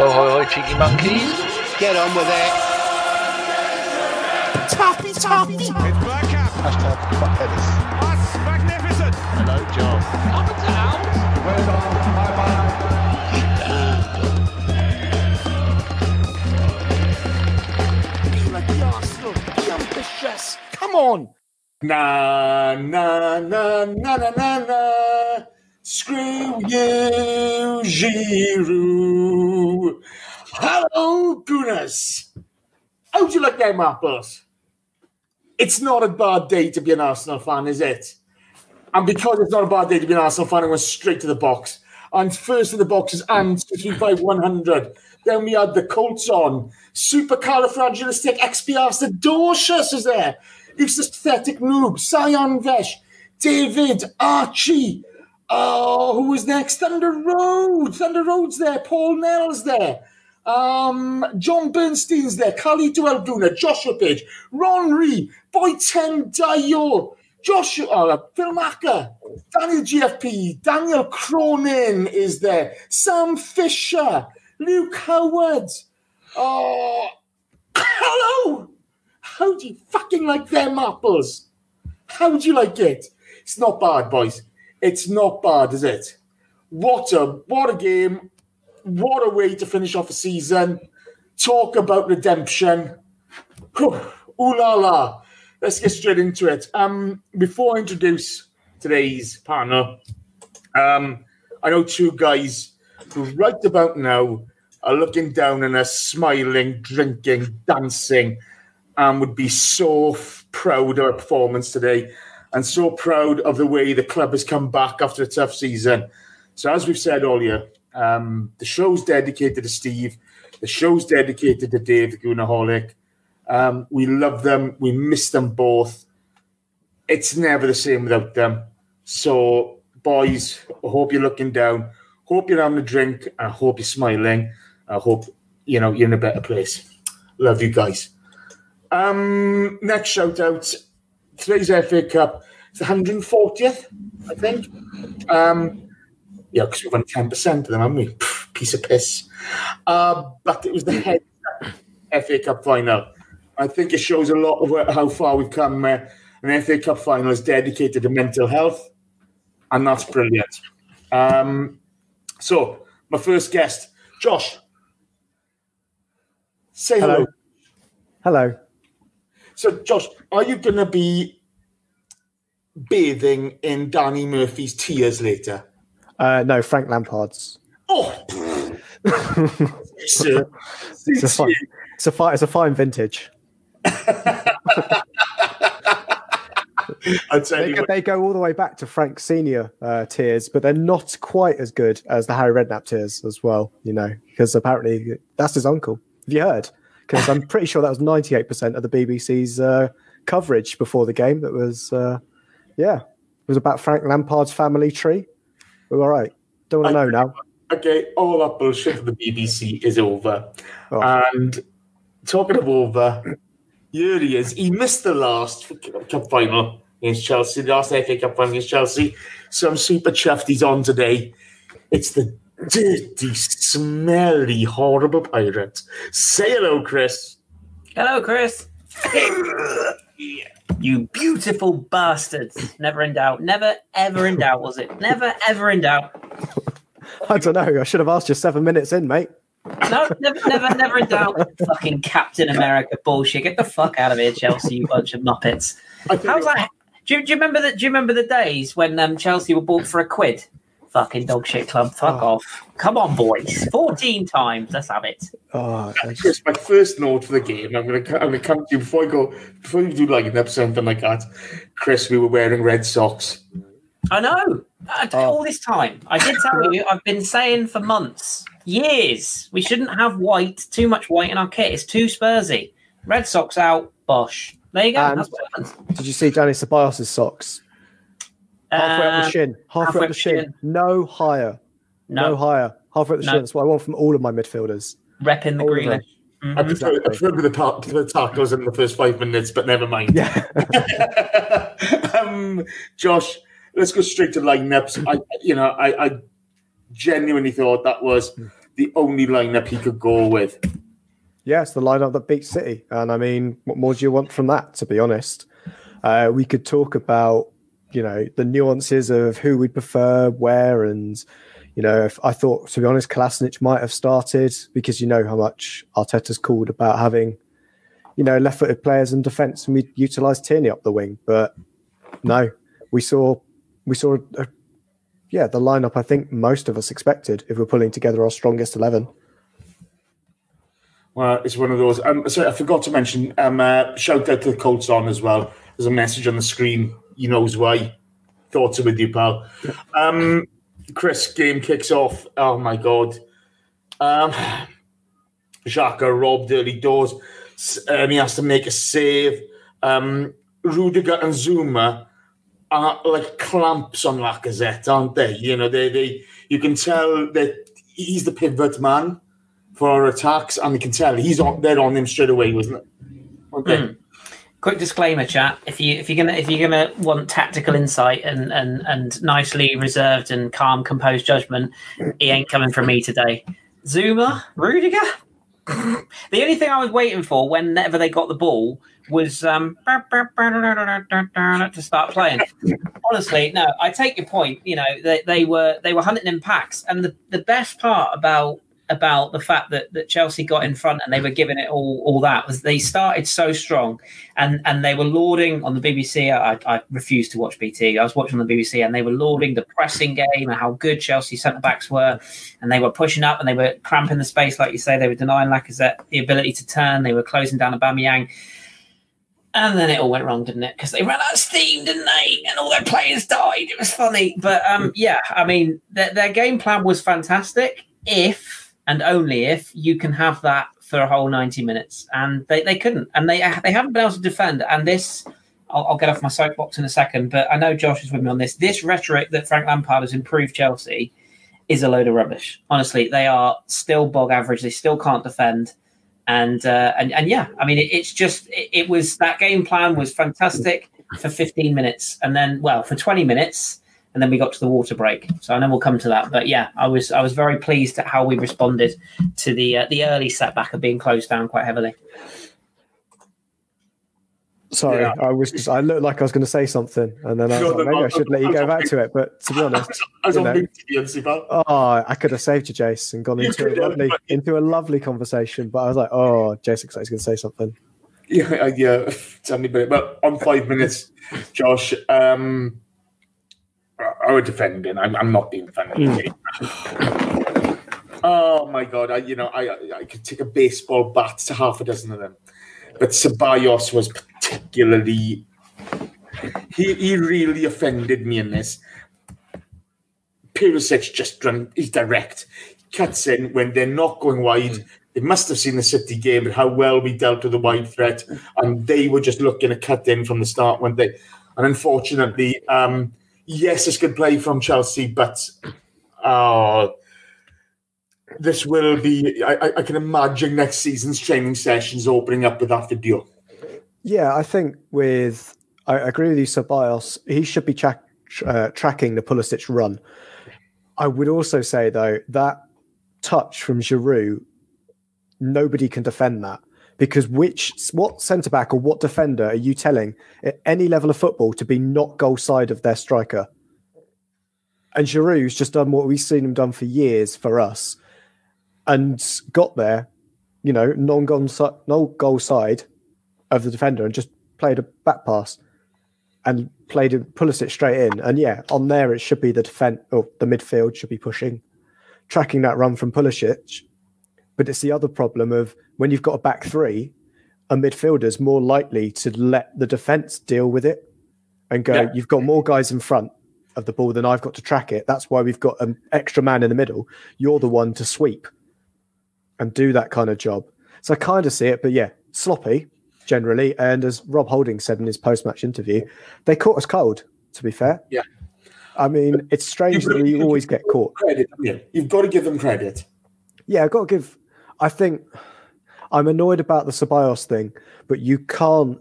Ho, ho, ho, cheeky monkeys. Get on with it. Toppy, toppy. It's Bergkamp. Hashtag fuck tennis. That's magnificent. Hello, John. Up and down. Well done. Bye bye. Like Arsenal. Ambitious. Come on. Na na na na na na na. Screw you, Giroud. Hello, Gunners. How do you like them apples? It's not a bad day to be an Arsenal fan, is it? And because it's not a bad day to be an Arsenal fan, I went straight to the box. And first in the box is and 100. Then we had the Colts on. Supercalifragilistic expialidocious is there. Eustathetic noob. Sion Vesh. David. Archie. Oh, who was next? Thunder Road. Thunder Road's there. Paul Nell's there. Um, John Bernstein's there. Kali Duelduna. Joshua Page. Ron Ree. Boy Ten Dio. Joshua, uh, Phil Macker, Daniel GFP, Daniel Cronin is there, Sam Fisher, Luke Howard. Oh, hello! How do you fucking like them apples? How do you like it? It's not bad, boys. It's not bad, is it? What a what a game! What a way to finish off a season. Talk about redemption. Ooh la la. Let's get straight into it. Um, before I introduce today's panel, um, I know two guys who right about now are looking down and are smiling, drinking, dancing, and would be so f- proud of our performance today and so proud of the way the club has come back after a tough season. So, as we've said all year, um, the show's dedicated to Steve, the show's dedicated to Dave, the. Um, we love them. We miss them both. It's never the same without them. So, boys, I hope you're looking down. Hope you're having a drink. I hope you're smiling. I hope you know you're in a better place. Love you guys. Um, next shout out. Today's FA Cup. It's the 140th, I think. Um, yeah, because we've won 10% of them, haven't we? Pff, piece of piss. Uh, but it was the head FA Cup final. I think it shows a lot of how far we've come. Uh, an FA Cup final is dedicated to mental health, and that's brilliant. Um, so, my first guest, Josh. Say hello. Hello. Hello. So, Josh, are you going to be bathing in Danny Murphy's tears later? Uh, no, Frank Lampard's. Oh. It's a fine, it's a fine, it's a fine vintage. They, go- they go all the way back to Frank Senior uh, tears, but they're not quite as good as the Harry Redknapp tears as well. You know, because apparently that's his uncle. Have you heard? Because I'm pretty sure that was 98% of the BBC's uh, coverage before the game. That was, uh, yeah, it was about Frank Lampard's family tree. We're all right. Don't want to know now. okay, all that bullshit for the BBC is over. Oh. And talking of over, here he is. He missed the last cup final against Chelsea, the last FA Cup final against Chelsea. So I'm super chuffed he's on today. It's the dirty, smelly, horrible pirate. Say hello, Chris. Hello, Chris. You beautiful bastards. Never in doubt. Never, ever in doubt, was it? Never, ever in doubt. I don't know. I should have asked you seven minutes in, mate. No, never, never, never in doubt. Fucking Captain America bullshit. Get the fuck out of here, Chelsea, you bunch of muppets. I think How's that? Do you, do you remember the Do you remember the days when um, Chelsea were bought for a quid? Fucking dog shit club. Fuck Oh. off. Come on, boys. Fourteen times. Let's have it. Oh, I just- Chris, my first note for the game. I'm gonna I'm gonna come to you before I go before you do like an episode something like ah, that. Chris, we were wearing red socks. I know. Uh, I- Oh. All this time, I did tell you. I've been saying for months, years, we shouldn't have white. Too much white in our kit. It's too Spursy. Red socks out. Bosh. There you go. And- That's what. Did you see Danny Ceballos' socks? Halfway up the Uh, shin. Halfway, halfway up up the the shin. shin. No higher. No, no, higher. Halfway up the No. shin. That's what I want from all of my midfielders. repping the all of greenish. them. I prefer, I prefer the, ta- the tackles in the first five minutes, but never mind. Yeah. um, Josh, let's go straight to lineups. I, you know, I, I genuinely thought that was the only lineup he could go with. Yeah, it's the lineup that beats City. And I mean, what more do you want from that, to be honest? Uh, we could talk about, you know, the nuances of who we'd prefer, where, and, you know, if I thought, to be honest, Kolasinac might have started because you know how much Arteta's called about having, you know, left footed players in defence and we utilised Tierney up the wing. But no, we saw, we saw, a, yeah, the lineup I think most of us expected if we're pulling together our strongest 11. Well, it's one of those. Um, sorry, I forgot to mention. Um, uh, shout out to the Colts on as well. There's a message on the screen. He knows why. Thoughts are with you, pal. Um, Chris, game kicks off. Oh my god. Um, Xhaka robbed early doors. Um, he has to make a save. Um, Rudiger and Zouma are like clamps on Lacazette, aren't they? You know, they they you can tell that he's the pivot man for our attacks, and you can tell he's on. They're on him straight away, wasn't it? Okay. Mm. Quick disclaimer, chat. If you if you're gonna if you're gonna want tactical insight and and and nicely reserved and calm, composed judgment, he ain't coming from me today. Zouma, Rudiger. the only thing I was waiting for whenever they got the ball was um, to start playing. Honestly, no, I take your point. You know, they, they were they were hunting in packs, and the, the best part about about the fact that, that Chelsea got in front and they were giving it all all that was they started so strong and and they were lauding on the BBC. I, I refused to watch BT. I was watching on the BBC and they were lauding the pressing game and how good Chelsea centre backs were, and they were pushing up and they were cramping the space, like you say. They were denying Lacazette the ability to turn. They were closing down Aubameyang. And then it all went wrong, didn't it? Because they ran out of steam, didn't they? And all their players died. It was funny, but um, yeah, I mean, their, their game plan was fantastic. If and only if you can have that for a whole 90 minutes. And they, they couldn't. And they they haven't been able to defend. And this, I'll, I'll, get off my soapbox in a second, but I know Josh is with me on this. This rhetoric that Frank Lampard has improved Chelsea is a load of rubbish. Honestly, they are still bog average. They still can't defend. And uh, and and yeah, I mean, it, it's just it, it was that game plan was fantastic for 15 minutes, and then well for 20 minutes, and then we got to the water break. So I know we'll come to that, but yeah, I was I was very pleased at how we responded to the uh, the early setback of being closed down quite heavily. Sorry, Yeah. I was just, I looked like I was going to say something, and then I was like, maybe I should let you go back to it. But to be honest, I you know, BT, honestly, pal. oh, I could have saved you, Jace, and gone into a lovely into a lovely conversation. But I was like, oh, Jace looks like he's going to say something. Yeah, I- yeah. Tell me about it. But on five minutes, Josh, um, I- I would defend him. I'm, I'm not being defended. oh my god! I, you know, I, I could take a baseball bat to half a dozen of them, but Ceballos was particularly. He he really offended me in this. Pulisic just run. He's direct. He cuts in when they're not going wide. They must have seen the City game and how well we dealt with the wide threat, and they were just looking to cut in from the start, weren't they? And unfortunately, um, yes, it's good play from Chelsea, but oh, this will be. I, I- can imagine next season's training sessions opening up with that video. Yeah, I think with I agree with you, Ceballos. He should be track, uh, tracking the Pulisic run. I would also say though that touch from Giroud, nobody can defend that because which what centre back or what defender are you telling at any level of football to be not goal side of their striker? And Giroud's just done what we've seen him done for years for us, and got there, you know, non goal no goal side of the defender and just played a back pass and played a Pulisic straight in. And yeah, on there it should be the defense or the midfield should be pushing, tracking that run from Pulisic. But it's the other problem of when you've got a back three, a midfielder's more likely to let the defense deal with it and go, Yeah. you've got more guys in front of the ball than I've got to track it. That's why we've got an extra man in the middle. You're the one to sweep and do that kind of job. So I kind of see it, but yeah, sloppy generally. And as Rob Holding said in his post match interview, they caught us cold, to be fair. Yeah. I mean, it's strange that we always get caught. Credit, yeah. You've got to give them credit. Yeah, I've got to give. I think I'm annoyed about the Ceballos thing, but you can't.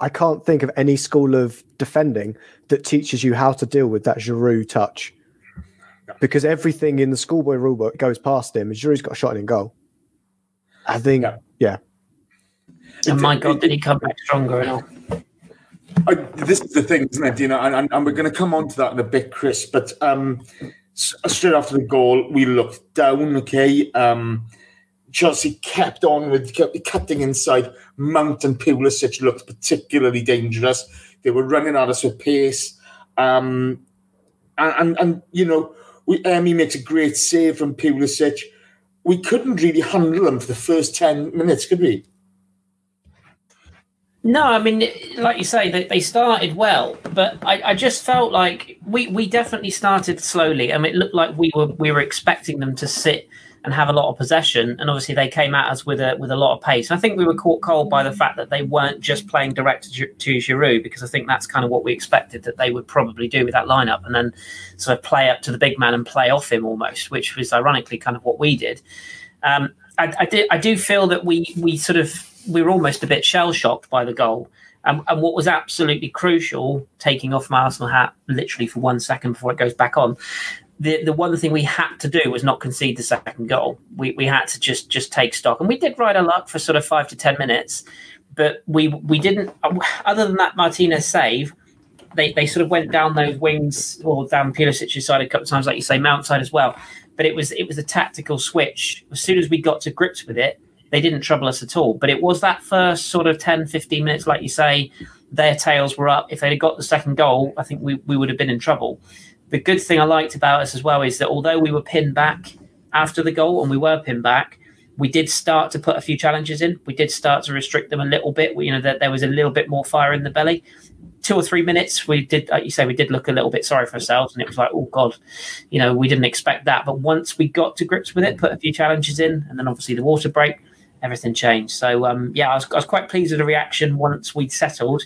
I can't think of any school of defending that teaches you how to deal with that Giroud touch. because everything in the schoolboy rulebook goes past him. Giroud's got a shot in goal. I think, Yeah. yeah, And my God, did he come back stronger and all? I, this is the thing, isn't it? You know, and, and, and we're going to come on to that in a bit, Chris. But um, s- straight after the goal, we looked down. Okay, um, Chelsea kept on with cutting inside. Mount and Pulisic looked particularly dangerous. They were running at us with pace, um, and, and and you know, we Emi makes a great save from Pulisic. We couldn't really handle them for the first ten minutes, could we? No, I mean, like you say, they, they started well, but I, I just felt like we, we definitely started slowly. I mean, it looked like we were we were expecting them to sit and have a lot of possession, and obviously they came at us with a with a lot of pace. And I think we were caught cold by the fact that they weren't just playing direct to, to Giroud, because I think that's kind of what we expected that they would probably do with that lineup, and then sort of play up to the big man and play off him almost, which was ironically kind of what we did. Um, I, I, did, I do feel that we we sort of we were almost a bit shell shocked by the goal. And, and what was absolutely crucial, taking off my Arsenal hat literally for one second before it goes back on, the the one thing we had to do was not concede the second goal. We we had to just just take stock, and we did ride our luck for sort of five to ten minutes, but we we didn't. Other than that Martinez save, they they sort of went down those wings or down Pulisic's side a couple of times, like you say, Mount side as well. But it was it was a tactical switch. As soon as we got to grips with it, they didn't trouble us at all. But it was that first sort of 10, 15 minutes, like you say, their tails were up. If they'd got the second goal, I think we, we would have been in trouble. The good thing I liked about us as well is that although we were pinned back after the goal and we were pinned back, we did start to put a few challenges in. We did start to restrict them a little bit. We, you know, that there was a little bit more fire in the belly. Two or three minutes, we did, like you say, we did look a little bit sorry for ourselves, and it was like, oh god, you know, we didn't expect that. But once we got to grips with it, put a few challenges in, and then obviously the water break, everything changed. So um, yeah, I was, I was quite pleased with the reaction once we'd settled,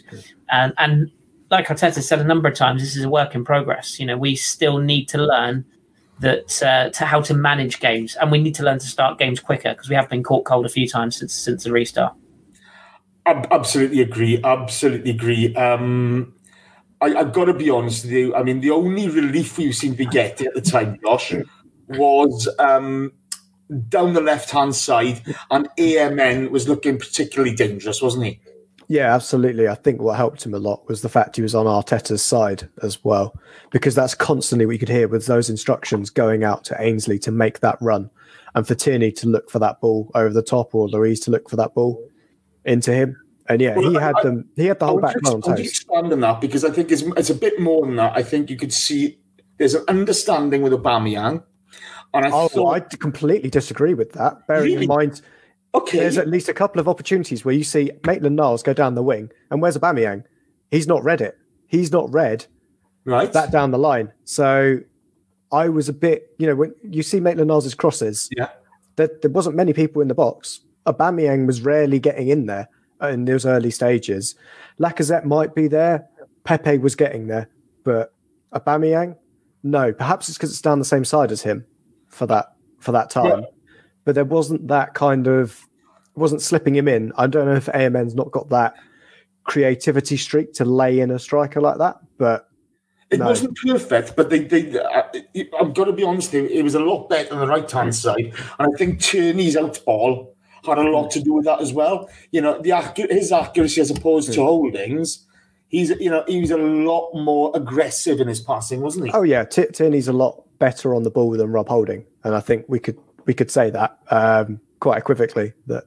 and and like Arteta said a number of times, this is a work in progress. You know, we still need to learn that uh, to how to manage games, and we need to learn to start games quicker because we have been caught cold a few times since since the restart. Ab- absolutely agree. Absolutely agree. Um, I, I've got to be honest with you. I mean, the only relief we seemed to be getting at the time, Josh, was um, down the left hand side, and AMN was looking particularly dangerous, wasn't he? Yeah, absolutely. I think what helped him a lot was the fact he was on Arteta's side as well, because that's constantly what you could hear with those instructions going out to Ainsley to make that run, and for Tierney to look for that ball over the top, or Luiz to look for that ball into him. And yeah, Well, he had I- them. He had the whole back just, line I expand on that because I think it's, it's a bit more than that. I think you could see there's an understanding with Aubameyang, and I Oh, thought, I completely disagree with that. Bearing Really? in mind, okay, there's at least a couple of opportunities where you see Maitland Niles go down the wing, and where's Aubameyang? He's not read it. He's not read right, that down the line. So I was a bit, you know, when you see Maitland Niles' crosses, yeah, there, there wasn't many people in the box. Aubameyang was rarely getting in there in those early stages. Lacazette might be there. Pepe was getting there, but Aubameyang, no. Perhaps it's because it's down the same side as him for that for that time. Yeah. But there wasn't that kind of wasn't slipping him in. I don't know if AMN's not got that creativity streak to lay in a striker like that, but It No. wasn't perfect, but they, they uh, I've got to be honest, it, it was a lot better on the right hand mm. side. And I think Tierney's out ball had a lot mm. to do with that as well. You know, the his accuracy as opposed to mm. Holdings, he's, you know, he was a lot more aggressive in his passing, wasn't he? Oh yeah, Tierney's a lot better on the ball than Rob Holding, and I think we could we could say that um, quite equivocally that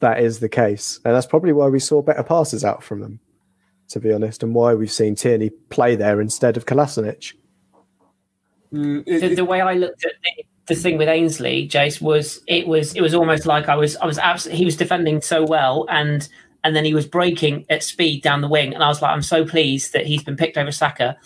that is the case, and that's probably why we saw better passes out from them, to be honest, and why we've seen Tierney play there instead of Kolasinac. Mm, it- the, the way I looked at the, the thing with Ainsley, Jace, was it was it was almost like I was I was absolutely he was defending so well and and then he was breaking at speed down the wing. And I was like I'm so pleased that he's been picked over Saka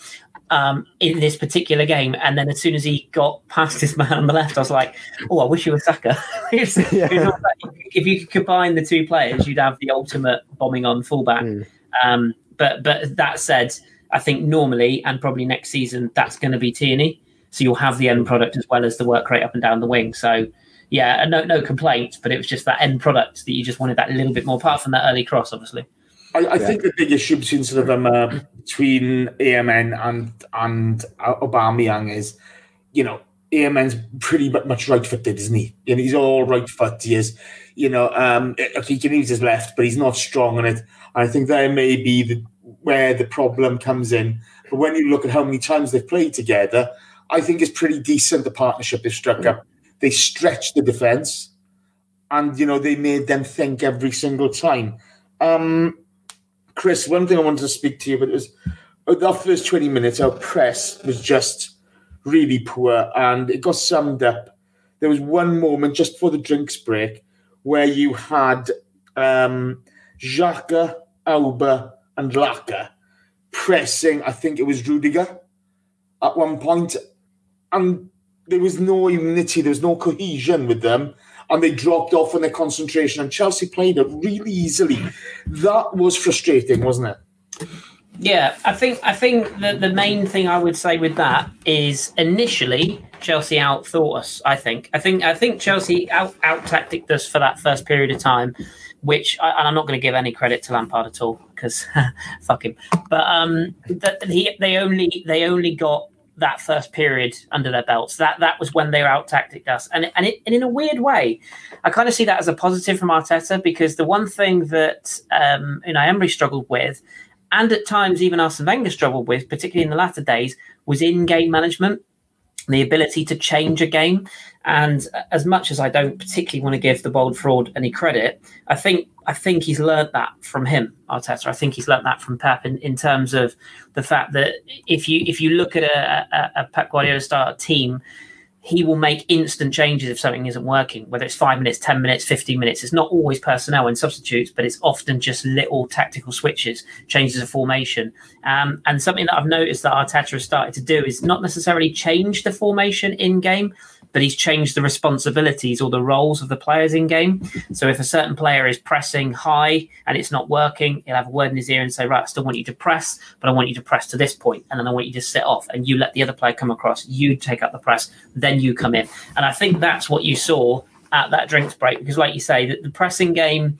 um, in this particular game and then as soon as he got past his man on the left I was like oh I wish he was Saka It was- it like if you could combine the two players you'd have the ultimate bombing on fullback Mm. um, but but that said I think normally and probably next season that's going to be Tierney so you'll have the end product as well as the work rate up and down the wing. So yeah, and no no complaints, but it was just that end product that you just wanted that little bit more. Apart from that early cross, obviously. I, I think the big issue between sort of um, uh, between AMN and and Aubameyang is you know, AMN's pretty much right footed, isn't he? And he's all right foot. He is, you know, um, he can use his left, but he's not strong on it. I think there may be the, where the problem comes in. But when you look at how many times they've played together, I think it's pretty decent the partnership they've struck up. They stretched the defence, and you know they made them think every single time. Um, Chris, one thing I wanted to speak to you about uh, that first twenty minutes. Our press was just really poor, and it got summed up. There was one moment just before the drinks break where you had um, Xhaka, Auba, and Laka pressing. I think it was Rudiger at one point, and there was no unity, there was no cohesion with them, and they dropped off on their concentration. And Chelsea played it really easily. That was frustrating, wasn't it? Yeah, I think I think the the main thing I would say with that is initially Chelsea outthought us. I think I think I think Chelsea out out tacticked us for that first period of time, which I, and I'm not going to give any credit to Lampard at all because fuck him. But um, that he they only they only got that first period under their belts. That that was when they were out tacticked us, and and, it, and in a weird way, I kind of see that as a positive from Arteta because the one thing that um, you know Emery struggled with and at times even Arsene Wenger struggled with, particularly in the latter days, was in-game management, the ability to change a game. And as much as I don't particularly want to give the bold fraud any credit, I think I think he's learnt that from him, Arteta. I think he's learnt that from Pep in, in terms of the fact that if you if you look at a, a, a Pep Guardiola style team, he will make instant changes if something isn't working, whether it's five minutes, 10 minutes, 15 minutes. It's not always personnel and substitutes, but it's often just little tactical switches, changes of formation. Um, and something that I've noticed that Arteta has started to do is not necessarily change the formation in game, but he's changed the responsibilities or the roles of the players in game. So if a certain player is pressing high and it's not working, he'll have a word in his ear and say, Right, I still want you to press, but I want you to press to this point, and then I want you to sit off, and you let the other player come across, you take up the press, then you come in. And I think that's what you saw at that drinks break, because like you say, the, the pressing game,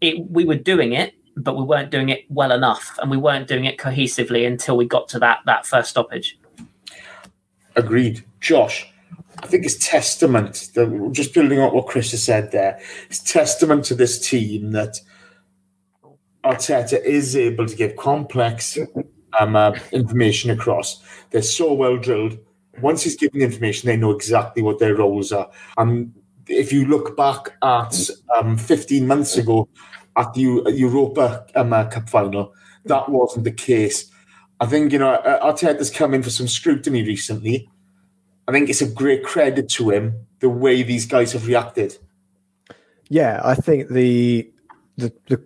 it, we were doing it, but we weren't doing it well enough, and we weren't doing it cohesively until we got to that that first stoppage. Agreed. Josh, I think it's testament that just building on what Chris has said there, it's testament to this team that Arteta is able to give complex um, uh, information across. They're so well drilled. Once he's given the information, they know exactly what their roles are. And if you look back at um, 15 months ago at the Eu- Europa um, uh, Cup final, that wasn't the case. I think, you know, uh, Arteta's come in for some scrutiny recently. I think it's a great credit to him the way these guys have reacted. Yeah, I think the the, the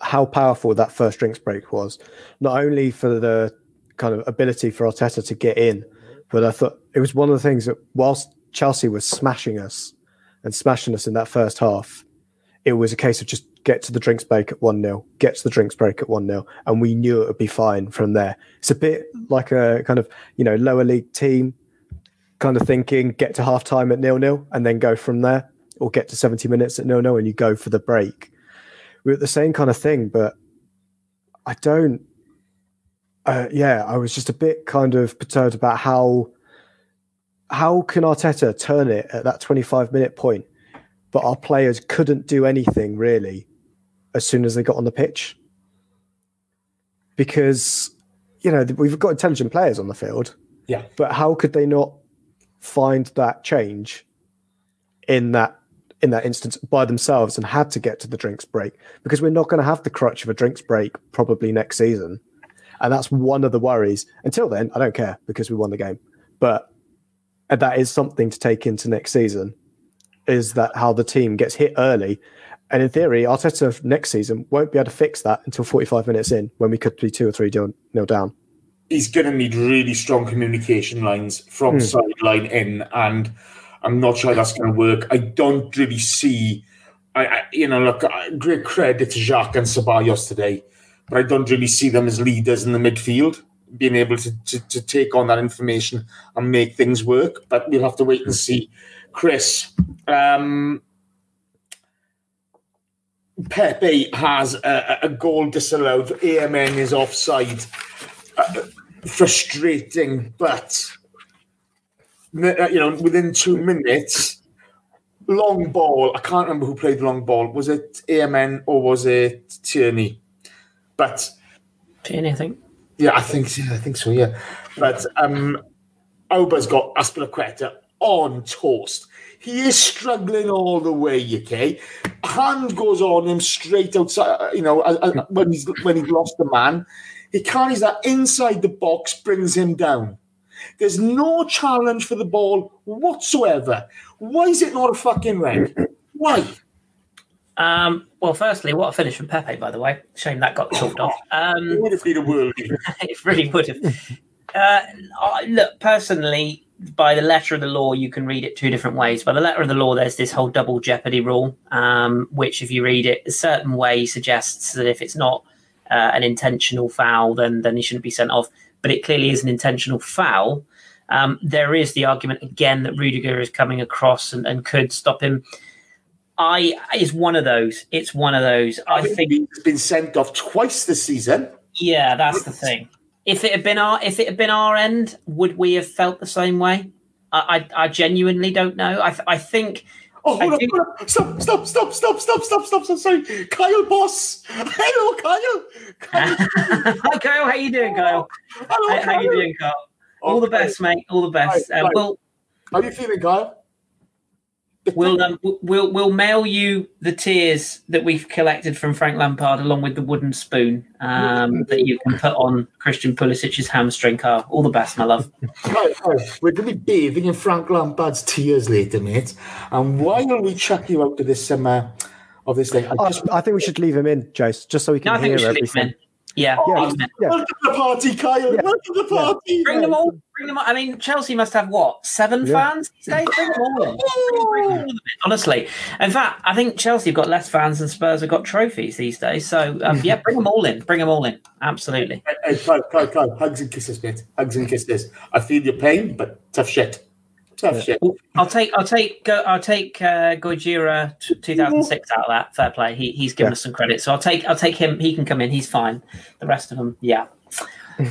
how powerful that first drinks break was, not only for the kind of ability for Arteta to get in, but I thought it was one of the things that whilst Chelsea was smashing us and smashing us in that first half, it was a case of just get to the drinks break at 1 0, get to the drinks break at 1 0, and we knew it would be fine from there. It's a bit like a kind of, you know, lower league team kind of thinking get to half time at nil nil and then go from there, or get to 70 minutes at nil nil and you go for the break. We're at the same kind of thing, but I don't. Uh, yeah, I was just a bit kind of perturbed about how how can Arteta turn it at that 25 minute point, but our players couldn't do anything really as soon as they got on the pitch because you know we've got intelligent players on the field, Yeah. but how could they not find that change in that in that instance by themselves and had to get to the drinks break because we're not going to have the crutch of a drinks break probably next season. And that's one of the worries. Until then i don't care because we won the game. But that is something to take into next season is that how the team gets hit early. And in theory arteta of next season won't be able to fix that until 45 minutes in when we could be two or three nil down He's going to need really strong communication lines from sideline in, and I'm not sure that's going to work. I don't really see, I, I you know, look, great credit to Xhaka and Ceballos today, but I don't really see them as leaders in the midfield, being able to, to, to take on that information and make things work. But we'll have to wait and see. Chris, um, Pepe has a, a goal disallowed. AMN is offside. Uh, frustrating, but uh, you know, within two minutes, long ball. I can't remember who played the long ball. Was it AMN or was it Tierney? But Tierney, I think. yeah, I think yeah, I think so. Yeah, but um, Auba's got Azpilicueta on toast. He is struggling all the way. Okay, hand goes on him straight outside. uh, You know, uh, when he's when he's lost the man, he carries that inside the box, brings him down. There's no challenge for the ball whatsoever. Why is it not a fucking red? Why? Um, well, firstly, what a finish from Pepe, by the way. Shame that got chalked off. Um, Would have been a world. it really would have. Uh, I- look, personally, by the letter of the law, you can read it two different ways. By the letter of the law, there's this whole double jeopardy rule, um, which, if you read it a certain way, suggests that if it's not uh, an intentional foul, then then he shouldn't be sent off. But it clearly is an intentional foul. Um, there is the argument again that Rudiger is coming across and, and could stop him. I is one of those. It's one of those. I think he's been sent off twice this season. yeah, that's the thing. If it had been our if it had been our end, would we have felt the same way? I I, I genuinely don't know. I th- I think Oh, hold I on, hold on. Stop, stop, stop, stop, stop, stop, stop, stop. Sorry. Kyle Boss. Hello, Kyle. Kyle. Hi Kyle, how you doing, Kyle? Hello, How, how you doing, Kyle? All the best, mate. All the best. Right, Uh, right. we'll How you feeling, Kyle? We'll um, we'll we'll mail you the tears that we've collected from Frank Lampard, along with the wooden spoon um, that you can put on Christian Pulisic's hamstring. Kyle, all the best, my love. Kyle, Kyle, we're going to be bathing in Frank Lampard's tears later, mate. And why will we chuck you out of this summer of this thing? I I, just I think we should leave him in, Jace, just so we No, can I think hear we should leave him everything. In. Yeah, Yeah. leave him in. Yeah. welcome to the party, Kyle. Yeah. Welcome to the party. Bring them all. Bring them all. I mean, Chelsea must have what seven Yeah. fans these days. Bring them all in. Bring, bring all in, Honestly, in fact, I think Chelsea have got less fans than Spurs have got trophies these days. So um, yeah, bring them all in. Bring them all in. Absolutely. Hey, Kyle, Kyle, Kyle, hugs and kisses, mate. Hugs and kisses. I feel your pain, but tough shit. Tough shit. I'll take. I'll take. Go, I'll take uh, Gojira t- 2006 out of that. Fair play. He, he's given Yeah. us some credit. So I'll take. I'll take him. He can come in. He's fine. The rest of them, yeah.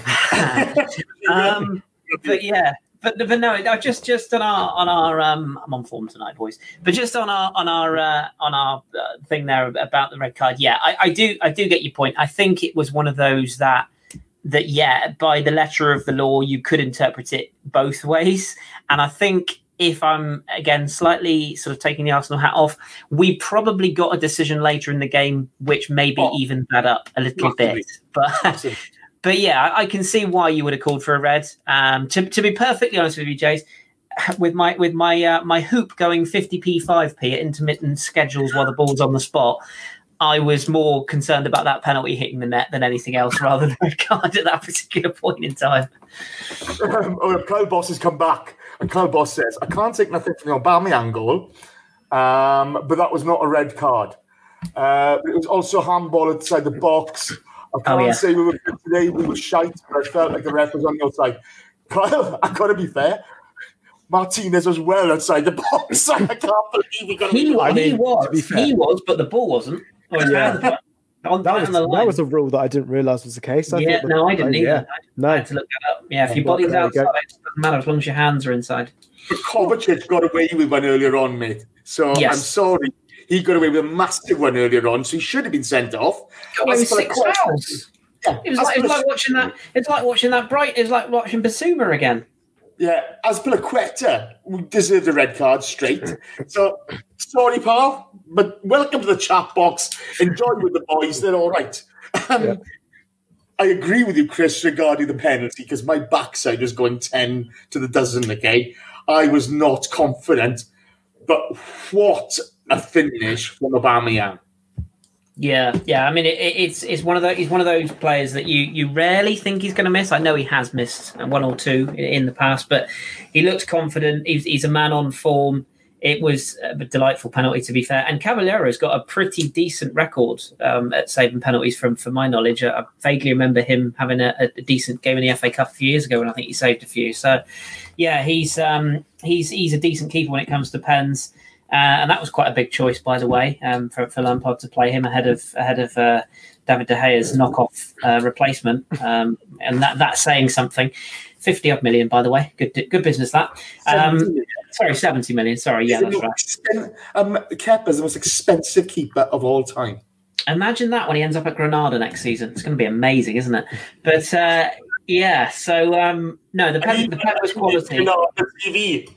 um, but yeah, but but no, I just just on our on our um, I'm on form tonight, boys. But just on our on our uh, on our uh, thing there about the red card, yeah, I, I do I do get your point. I think it was one of those that that yeah, by the letter of the law, you could interpret it both ways, and I think. If I'm again slightly sort of taking the Arsenal hat off, we probably got a decision later in the game which maybe Oh. evened that up a little bit. But but yeah, I, I can see why you would have called for a red. Um, to, to be perfectly honest with you, Jace, with my with my uh, my hoop going 50p 5p at intermittent schedules while the ball's on the spot, I was more concerned about that penalty hitting the net than anything else, rather than a red card at that particular point in time. um, oh, Kyle Boss has come back, and Kyle Boss says, "I can't take nothing from the Aubameyang goal, um, but that was not a red card. Uh, it was also handball outside the box. I can't yeah. say we were good today. We were shite, but I felt like the ref was on the outside. Kyle, I got to be fair. Martinez was well outside the box. I can't believe he got. He, I he was, to be fair- he was, but the ball wasn't. Or Yeah. on, That was, that was a rule that I didn't realise was the case. I yeah, thought that- no, I didn't oh, either. Yeah. I No, had to look that up. Yeah, if oh, your body's there go. outside, it doesn't matter as long as your hands are inside. Kovacic got away with one earlier on, mate. So Yes. I'm sorry. He got away with a massive one earlier on, so he should have been sent off. Got away with As for the six question- fouls. Yeah, It was like, it was like watching that. It's like watching that bright. It's like watching Basuma again. Yeah, Azpilicueta deserved a red card straight. So sorry, pal, but welcome to the chat box. Enjoy with the boys; they're all right. Um, Yeah. I agree with you, Chris, regarding the penalty because my backside was going ten to the dozen. Okay, I was not confident, but what a finish from Aubameyang! Yeah, yeah. I mean, it, it, it's it's one of those. He's one of those players that you you rarely think he's going to miss. I know he has missed one or two in, in the past, but he looked confident. He's, he's a man on form. It was a delightful penalty, to be fair. And Caballero's got a pretty decent record um, at saving penalties, from from my knowledge. I vaguely remember him having a, a decent game in the FA Cup a few years ago, and I think he saved a few. So, yeah, he's um, he's he's a decent keeper when it comes to pens. Uh, and that was quite a big choice, by the way, um, for, for Lampard to play him ahead of ahead of uh, David De Gea's knockoff uh, replacement, um, and that that's saying something. Fifty odd million, by the way, good good business that. Um, 70 million. Sorry, seventy million. Sorry, yeah, that's most right. Um, Kepa's the most expensive keeper of all time. Imagine that when he ends up at Granada next season. It's going to be amazing, isn't it? But uh, yeah, so um, no, the Pep, the quality. You know, TV.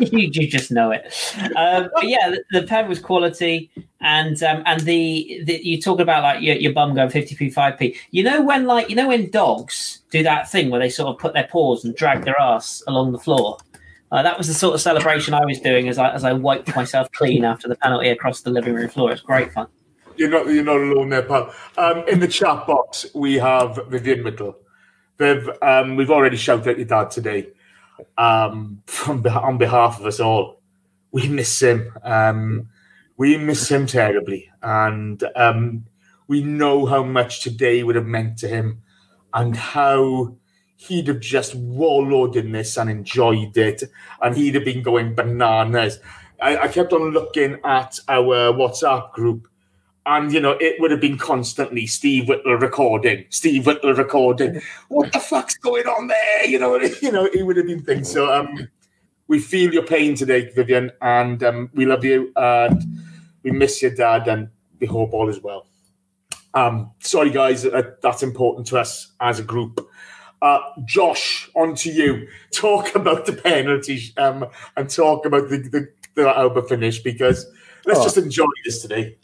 you, you just know it. Um, but yeah, the, the pen was quality, and um, and the, the you talk about like your, your bum going fifty p five p. You know when like you know when dogs do that thing where they sort of put their paws and drag their ass along the floor. Uh, that was the sort of celebration I was doing as I as I wiped myself clean after the penalty across the living room floor. It's great fun. You're not you're not alone there, pal. Um, in the chat box, we have Vivian Whittle. Viv, um, we've already shouted at your dad today. Um, from on behalf of us all, we miss him. Um, we miss him terribly, and um, we know how much today would have meant to him, and how he'd have just wallowed in this and enjoyed it, and he'd have been going bananas. I, I kept on looking at our WhatsApp group and you know it would have been constantly Steve Whittle recording, Steve Whittle recording. What the fuck's going on there? You know, you know, it would have been things. So um, we feel your pain today, Vivian, and um, we love you, and we miss your dad, and we hope all is well. Um, sorry, guys, that, that's important to us as a group. Uh, Josh, on to you. Talk about the penalties um, and talk about the, the, the Auba finish because let's Oh. just enjoy this today.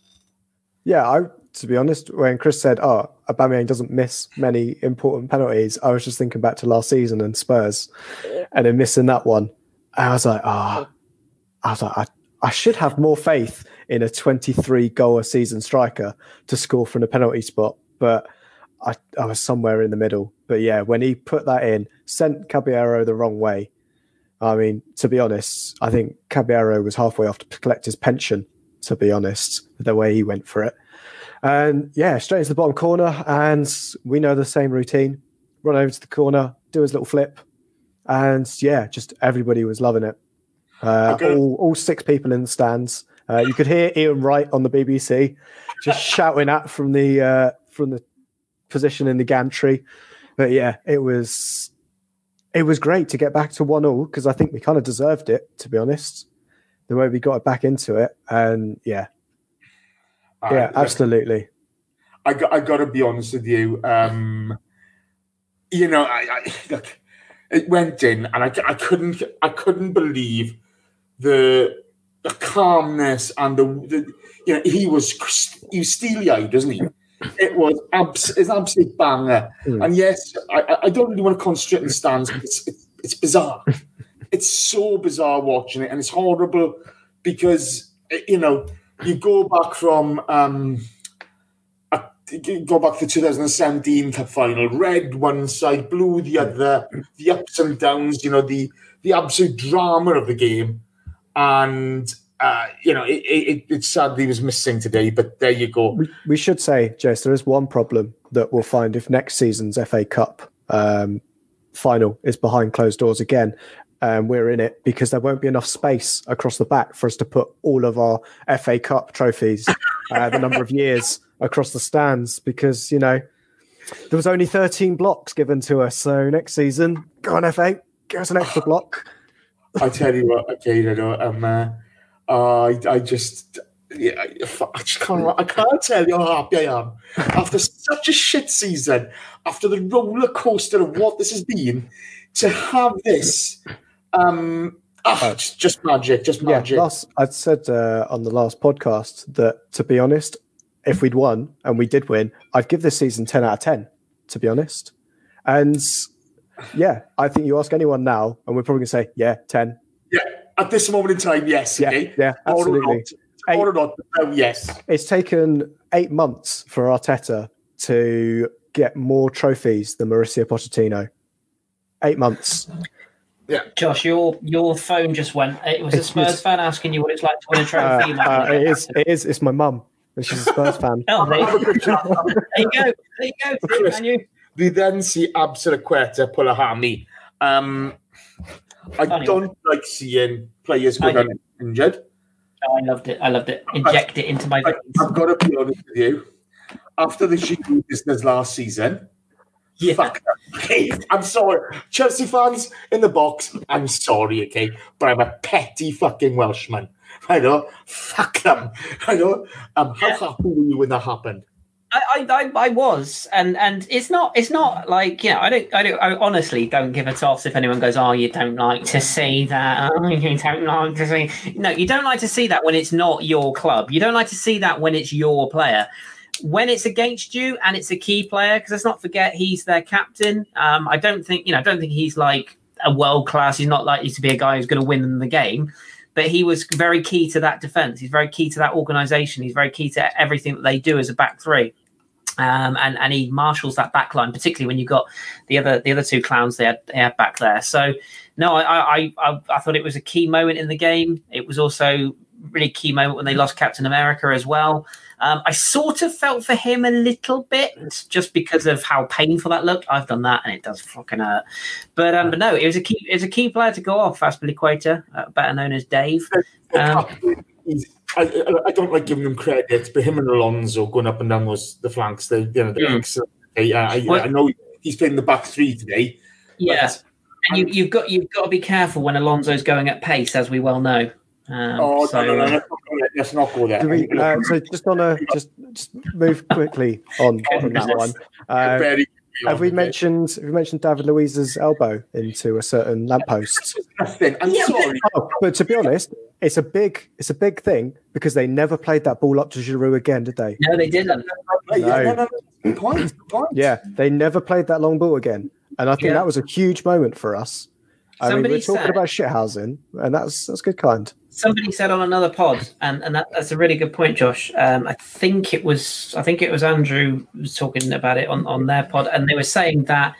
Yeah, I to be honest, when Chris said, "Oh, Aubameyang doesn't miss many important penalties," I was just thinking back to last season and Spurs, and then missing that one. And I was like, "Ah," I was like, I, "I should have more faith in a 23 goal a season striker to score from the penalty spot," but I, I was somewhere in the middle. But yeah, when he put that in, sent Caballero the wrong way. I mean, to be honest, I think Caballero was halfway off to collect his pension. To be honest, the way he went for it, and yeah, straight into the bottom corner, and we know the same routine: run over to the corner, do his little flip, and yeah, just everybody was loving it. Uh, Okay. all, all six people in the stands. Uh, you could hear Ian Wright on the BBC just shouting at from the uh, from the position in the gantry. But yeah, it was it was great to get back to one all because I think we kind of deserved it, to be honest. The way we got it back into it, and yeah, yeah, I- absolutely. I got, I got to be honest with you. Um, you know, I, I look, it went in, and I, I couldn't, I couldn't believe the, the calmness and the, the, you know, he was, he was steely eyed, wasn't he? It was abs- it's an absolute banger. Mm. And yes, I, I- don't really want to on the stands, but it's, it's, it's bizarre. it's so bizarre watching it, and it's horrible because you know you go back from. Um, uh, go back to the 2017 Cup final. Red one side, blue the other. The ups and downs, you know, the the absolute drama of the game, and uh, you know, it, it, sadly was missing today. But there you go. We, we should say, Jess, there is one problem that we'll find if next season's FA Cup um, final is behind closed doors again. Um, we're in it because there won't be enough space across the back for us to put all of our FA Cup trophies, uh, the number of years across the stands. Because you know there was only 13 blocks given to us. So next season, go on FA, give us an extra block. I tell you what, okay, you know, um, uh, I, I just, yeah, I just can't, I can't tell you how happy I am after such a shit season, after the roller coaster of what this has been, to have this, um, ah, just, just magic, just Yeah, magic. last I'd said uh, on the last podcast that to be honest, if we'd won and we did win, I'd give this season ten out of ten. To be honest, and yeah, I think you ask anyone now, and we're probably gonna say yeah, ten. yeah, at this moment in time, yes, Yeah, okay, yeah, Or absolutely. not, or not, no, yes. It's taken eight months for Arteta to get more trophies than Mauricio Pochettino. Eight months. Yeah. Josh, your your phone just went. It was a Spurs fan asking you what it's like to win a Uh, trophy. uh, it is. It is. It's my mum. She's a Spurs fan. Oh, there, Have a good chat. there you go. There you go. Chris. Can you? We then see Azpilicueta pull a. Um, I Funny don't like seeing players go down injured. I loved it. I loved it. Inject it into my I. I've got to be honest with you. After the Giroud business last season, Yeah. fuck. Okay, I'm sorry. Chelsea fans in the box, I'm sorry, okay? But I'm a petty fucking Welshman. I know. Fuck them. I know. Um, how happy were you when that happened? I, I, I, was, and and it's not, it's not like you know, I don't, I don't, I honestly don't give a toss if anyone goes, oh, you don't like to see that, oh, you don't like to see. No, you don't like to see that when it's not your club. You don't like to see that when it's your player. When it's against you and it's a key player, because let's not forget he's their captain. Um, I don't think, you know, I don't think he's like a world class. He's not likely to be a guy who's going to win them the game but he was very key to that defense. He's very key to that organization. He's very key to everything that they do as a back three. Um, and and he marshals that back line, particularly when you got the other the other two clowns they had, they had back there. So no, I, I I I thought it was a key moment in the game. It was also really key moment when they lost Captain America as well. Um, I sort of felt for him a little bit just because of how painful that looked. I've done that and it does fucking hurt. But um, but no, it was a key it was a key player to go off, Azpilicueta, uh, better known as Dave. Um, I, I- I don't like giving him credit, but him and Alonso going up and down those the flanks, they you know they're Mm. excellent. I, I, I know he's playing the back three today. Yeah, and you, you've got you've got to be careful when Alonso's going at pace, as we well know. Um, Oh so, no, no, no, uh, let's not go there. Let's not go there. We, uh, so just on a just just move quickly on, on that one. Uh, Very have we mentioned have we mentioned David Luiz's elbow into a certain lamppost? nothing? I'm sorry. Oh, but to be honest, it's a big it's a big thing because they never played that ball up to Giroud again, did they? no, they didn't. Yeah, no, No. no, no. Point. Point. Yeah, they never played that long ball again, and I think Yeah. that was a huge moment for us. I mean, we're talking said- about shithousing, and that's that's good kind. Somebody said on another pod, and, and that, that's a really good point, Josh. Um, I think it was I think it was Andrew was talking about it on, on their pod, and they were saying that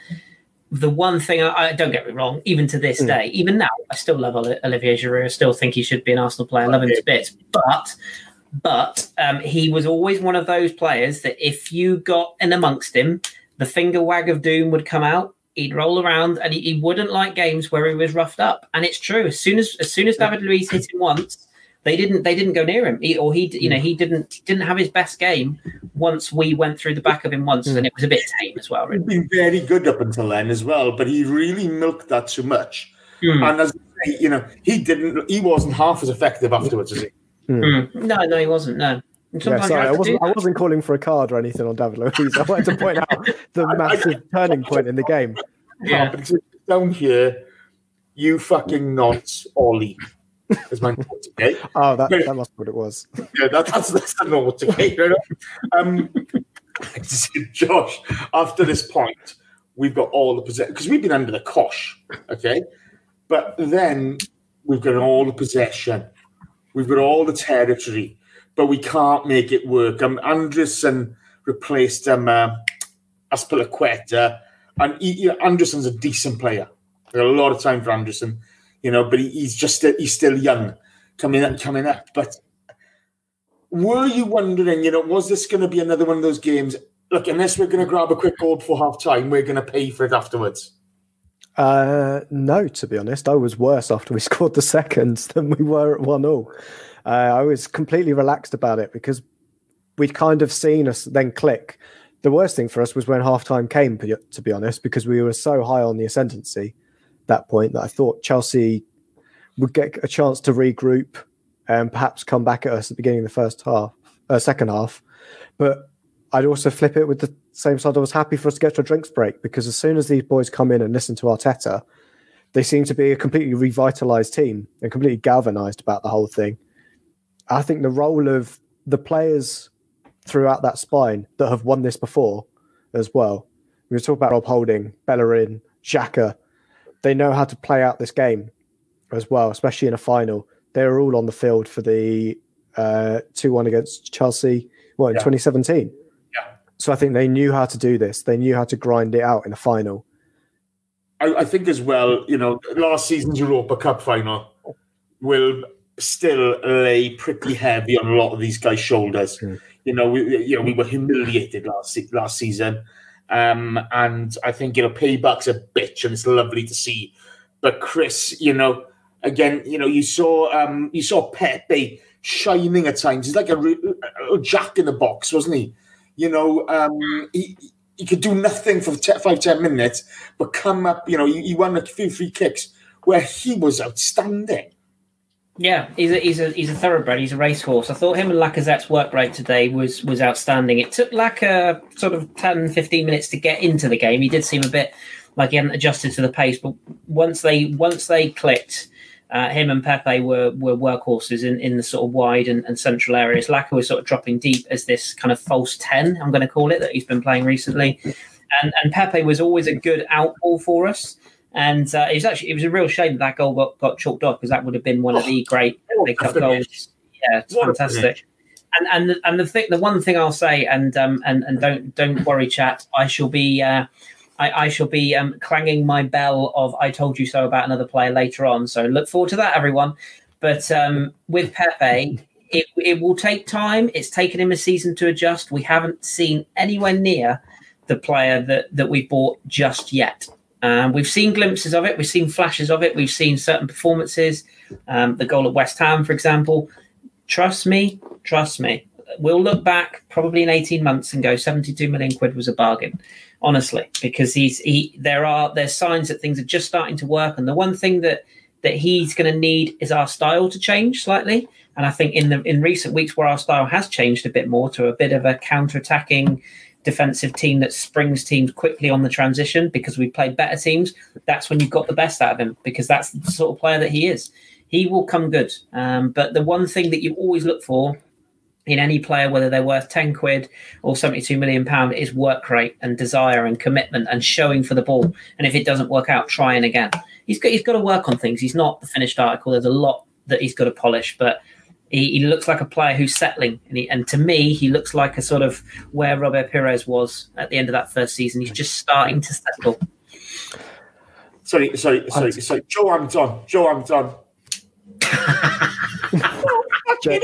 the one thing I, I don't get me wrong, even to this Mm. day, even now, I still love Olivier Giroud. I still think he should be an Arsenal player. I love him to bits, but but um, he was always one of those players that if you got in amongst him, the finger wag of doom would come out. He'd roll around, and he, he wouldn't like games where he was roughed up. And it's true. As soon as as soon as David Luiz hit him once, they didn't they didn't go near him, he, or he you know he didn't didn't have his best game once we went through the back of him once, and it was a bit tame as well. He'd Really. been very good up until then as well, but he really milked that too much. Hmm. And as you know, he didn't. He wasn't half as effective afterwards, was he? Mm. No, no, he wasn't. No. And Yeah, sorry, I wasn't, I wasn't calling for a card or anything on David Luiz. I wanted to point out the massive turning point in the game. Yeah. But it's down here, you fucking not Ollie. Is my note, okay? Oh, that, that must be what it was. Yeah, that, that's that's the note, okay? Um, Josh, after this point, we've got all the possession because we've been under the cosh, okay? But then we've got all the possession, we've got all the territory, but we can't make it work. Um, Anderson replaced um, uh, Azpilicueta, and he, you know, Anderson's a decent player. Got a lot of time for Anderson, you know, but he, he's just he's still young, coming up, coming up. But were you wondering, you know, was this going to be another one of those games? Look, unless we're going to grab a quick goal before half time, we're going to pay for it afterwards. Uh, no, to be honest, I was worse after we scored the seconds than we were at one all. Uh, I was completely relaxed about it because we'd kind of seen us then click. The worst thing for us was when half time came, to to be honest, because we were so high on the ascendancy at that point that I thought Chelsea would get a chance to regroup and perhaps come back at us at the beginning of the first half, uh, second half. But I'd also flip it with the same side. I was happy for us to get to a drinks break because as soon as these boys come in and listen to Arteta, they seem to be a completely revitalized team and completely galvanized about the whole thing. I think the role of the players throughout that spine that have won this before as well. We talk about Rob Holding, Bellerin, Xhaka. They know how to play out this game as well, especially in a final. They were all on the field for the uh, 2 1 against Chelsea, what, in Yeah. 2017? Yeah. So I think they knew how to do this. They knew how to grind it out in a final. I, I think as well, you know, last season's Europa Cup final will still lay pretty heavy on a lot of these guys' shoulders. Mm. You know, we you know we were humiliated last last season, um, and I think you know payback's a bitch, and it's lovely to see. But Chris, you know, again, you know, you saw um, you saw Pepe shining at times. He's like a, re- a jack in the box, wasn't he? You know, um, he he could do nothing for te- five ten minutes, but come up. You know, he, he won a few free kicks where he was outstanding. Yeah, he's a he's a he's a thoroughbred. He's a racehorse. I thought him and Lacazette's work rate today was was outstanding. It took Laka sort of 10, 15 minutes to get into the game. He did seem a bit like he hadn't adjusted to the pace, but once they once they clicked, uh, him and Pepe were were workhorses in, in the sort of wide and, and central areas. Laka was sort of dropping deep as this kind of false ten, I'm going to call it, that he's been playing recently. And and Pepe was always a good outball for us. And uh, it was actually it was a real shame that, that goal got, got chalked off because that would have been one of the great FA Cup goals. Yeah, it's What fantastic. And and the, and the thing, the one thing I'll say, and um and and don't don't worry, chat. I shall be uh, I, I shall be um clanging my bell of I told you so about another player later on. So look forward to that, everyone. But um with Pepe, it it will take time. It's taken him a season to adjust. We haven't seen anywhere near the player that that we bought just yet. Um, we've seen glimpses of it. We've seen flashes of it. We've seen certain performances. Um, the goal at West Ham, for example. Trust me, trust me. We'll look back probably in 18 months and go 72 million quid was a bargain. Honestly, because he's he there are there's signs that things are just starting to work. And the one thing that that he's going to need is our style to change slightly. And I think in the in recent weeks where our style has changed a bit more to a bit of a counter-attacking defensive team that springs teams quickly on the transition because we played better teams, that's when you've got the best out of him because that's the sort of player that he is. He will come good. Um, but the one thing that you always look for in any player, whether they're worth 10 quid or 72 million pound, is work rate and desire and commitment and showing for the ball. And if it doesn't work out, trying again. He's got, he's got to work on things. He's not the finished article. There's a lot that he's got to polish, but he, he looks like a player who's settling. And, he, and to me, he looks like a sort of where Robert Pires was at the end of that first season. He's just starting to settle. Sorry, sorry, sorry, sorry. Joe Hampton. Joe Hampton. Joe,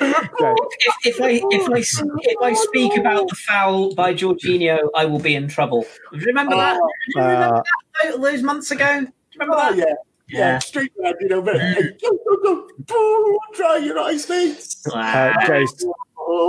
If, if I if I if I speak about the foul by Jorginho, I will be in trouble. Remember that? Oh, Do you remember uh, that those months ago? Do you remember Oh that? yeah, yeah, Yeah. straight red, you know. But hey, go, go, go, go, try your eyes, mates. uh, Jace,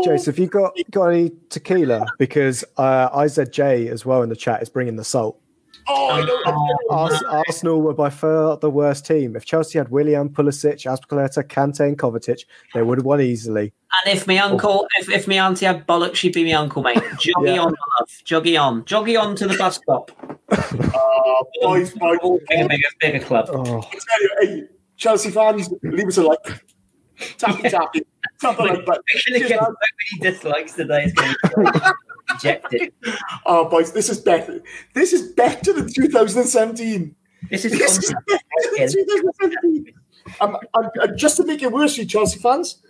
Jace, have you got got any tequila? Because uh, IZJ as well in the chat is bringing the salt. Oh, I know. Ars- Arsenal were by far the worst team. If Chelsea had Willian, Pulisic, Azpilicueta, Kante, and Kovacic, they would have won easily. And if my uncle, if, if my auntie had bollocks, she'd be my uncle, mate. Joggy Yeah. on, love. Joggy on. Joggy on to the bus stop. Oh, boys, boys. Bigger, bigger, bigger club. Oh, I tell you, hey, Chelsea fans, leave us a like. Tappy, tappy. Tap the like button. We're get so many dislikes today. It's going to be rejected. Oh, boys, this is better. This is better than 2017. This is This is better than 2017. Um, and, and just to make it worse for you Chelsea fans,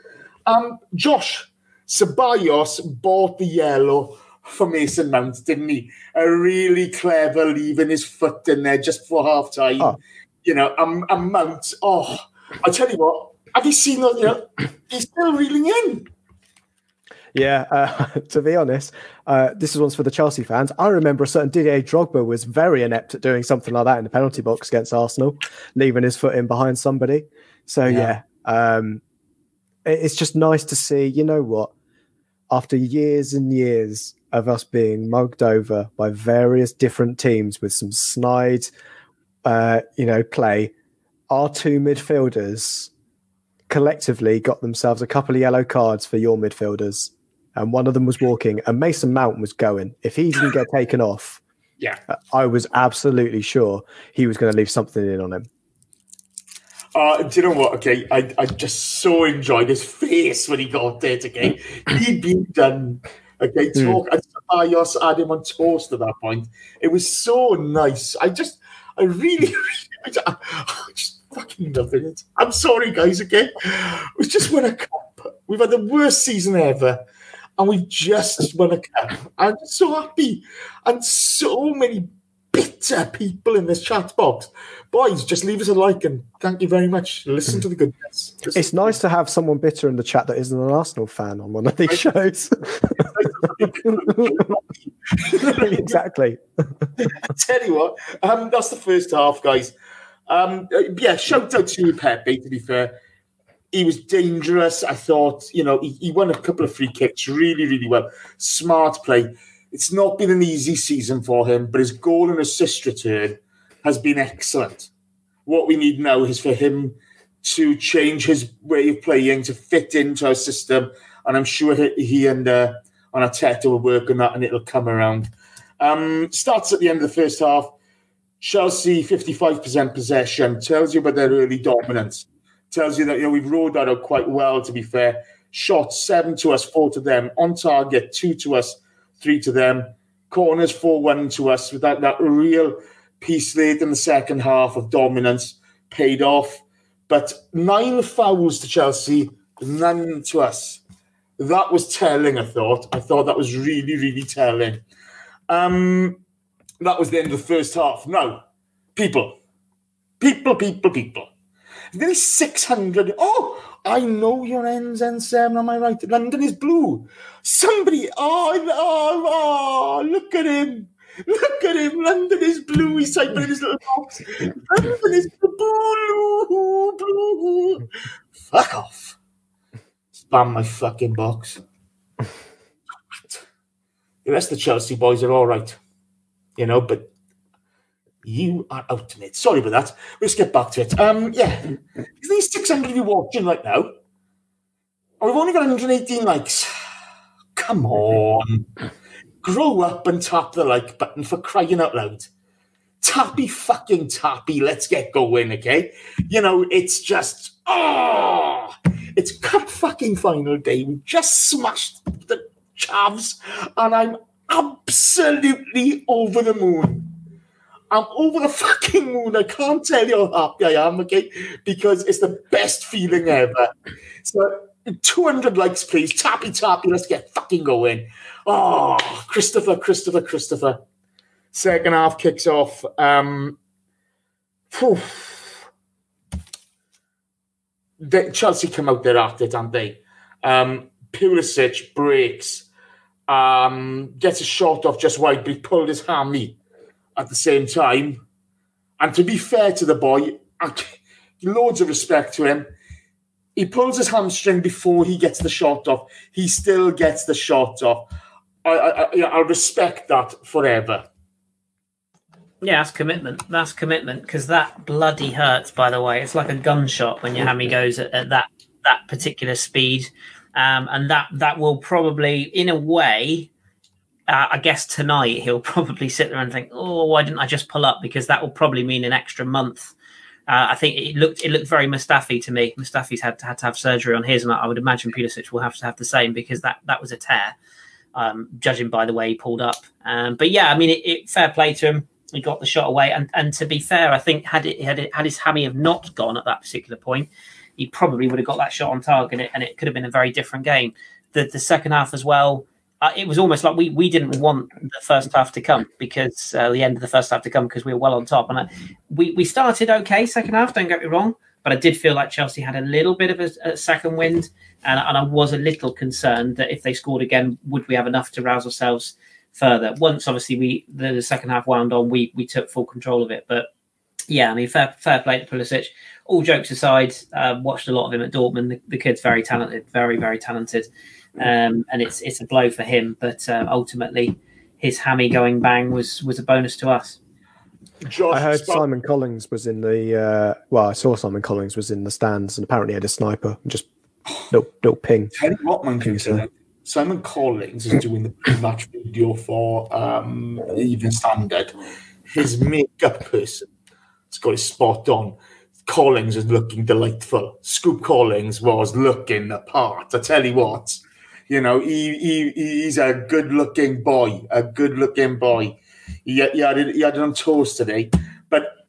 um, Josh Ceballos bought the yellow for Mason Mount, didn't he? A really clever leaving his foot in there just for half time. Oh. You know, and, and Mount, oh, I tell you what, have you seen that? You know, he's still reeling in. Yeah. Uh, to be honest, uh, this is one's for the Chelsea fans. I remember a certain Didier Drogba was very inept at doing something like that in the penalty box against Arsenal, leaving his foot in behind somebody. So yeah, um, it's just nice to see. You know what? After years and years of us being mugged over by various different teams with some snide, uh, you know, play, our two midfielders collectively got themselves a couple of yellow cards for your midfielders, and one of them was walking, and Mason Mount was going. If he didn't get taken off, Yeah. Uh, I was absolutely sure he was going to leave something in on him. Uh, do you know what? Okay, I, I just so enjoyed his face when he got there today. He'd been done. Okay, hmm. talk. And Ceballos ah, had him on toast at that point. It was so nice. I just, I really, I just, I just fucking loving it. I'm sorry, guys. Okay, we just won a cup. We've had the worst season ever, and we've just won a cup. I'm so happy, and so many bitter people in this chat box. Boys, just leave us a like and thank you very much. Listen to the goodness. Just- It's nice to have someone bitter in the chat that isn't an Arsenal fan on one of these shows. exactly. I tell you what, um, that's the first half, guys. Um, uh, yeah, shout out to Pepe. To be fair, he was dangerous. I thought, you know, he, he won a couple of free kicks really, really well. Smart play. It's not been an easy season for him, but his goal and assist return has been excellent. What we need now is for him to change his way of playing to fit into our system, and I'm sure he, and uh, on will work on that, and it'll come around. Um, starts at the end of the first half. Chelsea 55% possession tells you about their early dominance. Tells you that you know we've rolled that out quite well. To be fair, shots seven to us, four to them. On target, two to us, three to them. Corners four one to us. With that that real piece late in the second half of dominance paid off. But nine fouls to Chelsea, none to us. That was telling. I thought. I thought that was really really telling. Um, that was the end of the first half. Now, people, people, people, people. There's 600. Oh, I know your ends and seven. Am I right? London is blue. Somebody. Oh, oh, oh, look at him. Look at him. London is blue. He's in his little box. London is blue, blue. Fuck off. Spam my fucking box. The rest of the Chelsea boys are all right you know, but you are out it. Sorry about that. Let's get back to it. Um, yeah, is these 600 of you watching right now? Oh, we've only got 118 likes. Come on. Grow up and tap the like button for crying out loud. Tappy fucking tappy. Let's get going, okay? You know, it's just, oh, it's cup fucking final day. We just smashed the Chavs, and I'm absolutely over the moon. I'm over the fucking moon. I can't tell you how happy I am, okay? Because it's the best feeling ever. So 200 likes, please. Tappy tappy. Let's get fucking going. Oh, Christopher, Christopher, Christopher. Second half kicks off. Um. The, Chelsea come out there after it, aren't they? Um, Pulisic breaks um, gets a shot off just wide, but he pulled his hammy at the same time. And to be fair to the boy, loads of respect to him. He pulls his hamstring before he gets the shot off. He still gets the shot off. I, I, I, I respect that forever. Yeah, that's commitment. That's commitment because that bloody hurts. By the way, it's like a gunshot when your hammy goes at, at that that particular speed um, and that that will probably, in a way, uh, I guess tonight he'll probably sit there and think, "Oh, why didn't I just pull up?" Because that will probably mean an extra month. Uh, I think it looked it looked very Mustafi to me. Mustafi's had to, had to have surgery on his, and I would imagine Pulisic will have to have the same because that that was a tear, um, judging by the way he pulled up. Um, but yeah, I mean, it, it, fair play to him. He got the shot away, and and to be fair, I think had it had it had his hammy have not gone at that particular point, he probably would have got that shot on target, and it, and it could have been a very different game. The the second half as well, uh, it was almost like we we didn't want the first half to come because uh, the end of the first half to come because we were well on top, and I, we we started okay second half. Don't get me wrong, but I did feel like Chelsea had a little bit of a, a second wind, and, and I was a little concerned that if they scored again, would we have enough to rouse ourselves further? Once obviously we the, the second half wound on, we we took full control of it, but yeah, I mean, fair, fair play to Pulisic all jokes aside, uh, watched a lot of him at Dortmund. The, the kid's very talented, very very talented, um, and it's it's a blow for him. But uh, ultimately, his hammy going bang was was a bonus to us. Josh, I heard Simon Collings was in the uh, well. I saw Simon Collings was in the stands and apparently had a sniper. Just little little ping. Tell you what, man, ping Simon Collings is doing the match video for um, Evening Standard. His makeup person has got his spot on. Collings is looking delightful. Scoop Collings was looking the part. I tell you what, you know, he, he he's a good looking boy, a good looking boy. He, he, had it, he had it on toes today, but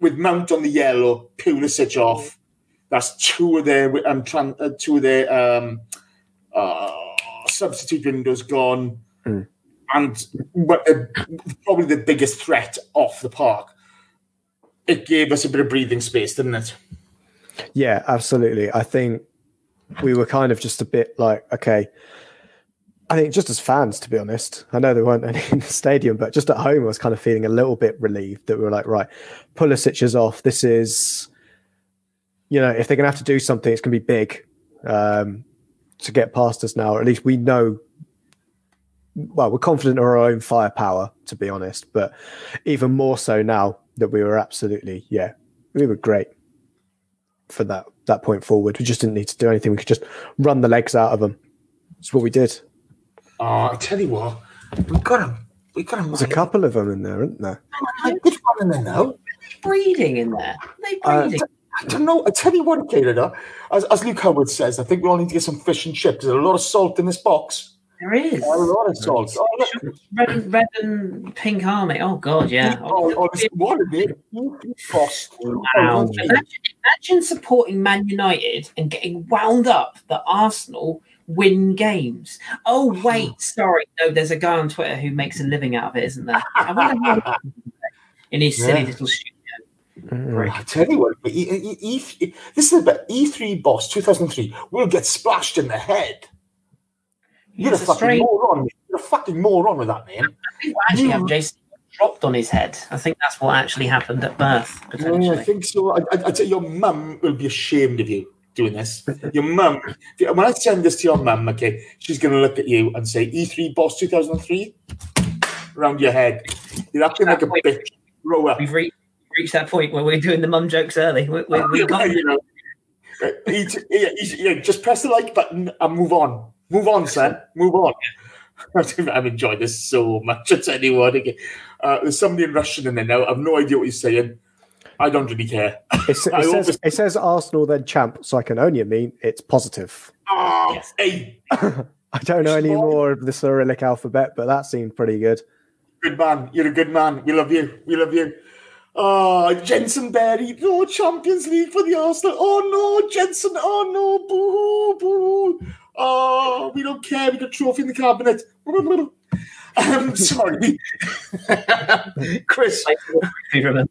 with Mount on the yellow, Pulisic off. That's two of their um, tran, uh, two of their um, uh, substitute windows gone, mm. and but, uh, probably the biggest threat off the park it gave us a bit of breathing space, didn't it? Yeah, absolutely. I think we were kind of just a bit like, okay. I think just as fans, to be honest, I know there weren't any in the stadium, but just at home, I was kind of feeling a little bit relieved that we were like, right, Pulisic is off. This is, you know, if they're going to have to do something, it's going to be big um, to get past us now. Or at least we know. Well, we're confident in our own firepower, to be honest, but even more so now that we were absolutely, yeah, we were great for that that point forward. We just didn't need to do anything. We could just run the legs out of them. That's what we did. Oh, I tell you what, we got him. We got him. There's a couple of them in there, isn't there? Which one in there now? breeding in there. Are they Uh, breeding? I don't know. I tell you what, Canada, as, as Luke Howard says, I think we all need to get some fish and chips. There's a lot of salt in this box. There is. A lot of salt. Oh, look. Red, and- red and pink army. Oh god, yeah. Oh, oh, what a name. Boss. Wow. Imagine, imagine supporting Man United and getting wound up that Arsenal win games. Oh wait, sorry. No, there's a guy on Twitter who makes a living out of it, isn't there? I wonder how in his silly Yeah. little studio. Mm. I tell you what, E- E- E- this is about E3 Boss 2003 We'll get splashed in the head. You're It's a a fucking moron. You're a fucking moron with that name. I think we'll actually have Jason dropped on his head. I think that's what actually happened at birth, Yeah, I think so. I, I, I tell you, your mum will be ashamed of you doing this. Your mum, when I send this to your mum, okay, she's going to look at you and say, E3 Boss 2003 around your head. You're acting like a bitch. Grow up. We've reached, reached that point where we're doing the mum jokes early. We, we, we got you know, uh, yeah, yeah, just press the like button and move on. Move on, son. Move on. I've enjoyed this so much. I tell you what, okay. uh, there's somebody in Russian in there now. I've no idea what he's saying. I don't really care. It's, it, says, always- it says Arsenal then champ, so I can only mean it's positive. Oh, Yes. hey, I don't know any Small. more of the Cyrillic alphabet, but that seemed pretty good. good man. You're a good man. We love you. We love you. Oh, Jensen Berry. No Champions League for the Arsenal. Oh no, Jensen. Oh no, boo, boo. Oh, we don't care. We got a trophy in the cabinet. I'm sorry, Chris. yeah,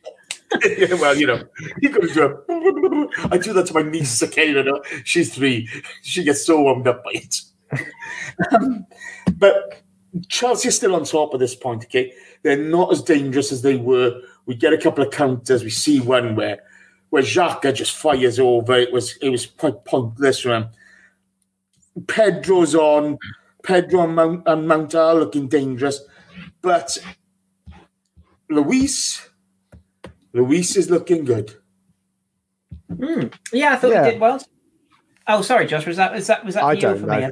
well, you know, you got to do it. I do that to my niece, okay? You know, she's three. She gets so warmed up by it. Um, but Chelsea are still on top at this point, okay? They're not as dangerous as they were. We get a couple of counters. We see one where where Xhaka just fires over. It was it was quite pointless from him. Pedro's on. Pedro and Mount, and Mount are looking dangerous. But Luiz, Luiz is looking good. Hmm. Yeah, I thought Yeah. we did well. Oh, sorry, Josh. Was that was that was that I you don't for know. me? Uh,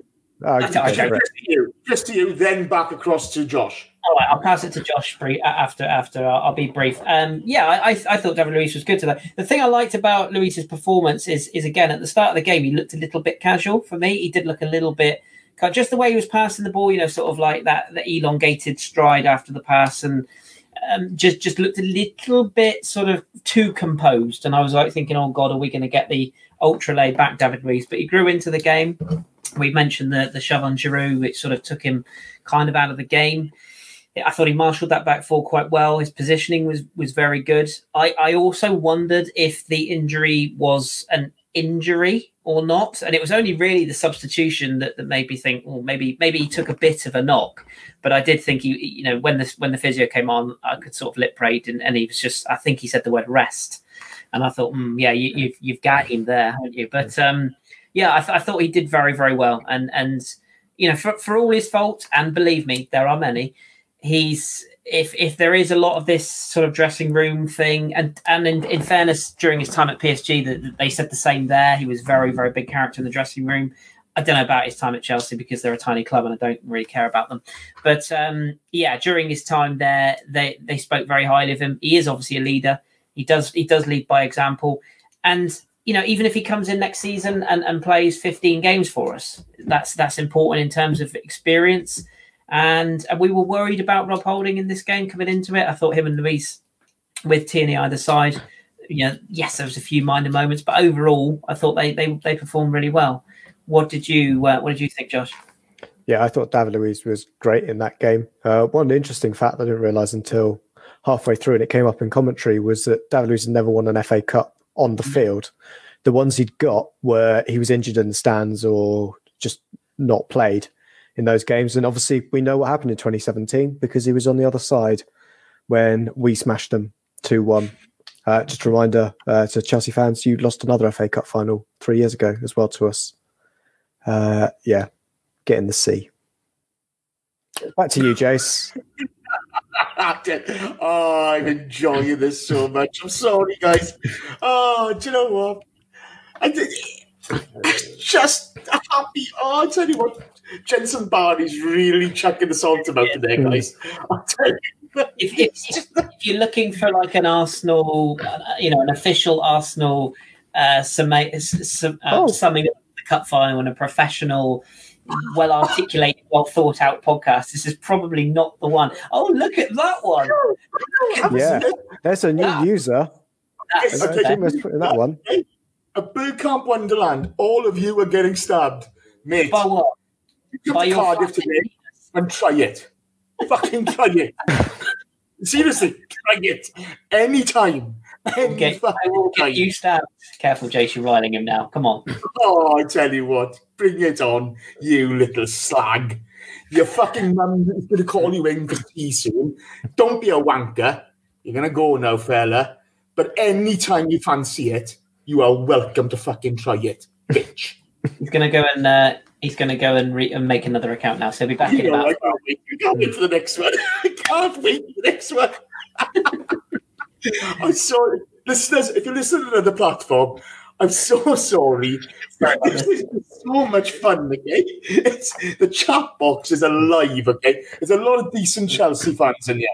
I don't- I don't- Just to you, just to you, then back across to Josh. All right, I'll pass it to Josh after. After I'll, I'll be brief. Um, yeah, I, I, thought David Luiz was good today. The thing I liked about Luiz's performance is, is again at the start of the game, he looked a little bit casual for me. He did look a little bit just the way he was passing the ball, you know, sort of like that, the elongated stride after the pass, and um, just just looked a little bit sort of too composed. And I was like thinking, oh god, are we going to get the ultra laid back David Luiz? But he grew into the game. We mentioned the the shove on Giroud, which sort of took him kind of out of the game. I thought he marshalled that back four quite well. His positioning was was very good. I, I also wondered if the injury was an injury or not, and it was only really the substitution that, that made me think, well, maybe maybe he took a bit of a knock. But I did think he, you know, when the when the physio came on, I could sort of lip read, and, and he was just, I think he said the word rest, and I thought, mm, yeah, you, you've you've got him there, haven't you? But um, yeah, I, th- I thought he did very very well, and and you know, for for all his faults, and believe me, there are many he's if if there is a lot of this sort of dressing room thing and and in, in fairness during his time at PSG that they said the same there. He was very very big character in the dressing room. I don't know about his time at Chelsea because they're a tiny club and I don't really care about them. But um yeah during his time there they they spoke very highly of him. He is obviously a leader. He does he does lead by example. And you know even if he comes in next season and, and plays 15 games for us that's that's important in terms of experience and we were worried about Rob Holding in this game coming into it. I thought him and Luiz with Tierney either side. You know, yes, there was a few minor moments, but overall, I thought they they, they performed really well. What did you uh, What did you think, Josh? Yeah, I thought David Luiz was great in that game. Uh, one interesting fact I didn't realise until halfway through, and it came up in commentary, was that David Luiz had never won an FA Cup on the field. The ones he'd got were he was injured in the stands or just not played in those games. And obviously, we know what happened in 2017 because he was on the other side when we smashed them 2 1 Uh, just a reminder uh, to Chelsea fans, you lost another FA Cup final three years ago as well to us. Uh, yeah, get in the sea. Back to you, Jace. oh, I'm enjoying this so much. I'm sorry, guys. Oh, do you know what? I did, just happy. Oh, I tell you what, Jensen Barney's really chucking the salt about today, guys. I tell you. if, if, if you're looking for like an Arsenal, uh, you know, an official Arsenal uh, summa- s- sum- uh, Oh. summing up the cup final and a professional, well articulated, well thought out podcast, this is probably not the one. Oh, look at that one! Yeah, there's a new Yeah. user. That's, Okay. I think let's put in that one. At Bergkamp Wonderland, all of you are getting stabbed. Mate, by what? Come By to Cardiff today and try it. Fucking try it. Seriously, try it. Anytime. Any Okay, I will fucking get you stabbed. Careful, Jace, you're riling him now. Come on. Oh, I tell you what, bring it on, you little slag. Your fucking mum is going to call you in for tea soon. Don't be a wanker. You're going to go now, fella. But anytime you fancy it, you are welcome to fucking try it, bitch. He's gonna go and uh, he's gonna go and, re- and make another account now. So he'll be back in You know, I about. can't wait. Hmm. I can't wait for the next one. I can't wait for the next one. I'm sorry. Listeners, if you're listening to another platform, I'm so sorry. This is so much fun, okay? It's, the chat box is alive, okay? There's a lot of decent Chelsea fans in here.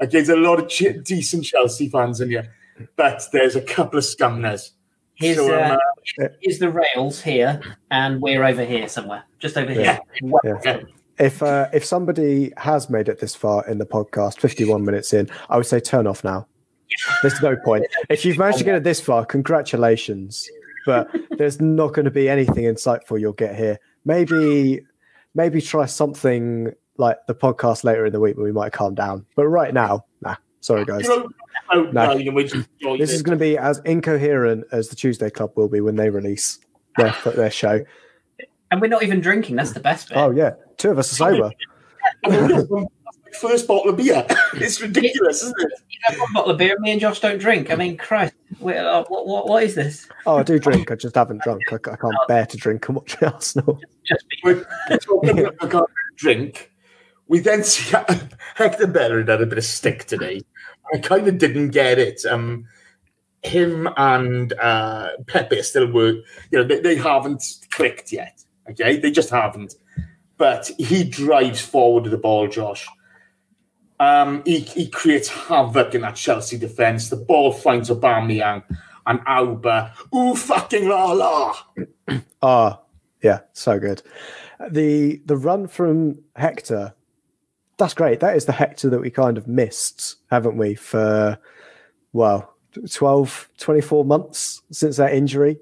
Okay, there's a lot of ch- decent Chelsea fans in here. But there's a couple of scumners. Here's, um, uh, here's the rails here, and we're over here somewhere, just over here. Yeah. If uh, if somebody has made it this far in the podcast, 51 minutes in, I would say turn off now. There's no point. If you've managed to get it this far, congratulations. But there's not going to be anything insightful you'll get here. Maybe maybe try something like the podcast later in the week where we might calm down. But right now. Sorry guys. you know, No. now, you know, we just enjoy This is going to be as incoherent as the Tuesday Club will be when they release their their show. And we're not even drinking. That's the best bit. Oh yeah, two of us are sober. I mean, that's my first bottle of beer. It's ridiculous, isn't it? You have one bottle of beer. Me and Josh don't drink. I mean, Christ, we're, uh, what, what, what is this? Oh, I do drink. I just haven't drunk. I, I can't bear to drink and watch Arsenal. Just be, We're talking about drink. We then see Hector Bellerin had a bit of stick today. I kind of didn't get it. Um, him and uh, Pepe still work. You know, they, they haven't clicked yet. Okay, they just haven't. But he drives forward with the ball, Josh. Um, he, he creates havoc in that Chelsea defence. The ball finds Aubameyang and Auba. Ooh, fucking la la! Ah, yeah, so good. The the run from Hector, that's great. That is the Hector that we kind of missed, haven't we, for well, 12, 24 months since that injury.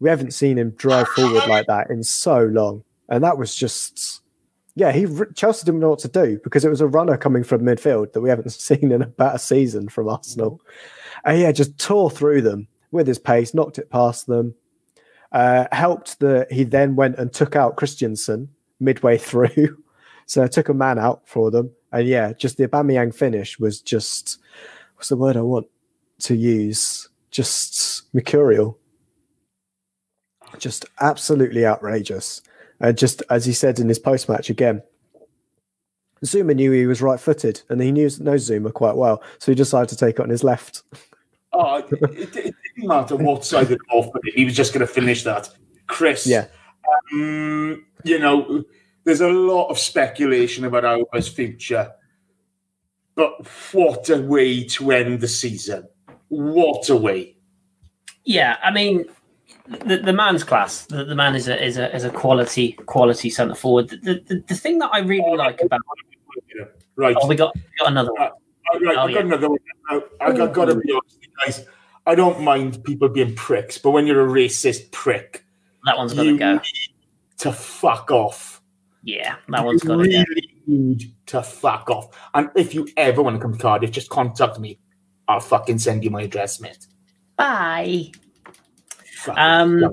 We haven't seen him drive forward like that in so long. And that was just yeah, he Chelsea didn't know what to do because it was a runner coming from midfield that we haven't seen in about a season from Arsenal. And yeah, just tore through them with his pace, knocked it past them. Uh, helped that he then went and took out Christensen midway through. So I took a man out for them. And yeah, just the Aubameyang finish was just what's the word I want to use? Just mercurial. Just absolutely outrageous. And just as he said in his post match again, Zouma knew he was right footed and he knew knows Zouma quite well. So he decided to take it on his left. Oh, it, it, it didn't matter what side of the ball him. He was just going to finish that. Chris, Yeah. um, you know, there's a lot of speculation about Auba's future. But what a way to end the season. What a way. yeah, I mean, the, the man's class. The, the man is a is a is a quality quality centre forward. The, the the thing that I really oh, like about Right. oh, we got we got another one. All right, Oh, I've yeah. got another one. I, I got, got to be honest, guys. I don't mind people being pricks, but when you're a racist prick, That one's gotta go. to fuck off. Yeah, that one's got really go. need to fuck off. And if you ever want to come to Cardiff, just contact me. I'll fucking send you my address, mate. Bye. Fuck Um, yeah.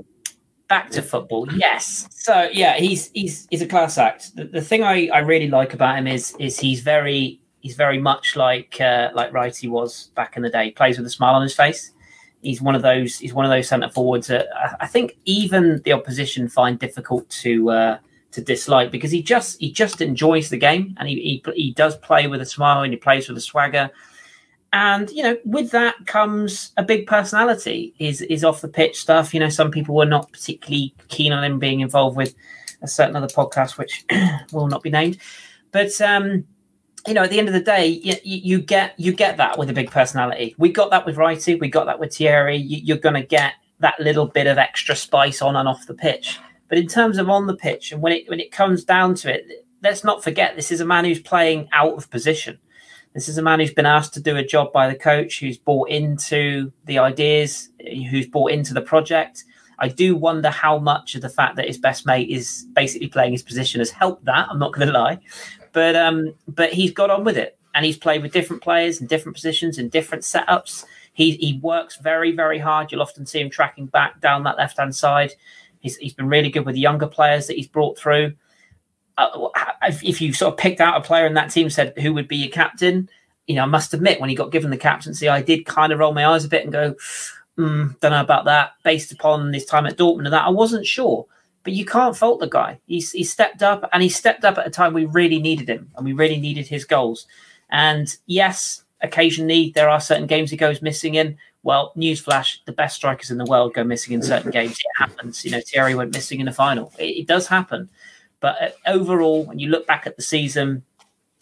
back to football. Yes. So yeah, he's he's he's a class act. The, the thing I, I really like about him is is he's very he's very much like uh, like Wrighty was back in the day. He plays with a smile on his face. He's one of those. He's one of those centre forwards that I, I think even the opposition find difficult to uh, to dislike because he just he just enjoys the game and he, he he does play with a smile and he plays with a swagger. And you know, with that comes a big personality. Is is off the pitch stuff. You know, some people were not particularly keen on him being involved with a certain other podcast, which will not be named. But um, you know, at the end of the day, you, you, get you get that with a big personality. We got that with Wrighty, we got that with Thierry. You, are going to get that little bit of extra spice on and off the pitch. But in terms of on the pitch, and when it when it comes down to it, let's not forget this is a man who's playing out of position. This is a man who's been asked to do a job by the coach, who's bought into the ideas, who's bought into the project. I do wonder how much of the fact that his best mate is basically playing his position has helped that. I'm not going to lie, but um, but he's got on with it, and he's played with different players in different positions in different setups. He he works very very hard. You'll often see him tracking back down that left hand side. He's he's been really good with the younger players that he's brought through. Uh, if, if you sort of picked out a player in that team, said who would be your captain, you know, I must admit when he got given the captaincy, I did kind of roll my eyes a bit and go, mm, don't know about that. Based upon his time at Dortmund and that, I wasn't sure. But you can't fault the guy. He's he stepped up and he stepped up at a time we really needed him and we really needed his goals. And yes, occasionally there are certain games he goes missing in. Well, newsflash: the best strikers in the world go missing in certain games. It happens. You know, Thierry went missing in the final. It, it does happen. But uh, overall, when you look back at the season,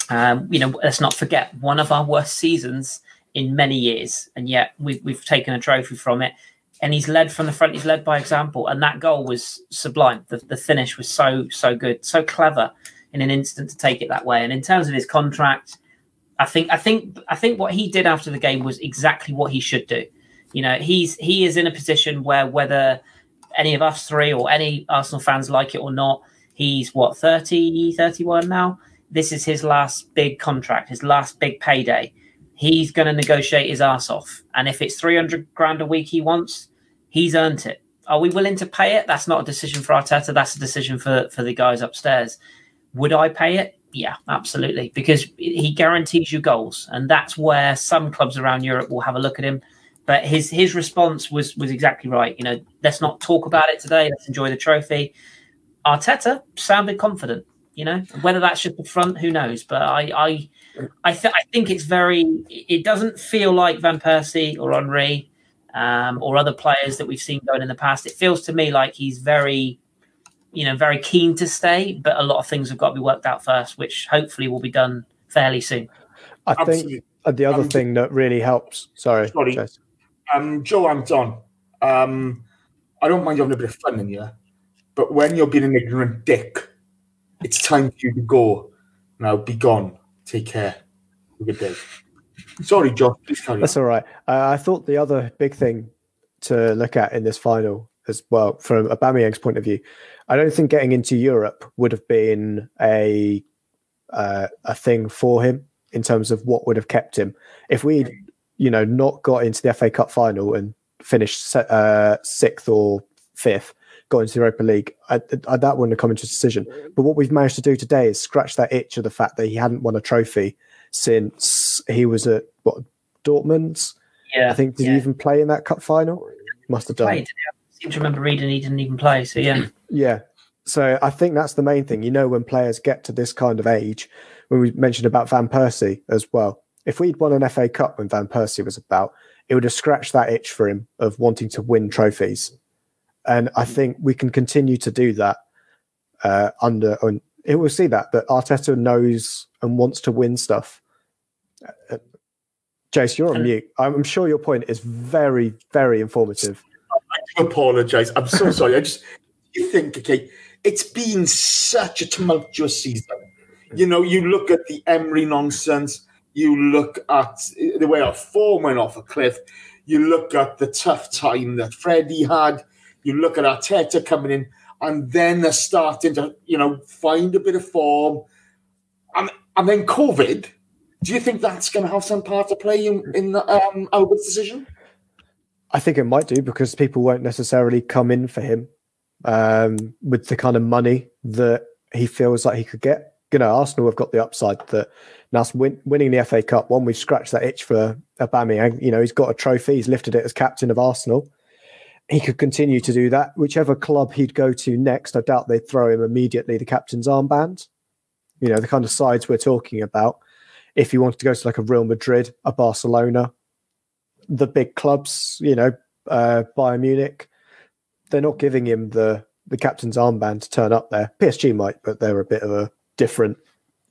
um, you know, let's not forget one of our worst seasons in many years, and yet we've we've taken a trophy from it and he's led from the front. He's led by example, and that goal was sublime. The, the finish was so so good, so clever in an instant to take it that way. And in terms of his contract, I think I think I think what he did after the game was exactly what he should do. You know, he's he is in a position where whether any of us three or any Arsenal fans like it or not, he's what 30, 31 now. This is his last big contract, his last big payday he's going to negotiate his ass off. And if it's 300 grand a week he wants, he's earned it. Are we willing to pay it? That's not a decision for Arteta. That's a decision for, for the guys upstairs. Would I pay it? Yeah, absolutely. Because he guarantees you goals. And that's where some clubs around Europe will have a look at him. But his his response was was exactly right. You know, let's not talk about it today. Let's enjoy the trophy. Arteta sounded confident. You know, whether that's just the front, who knows? But I I I, th- I think it's very. It doesn't feel like Van Persie or Henry um, or other players that we've seen going in the past. It feels to me like he's very, you know, very keen to stay, but a lot of things have got to be worked out first, which hopefully will be done fairly soon. I Absolutely. think the other um, thing that really helps. Sorry, sorry, um, Joe done. Um, I don't mind you having a bit of fun in here, but when you're being an ignorant dick, it's time for you to go. Now be gone. Take care. Have a good day. Sorry, John. Please carry That's on. all right. Uh, I thought the other big thing to look at in this final, as well, from Aubameyang's point of view, I don't think getting into Europe would have been a uh, a thing for him in terms of what would have kept him. If we, you know, not got into the FA Cup final and finished uh, sixth or fifth, got into the Europa League, I, I, that wouldn't have come into a decision. But what we've managed to do today is scratch that itch of the fact that he hadn't won a trophy since he was at what Dortmund's. Yeah, I think did yeah. he even play in that cup final? Must have done. Played, I seem to remember reading he didn't even play. So yeah, yeah. So I think that's the main thing. You know, when players get to this kind of age, when we mentioned about Van Persie as well. If we'd won an FA Cup when Van Persie was about, it would have scratched that itch for him of wanting to win trophies. And I think we can continue to do that uh, under. And it will see that that Arteta knows and wants to win stuff. Uh, Jace, you're on mute. I'm sure your point is very, very informative. I do apologise. I'm so sorry. I just you think, okay, it's been such a tumultuous season. You know, you look at the Emery nonsense. You look at the way our form went off a cliff. You look at the tough time that Freddie had you look at Arteta coming in, and then they're starting to, you know, find a bit of form. And, and then COVID, do you think that's going to have some part to play in, in the, um, Auba's decision? I think it might do because people won't necessarily come in for him um, with the kind of money that he feels like he could get. you know, Arsenal have got the upside that now win, winning the FA Cup. One, we've scratched that itch for Aubameyang. You know, he's got a trophy. He's lifted it as captain of Arsenal. He could continue to do that. Whichever club he'd go to next, I doubt they'd throw him immediately the captain's armband. You know, the kind of sides we're talking about. If he wanted to go to like a Real Madrid, a Barcelona, the big clubs, you know, uh, Bayern Munich, they're not giving him the the captain's armband to turn up there. PSG might, but they're a bit of a different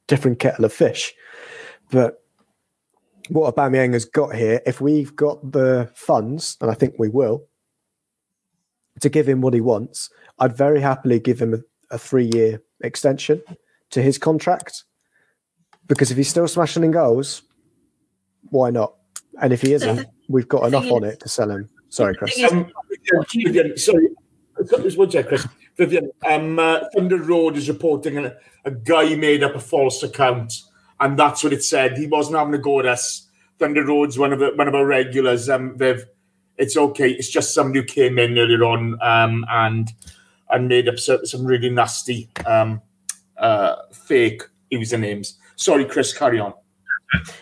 different kettle of fish. But what Aubameyang has got here, if we've got the funds, and I think we will, to give him what he wants, I'd very happily give him a, a three-year extension to his contract. Because if he's still smashing in goals, why not? And if he isn't, we've got enough on it to sell him. Sorry, Chris. Um, Vivian, sorry, just one sec, Chris. Vivian, um, uh, Thunder Road is reporting a, a guy made up a false account, and that's what it said. He wasn't having a go at us. Thunder Road's one of the, one of our regulars. Um, they've, it's okay. It's just somebody who came in earlier on um, and and made up some, some really nasty um, uh, fake usernames. Sorry, Chris. Carry on.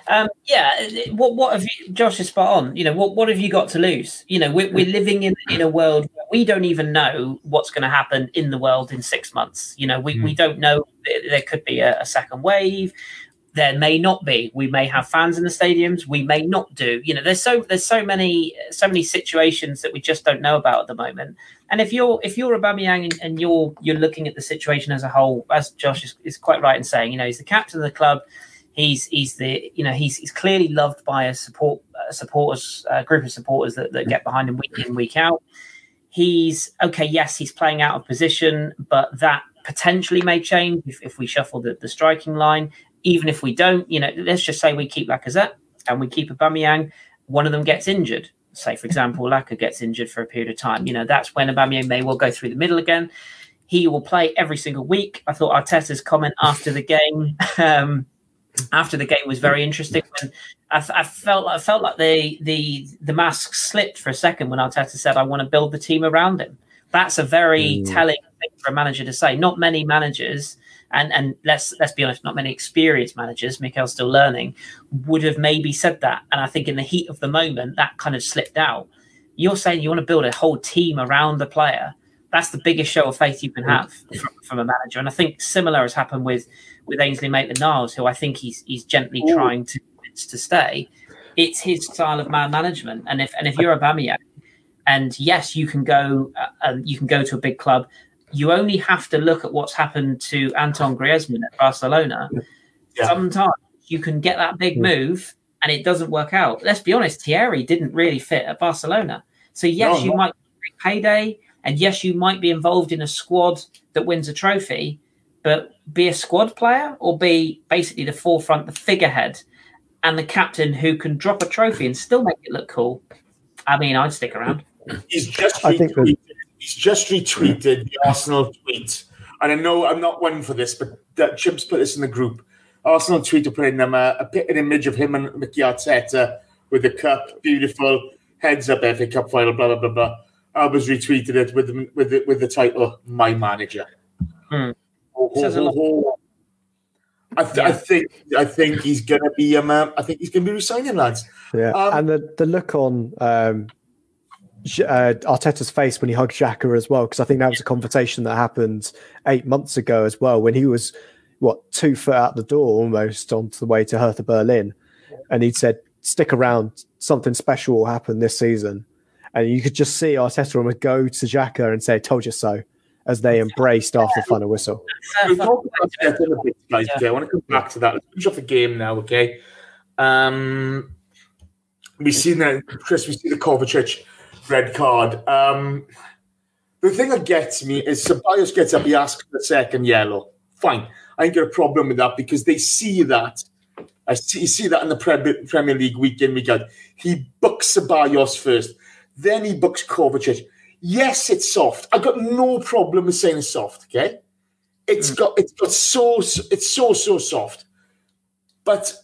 Um, yeah, what what have you, Josh is spot on. You know, what what have you got to lose? You know, we're, we're living in in a world where we don't even know what's going to happen in the world in six months. You know, we, we don't know there there could be a, a second wave. There may not be. We may have fans in the stadiums. We may not do. You know, there's so there's so many so many situations that we just don't know about at the moment. And if you're if you're Aubameyang and, and you're you're looking at the situation as a whole, as Josh is, is quite right in saying, you know, he's the captain of the club he's he's the you know he's he's clearly loved by a support a supporters a group of supporters that, that get behind him week in week out. He's okay yes he's playing out of position but that potentially may change if, if we shuffle the, the striking line. Even if we don't you know let's just say we keep Lacazette and we keep Aubameyang one of them gets injured. Say for example Laka gets injured for a period of time. You know that's when Aubameyang may well go through the middle again. He will play every single week. I thought Arteta's comment after the game um, after the game was very interesting. When I, I felt I felt like the the the mask slipped for a second when Arteta said, "I want to build the team around him." That's a very hmm. telling thing for a manager to say. Not many managers, and and let's let's be honest, not many experienced managers. Mikel's still learning. Would have maybe said that, and I think in the heat of the moment, that kind of slipped out. You're saying you want to build a whole team around the player. That's the biggest show of faith you can hmm. have from, from a manager, and I think similar has happened with with Ainsley Maitland-Niles, who I think he's he's gently trying to to stay. It's his style of man management, and if and if you're a Aubameyang, and yes, you can go uh, um, you can go to a big club. You only have to look at what's happened to Antoine Griezmann at Barcelona. Yeah. Sometimes you can get that big move, and it doesn't work out. Let's be honest, Thierry didn't really fit at Barcelona. So yes, No, you no. might payday, and yes, you might be involved in a squad that wins a trophy but be a squad player or be basically the forefront, the figurehead, and the captain who can drop a trophy and still make it look cool. I mean, I'd stick around. He's just I think that- retweeted, he's just retweeted the Arsenal tweet, and I know I'm not one for this, but that Chips put this in the group. Arsenal tweet are putting them a, a an image of him and Mickey Arteta with the cup, beautiful heads up FA Cup final, blah blah blah blah. was retweeted it with the, with the, with the title "My Manager." Hmm. Ho, Says a lot. I, th- I think I think he's gonna be um, uh, I think he's gonna be resigning, lads. Yeah, Um, and the the look on um, uh, Arteta's face when he hugged Xhaka as well, because I think that was a conversation that happened eight months ago as well, when he was what two foot out the door almost on the way to Hertha Berlin, and he'd said, "Stick around, something special will happen this season," and you could just see Arteta almost go to Xhaka and say, "Told you so," as they embraced after the final whistle. We'll talk about I want to come back to that. Let's finish off the game now, okay? Um, we see that Chris. We see the Kovacic red card. Um, the thing that gets me is Ceballos gets up. He asks for the second yellow. Fine, I ain't got a problem with that because they see that. I see, you see that in the Pre- Premier League week in week out. He books Ceballos first, then he books Kovacic. Yes, it's soft. I've got no problem with saying it's soft. Okay, it's mm. got it's got so it's so so soft, but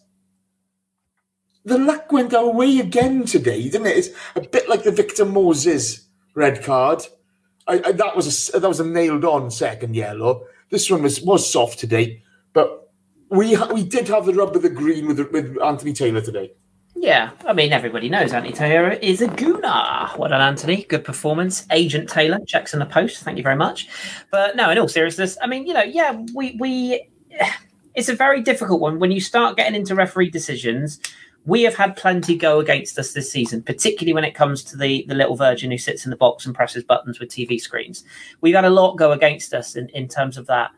the luck went our way again today, didn't it? It's a bit like the Victor Moses red card. I, I, that was a that was a nailed on second yellow. This one was was soft today, but we ha- we did have the rub of the green with with Anthony Taylor today. Yeah, I mean, everybody knows Anthony Taylor is a gooner. Well done, Anthony. Good performance. Agent Taylor checks in the post. Thank you very much. But no, in all seriousness, I mean, you know, yeah, we we it's a very difficult one when you start getting into referee decisions. We have had plenty go against us this season, particularly when it comes to the the little virgin who sits in the box and presses buttons with TV screens. We've had a lot go against us in, in terms of that.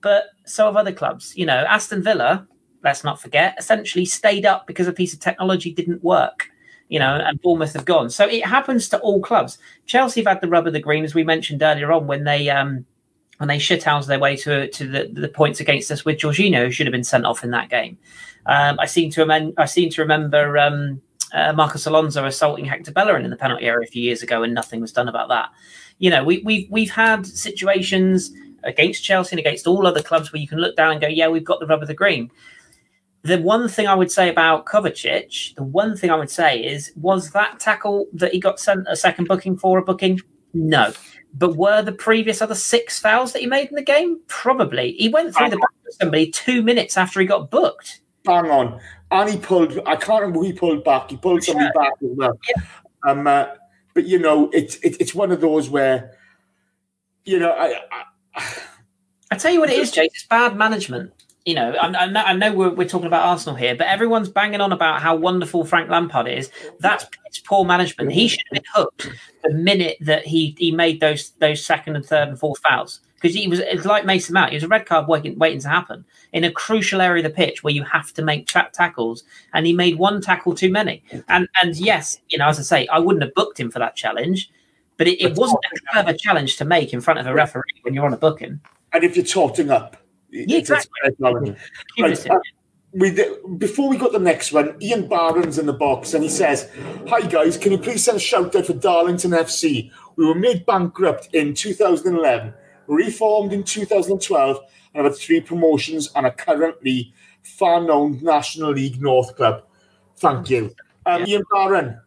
But so have other clubs. You know, Aston Villa, let's not forget, essentially stayed up because a piece of technology didn't work. You know, and Bournemouth have gone. So it happens to all clubs. Chelsea have had the rub of the green, as we mentioned earlier on, when they um when they shithoused their way to to the, the points against us with Jorginho, who should have been sent off in that game. Um, I seem to remember. I seem to remember um, uh, Marcos Alonso assaulting Hector Bellerin in the penalty area a few years ago, and nothing was done about that. You know, we, we've we've had situations against Chelsea and against all other clubs where you can look down and go, "Yeah, we've got the rub of the green." The one thing I would say about Kovacic, the one thing I would say is, was that tackle that he got sent a second booking for a booking? No. But were the previous other six fouls that he made in the game? Probably. He went through the back of somebody two minutes after he got booked. Bang on. And he pulled, I can't remember who he pulled back. He pulled somebody Yeah. back as well. Yeah. Um, uh, but, you know, it's it, it's one of those where, you know, I, I, I tell you what it is, Jake. It's bad management. You know, I, I know, I know we're, we're talking about Arsenal here, but everyone's banging on about how wonderful Frank Lampard is. That's poor management. He should have been hooked the minute that he he made those those second and third and fourth fouls because he was it's like Mason Mount. He was a red card waiting waiting to happen in a crucial area of the pitch where you have to make trap tackles, and he made one tackle too many. And and yes, you know, as I say, I wouldn't have booked him for that challenge, but it, it wasn't a clever challenge to make in front of a referee when you're on a booking. and if you're totting up, Yeah, it's- exactly. Right, uh, we did, before we got the next one, Ian Barron's in the box and he says, Hi guys, can you please send a shout out for Darlington FC? We were made bankrupt in 2011, reformed in 2012, and have had three promotions and are currently Vanarama National League North club. Thank you. Um, Ian Barron,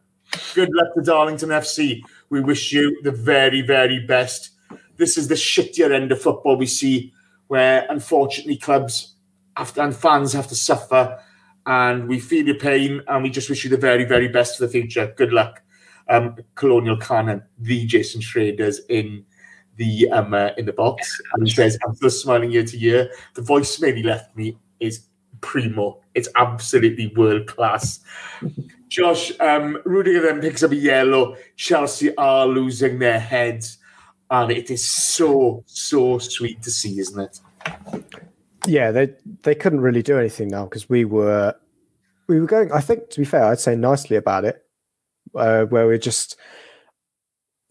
good luck to Darlington FC. We wish you the very, very best. This is the shittier end of football we see, where unfortunately clubs have to, and fans have to suffer. And we feel your pain, and we just wish you the very, very best for the future. Good luck, um, Colonial Cannon, the Jason Schrader's in the um uh, in the box, and he says, "I'm still smiling year to year." The voicemail he left me is primo. It's absolutely world class. Josh, um, Rudiger then picks up a yellow. Chelsea are losing their heads, and it is so so sweet to see, isn't it? Yeah, they they couldn't really do anything now because we were we were going. I think to be fair, I'd say nicely about it, uh, where we're just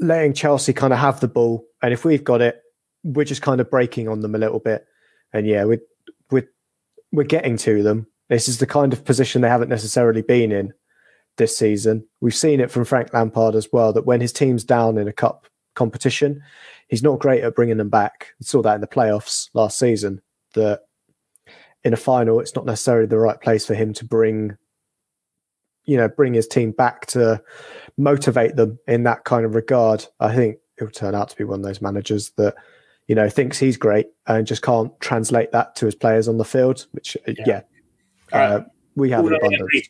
letting Chelsea kind of have the ball, and if we've got it, we're just kind of breaking on them a little bit. And yeah, we're we're we're getting to them. This is the kind of position they haven't necessarily been in this season. We've seen it from Frank Lampard as well that when his team's down in a cup competition, he's not great at bringing them back. We saw that in the playoffs last season. That in a final, it's not necessarily the right place for him to bring, you know, bring his team back to motivate them in that kind of regard. I think he'll turn out to be one of those managers that, you know, thinks he's great and just can't translate that to his players on the field. Which, uh, yeah, uh, we have an abundance.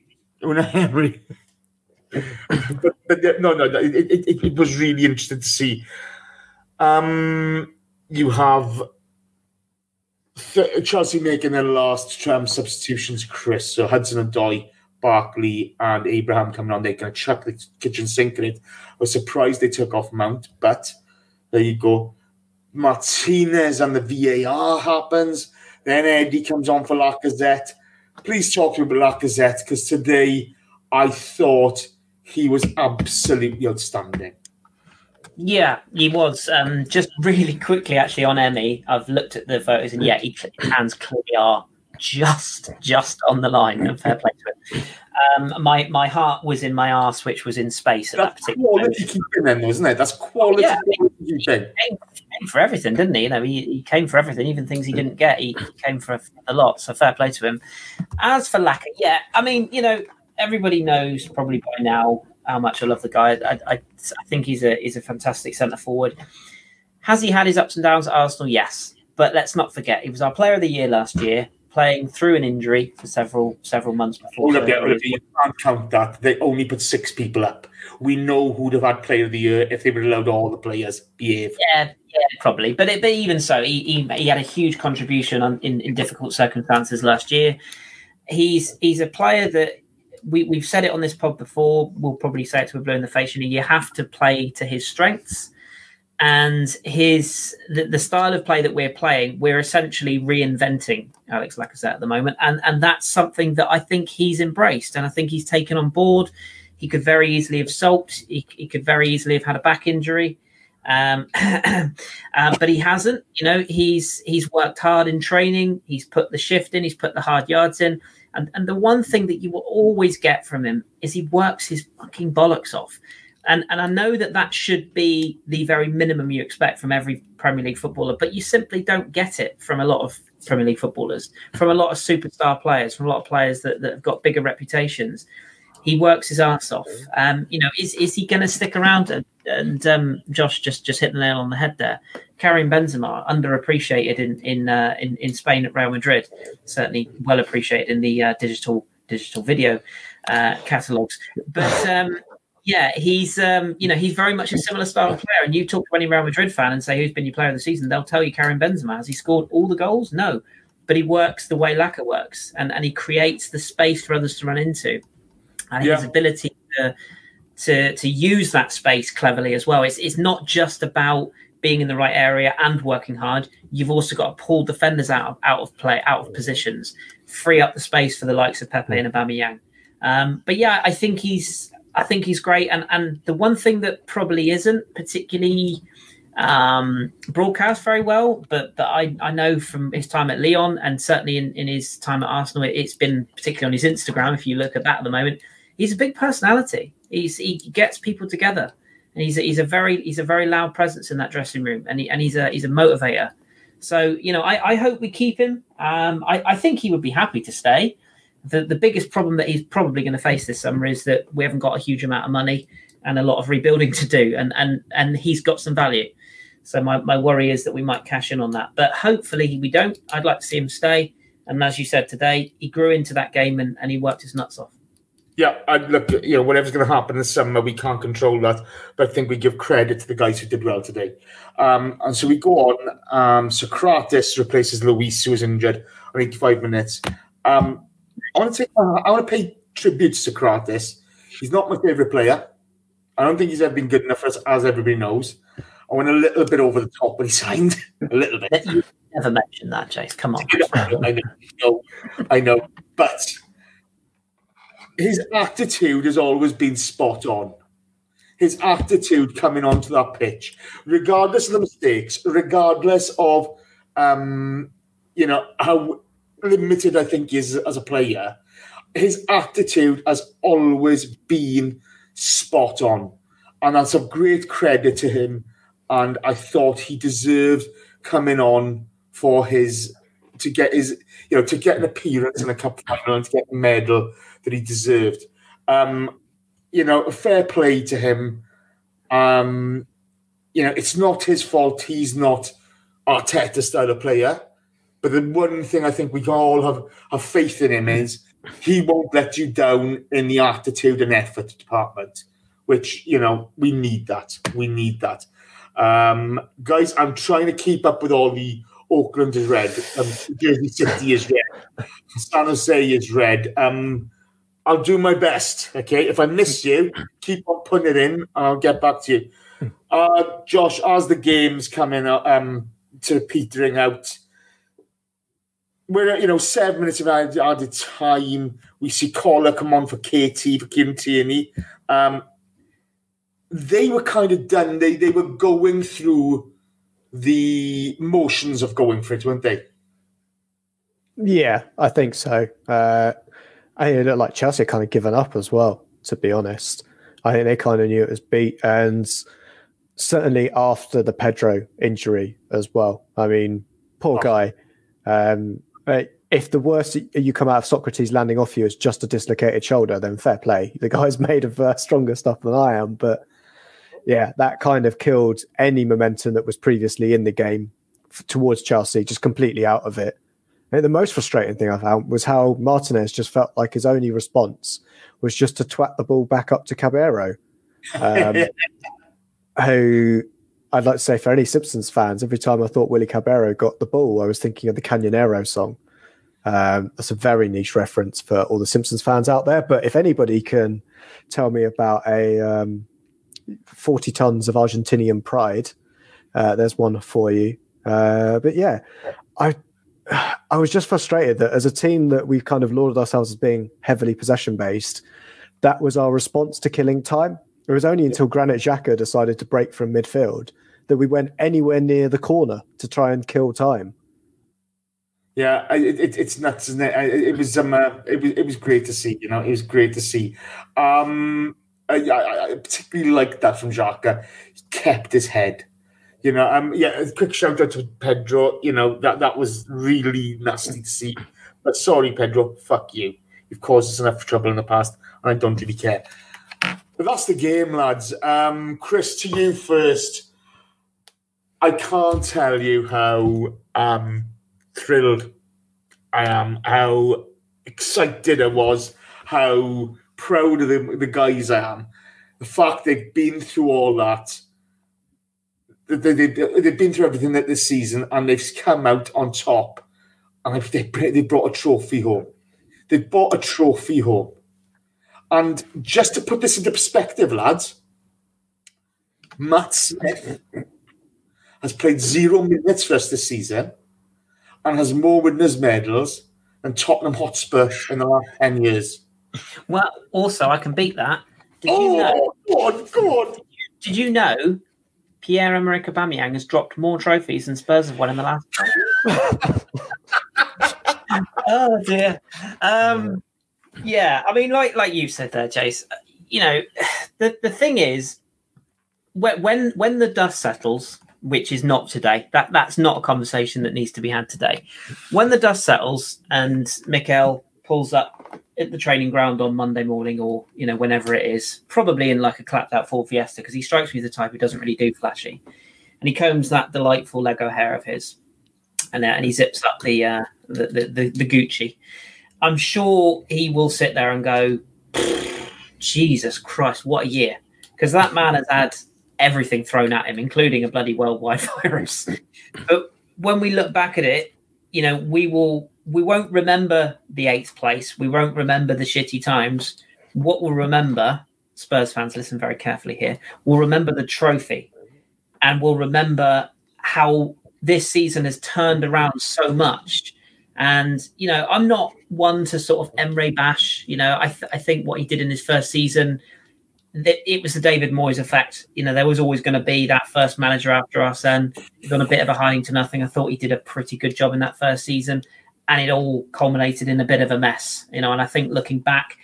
But, but no, no, it, it, it, was really interesting to see. Um, you have Chelsea making their last um, substitutions, Chris. So Hudson-Odoi, Barkley, and Abraham coming on. They're going to chuck the kitchen sink in it. I was surprised they took off Mount, but there you go. Martinez and the VAR happens. Then Eddie comes on for Lacazette. Please talk to me about Lacazette because today I thought he was absolutely outstanding. Yeah, he was. Um, just really quickly, actually, on Emi, I've looked at the photos, and yeah, he, his hands clearly are just just on the line. And fair play to him. Um, my my heart was in my arse, which was in space at that particular quality moment. keeping, then, isn't it? That's quality Yeah. keeping. He came for everything, didn't he? You know, he, he came for everything, even things he didn't get. He, he came for a lot. So fair play to him. As for Laka, yeah, I mean, you know, everybody knows probably by now how much I love the guy. I, I, I think he's a he's a fantastic centre forward. Has he had his ups and downs at Arsenal? Yes, but let's not forget he was our Player of the Year last year. playing through an injury for several several months before. Hold up, yeah, surgery. Oliver, you can't count that. They only put six people up. We know who'd have had Player of the Year if they would allowed all the players behave. Yeah, yeah, probably. But it, but even so, he, he he had a huge contribution on, in in difficult circumstances last year. He's he's a player that we we've said it on this pod before. We'll probably say it to a blue in the face. You know, you have to play to his strengths and his the, the style of play that we're playing. We're essentially reinventing Alex Lacazette at the moment, and and that's something that I think he's embraced, and I think he's taken on board. He could very easily have sulked. He, he could very easily have had a back injury. Um, um, but he hasn't. You know, he's he's worked hard in training. He's put the shift in. He's put the hard yards in. And and the one thing that you will always get from him is he works his fucking bollocks off. And and I know that that should be the very minimum you expect from every Premier League footballer, but you simply don't get it from a lot of Premier League footballers, from a lot of superstar players, from a lot of players that, that have got bigger reputations he works his ass off. Um, you know, is is he going to stick around? And, and um, Josh just just hit the nail on the head there. Karim Benzema underappreciated in in uh, in, in Spain at Real Madrid. Certainly well appreciated in the uh, digital digital video uh, catalogs. But um, yeah, he's um, you know he's very much a similar style of player. And you talk to any Real Madrid fan and say who's been your player of the season, they'll tell you Karim Benzema. Has he scored all the goals? No, but he works the way Laka works, and and he creates the space for others to run into and Yeah. his ability to, to to use that space cleverly as well. It's it's not just about being in the right area and working hard. You've also got to pull defenders out of out of play, out of positions, free up the space for the likes of Pepe and Aubameyang. Um, but yeah, I think he's I think he's great. And and the one thing that probably isn't particularly um, broadcast very well, but that I, I know from his time at Lyon and certainly in, in his time at Arsenal, it, it's been particularly on his Instagram. If you look at that at the moment, he's a big personality. He's he gets people together, and he's a, he's a very he's a very loud presence in that dressing room, and he, and he's a he's a motivator. So you know, I, I hope we keep him. Um, I, I think he would be happy to stay. The the biggest problem that he's probably going to face this summer is that we haven't got a huge amount of money and a lot of rebuilding to do, and and and he's got some value. So my, my worry is that we might cash in on that. But hopefully we don't. I'd like to see him stay. And as you said today, he grew into that game and, and he worked his nuts off. Yeah, I look, you know, whatever's going to happen this summer, we can't control that. But I think we give credit to the guys who did well today. Um, and so we go on. Um, Sokratis replaces Luiz, who was injured on 85 minutes. Um, I want to take, I want to pay tribute to Sokratis. He's not my favorite player. I don't think he's ever been good enough for us, as everybody knows. I went a little bit over the top when he signed, a little bit. You never mentioned that, Chase. Come on. I know, I know, but his attitude has always been spot on. His attitude coming onto that pitch, regardless of the mistakes, regardless of um, you know how limited I think he is as a player, his attitude has always been spot on, and that's a great credit to him. And I thought he deserved coming on for his to get his you know to get an appearance in a cup final and to get the medal that he deserved. Um, you know, a fair play to him. Um, you know, it's not his fault. He's not Arteta style of player. But the one thing I think we can all have, have faith in him is he won't let you down in the attitude and effort department, which, you know, we need that. We need that. Um, guys, I'm trying to keep up with all the Auckland is red, um, Jersey City is red, San Jose is red. Um, I'll do my best. Okay, if I miss you, keep on putting it in, and I'll get back to you. Uh, Josh, as the game's coming uh, um, to petering out, we're at, you know seven minutes of added, added time. We see Collar come on for KT for Kim Tierney. Um, they were kind of done. They they were going through the motions of going for it, weren't they? Yeah, I think so. Uh, I think it looked like Chelsea had kind of given up as well, to be honest. I think they kind of knew it was beat. And certainly after the Pedro injury as well. I mean, poor Oh. guy. Um, if the worst you come out of Sokratis landing off you is just a dislocated shoulder, then fair play. The guy's made of uh, stronger stuff than I am. But yeah, that kind of killed any momentum that was previously in the game f- towards Chelsea, just completely out of it. I think the most frustrating thing I found was how Martinez just felt like his only response was just to twat the ball back up to Caballero, um, who I'd like to say for any Simpsons fans, every time I thought Willy Caballero got the ball, I was thinking of the Canyonero song. Um, that's a very niche reference for all the Simpsons fans out there. But if anybody can tell me about a um, 40 tons of Argentinian pride, uh, there's one for you. Uh, but yeah, I I was just frustrated that as a team that we've kind of lauded ourselves as being heavily possession based, that was our response to killing time. It was only until Granit Xhaka decided to break from midfield that we went anywhere near the corner to try and kill time. Yeah, it, it, it's nuts, isn't it? It was um, uh, it was it was great to see. You know, it was great to see. Um, I, I, I particularly liked that from Xhaka. He kept his head. You know, um, yeah. Quick shout out to Pedro. You know that that was really nasty to see. But sorry, Pedro. Fuck you. You've caused us enough trouble in the past, and I don't really care. But that's the game, lads. Um, Chris, to you first. I can't tell you how um, thrilled I am, how excited I was, how proud of the, the guys I am. The fact they've been through all that, they, they, they, they've been through everything that this season, and they've come out on top, and they, they, brought a trophy home. They brought a trophy home. And just to put this into perspective, lads, Matt Smith has played zero minutes for us this season and has more winners' medals than Tottenham Hotspur in the last 10 years. Well, also I can beat that. Did you oh, know? Oh, go on, go on. Did you know Pierre Emerick Aubameyang has dropped more trophies than Spurs have won in the last? oh dear. Um, yeah, I mean, like like you said there, Jace. You know, the the thing is, when when when the dust settles, which is not today, that that's not a conversation that needs to be had today. When the dust settles and Mikel pulls up at the training ground on Monday morning or you know whenever it is, probably in like a clapped out Ford Fiesta because he strikes me as the type who doesn't really do flashy, and he combs that delightful Lego hair of his, and uh, and he zips up the, uh, the, the the the Gucci. I'm sure he will sit there and go, Jesus Christ, what a year! Because that man has had everything thrown at him, including a bloody worldwide virus. but when we look back at it, you know, we will we won't remember the eighth place. We won't remember the shitty times. What we'll remember, Spurs fans, listen very carefully here. We'll remember the trophy, and we'll remember how this season has turned around so much. And you know, I'm not one to sort of Emery bash. You know, I th- I think what he did in his first season that it was the David Moyes effect. You know, there was always going to be that first manager after Arsene. He's on a bit of a hiding to nothing. I thought he did a pretty good job in that first season, and it all culminated in a bit of a mess. You know, and I think looking back,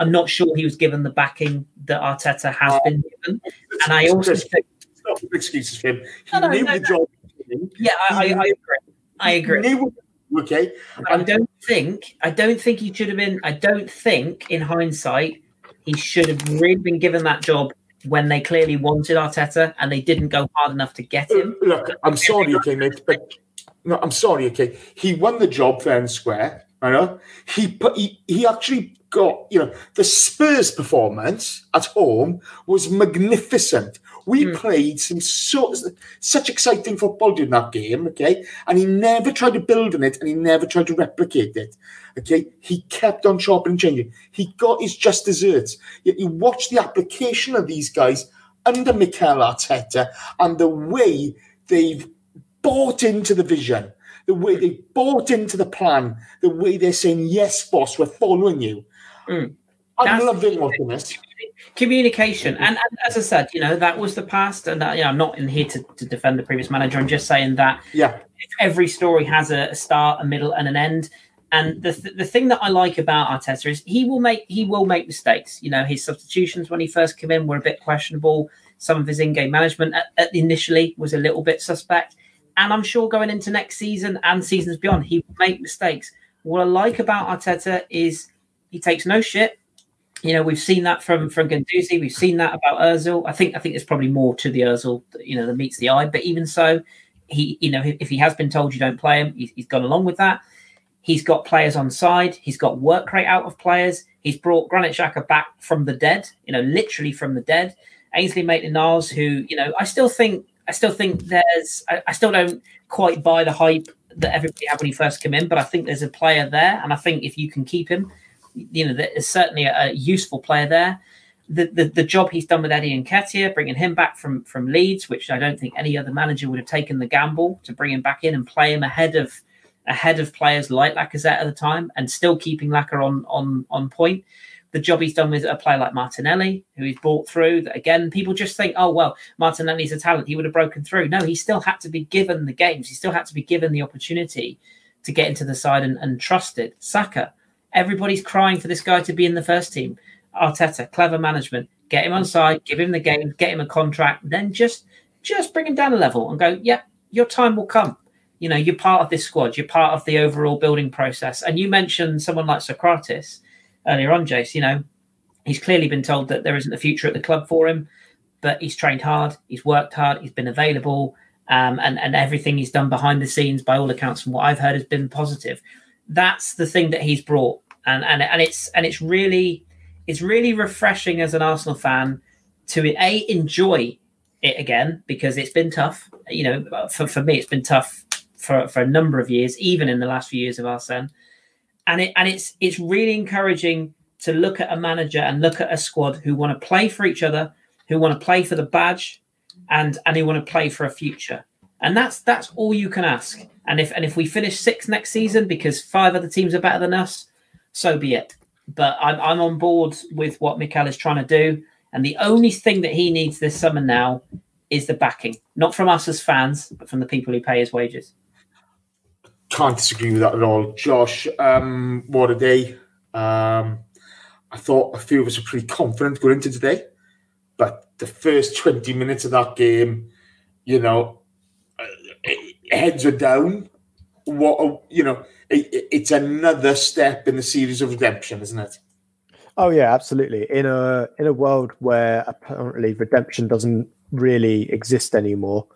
I'm not sure he was given the backing that Arteta has been given. And I also Chris, think, Stop the excuses for him. He No, no, knew no, the no. job. he was doing. yeah, I, I, I agree. I agree. Okay. I don't think I don't think he should have been. I don't think, in hindsight, he should have really been given that job when they clearly wanted Arteta and they didn't go hard enough to get him. Look, I'm sorry, okay, mate, but no, I'm sorry, okay. He won the job fair and square. I know he put he, he actually got you know the Spurs performance at home was magnificent. We Hmm. played some so such exciting football during that game, okay, and he never tried to build on it and he never tried to replicate it. Okay, he kept on chopping and changing. He got his just desserts. Yet you watch the application of these guys under Mikel Arteta and the way they've bought into the vision, the way they bought into the plan, the way they're saying, "Yes, boss, we're following you." Mm. I'm loving watching this. Communication, and, and as I said, you know that was the past, and uh, you know, I'm not in here to, to defend the previous manager. I'm just saying that Yeah, every story has a, a start, a middle, and an end. And the th- the thing that I like about Arteta is he will make he will make mistakes. You know, his substitutions when he first came in were a bit questionable. Some of his in-game management at, at initially was a little bit suspect. And I'm sure going into next season and seasons beyond, he will make mistakes. What I like about Arteta is he takes no shit. You know, we've seen that from from Guendouzi. We've seen that about Özil. I think I think there's probably more to the Özil, you know, that meets the eye. But even so, he, you know, if he has been told you don't play him, he's, he's gone along with that. He's got players on side. He's got work rate out of players. He's brought Granit Xhaka back from the dead, you know, literally from the dead. Ainsley Maitland-Niles, who, you know, I still think, I still think there's, I, I still don't quite buy the hype that everybody had when he first came in, but I think there's a player there, and I think if you can keep him, you know, there's certainly a, a useful player there. The, the the job he's done with Eddie Nketiah, bringing him back from from Leeds, which I don't think any other manager would have taken the gamble to bring him back in and play him ahead of ahead of players like Lacazette at the time, and still keeping Lacazette on on on point. The job he's done with a player like Martinelli, who he's brought through. That again, people just think, oh well, Martinelli's a talent; he would have broken through. No, he still had to be given the games. He still had to be given the opportunity to get into the side and, and trusted. Saka, everybody's crying for this guy to be in the first team. Arteta, clever management, get him on side, give him the game, get him a contract, then just just bring him down a level and go, yeah, your time will come. You know, you're part of this squad, you're part of the overall building process. And you mentioned someone like Sokratis earlier on, Jace, you know, he's clearly been told that there isn't a future at the club for him, but he's trained hard, he's worked hard, he's been available, um, and, and everything he's done behind the scenes, by all accounts, from what I've heard, has been positive. That's the thing that he's brought. And, and and it's and it's really it's really refreshing as an Arsenal fan to a enjoy it again because it's been tough. You know, for, for me, it's been tough for, for a number of years, even in the last few years of Arsene. And it and it's it's really encouraging to look at a manager and look at a squad who want to play for each other, who want to play for the badge, and and who want to play for a future. And that's that's all you can ask. And if and if we finish sixth next season because five other teams are better than us, so be it but I'm, I'm on board with what Mikel is trying to do. And the only thing that he needs this summer now is the backing, not from us as fans, but from the people who pay his wages. Can't disagree with that at all. Josh, um, what a day. Um, I thought a few of us were pretty confident going into today, but the first 20 minutes of that game, you know, uh, heads are down. What, a, you know, it, it's another step in the series of redemption, isn't it? Oh yeah, absolutely. In a in a world where apparently redemption doesn't really exist anymore,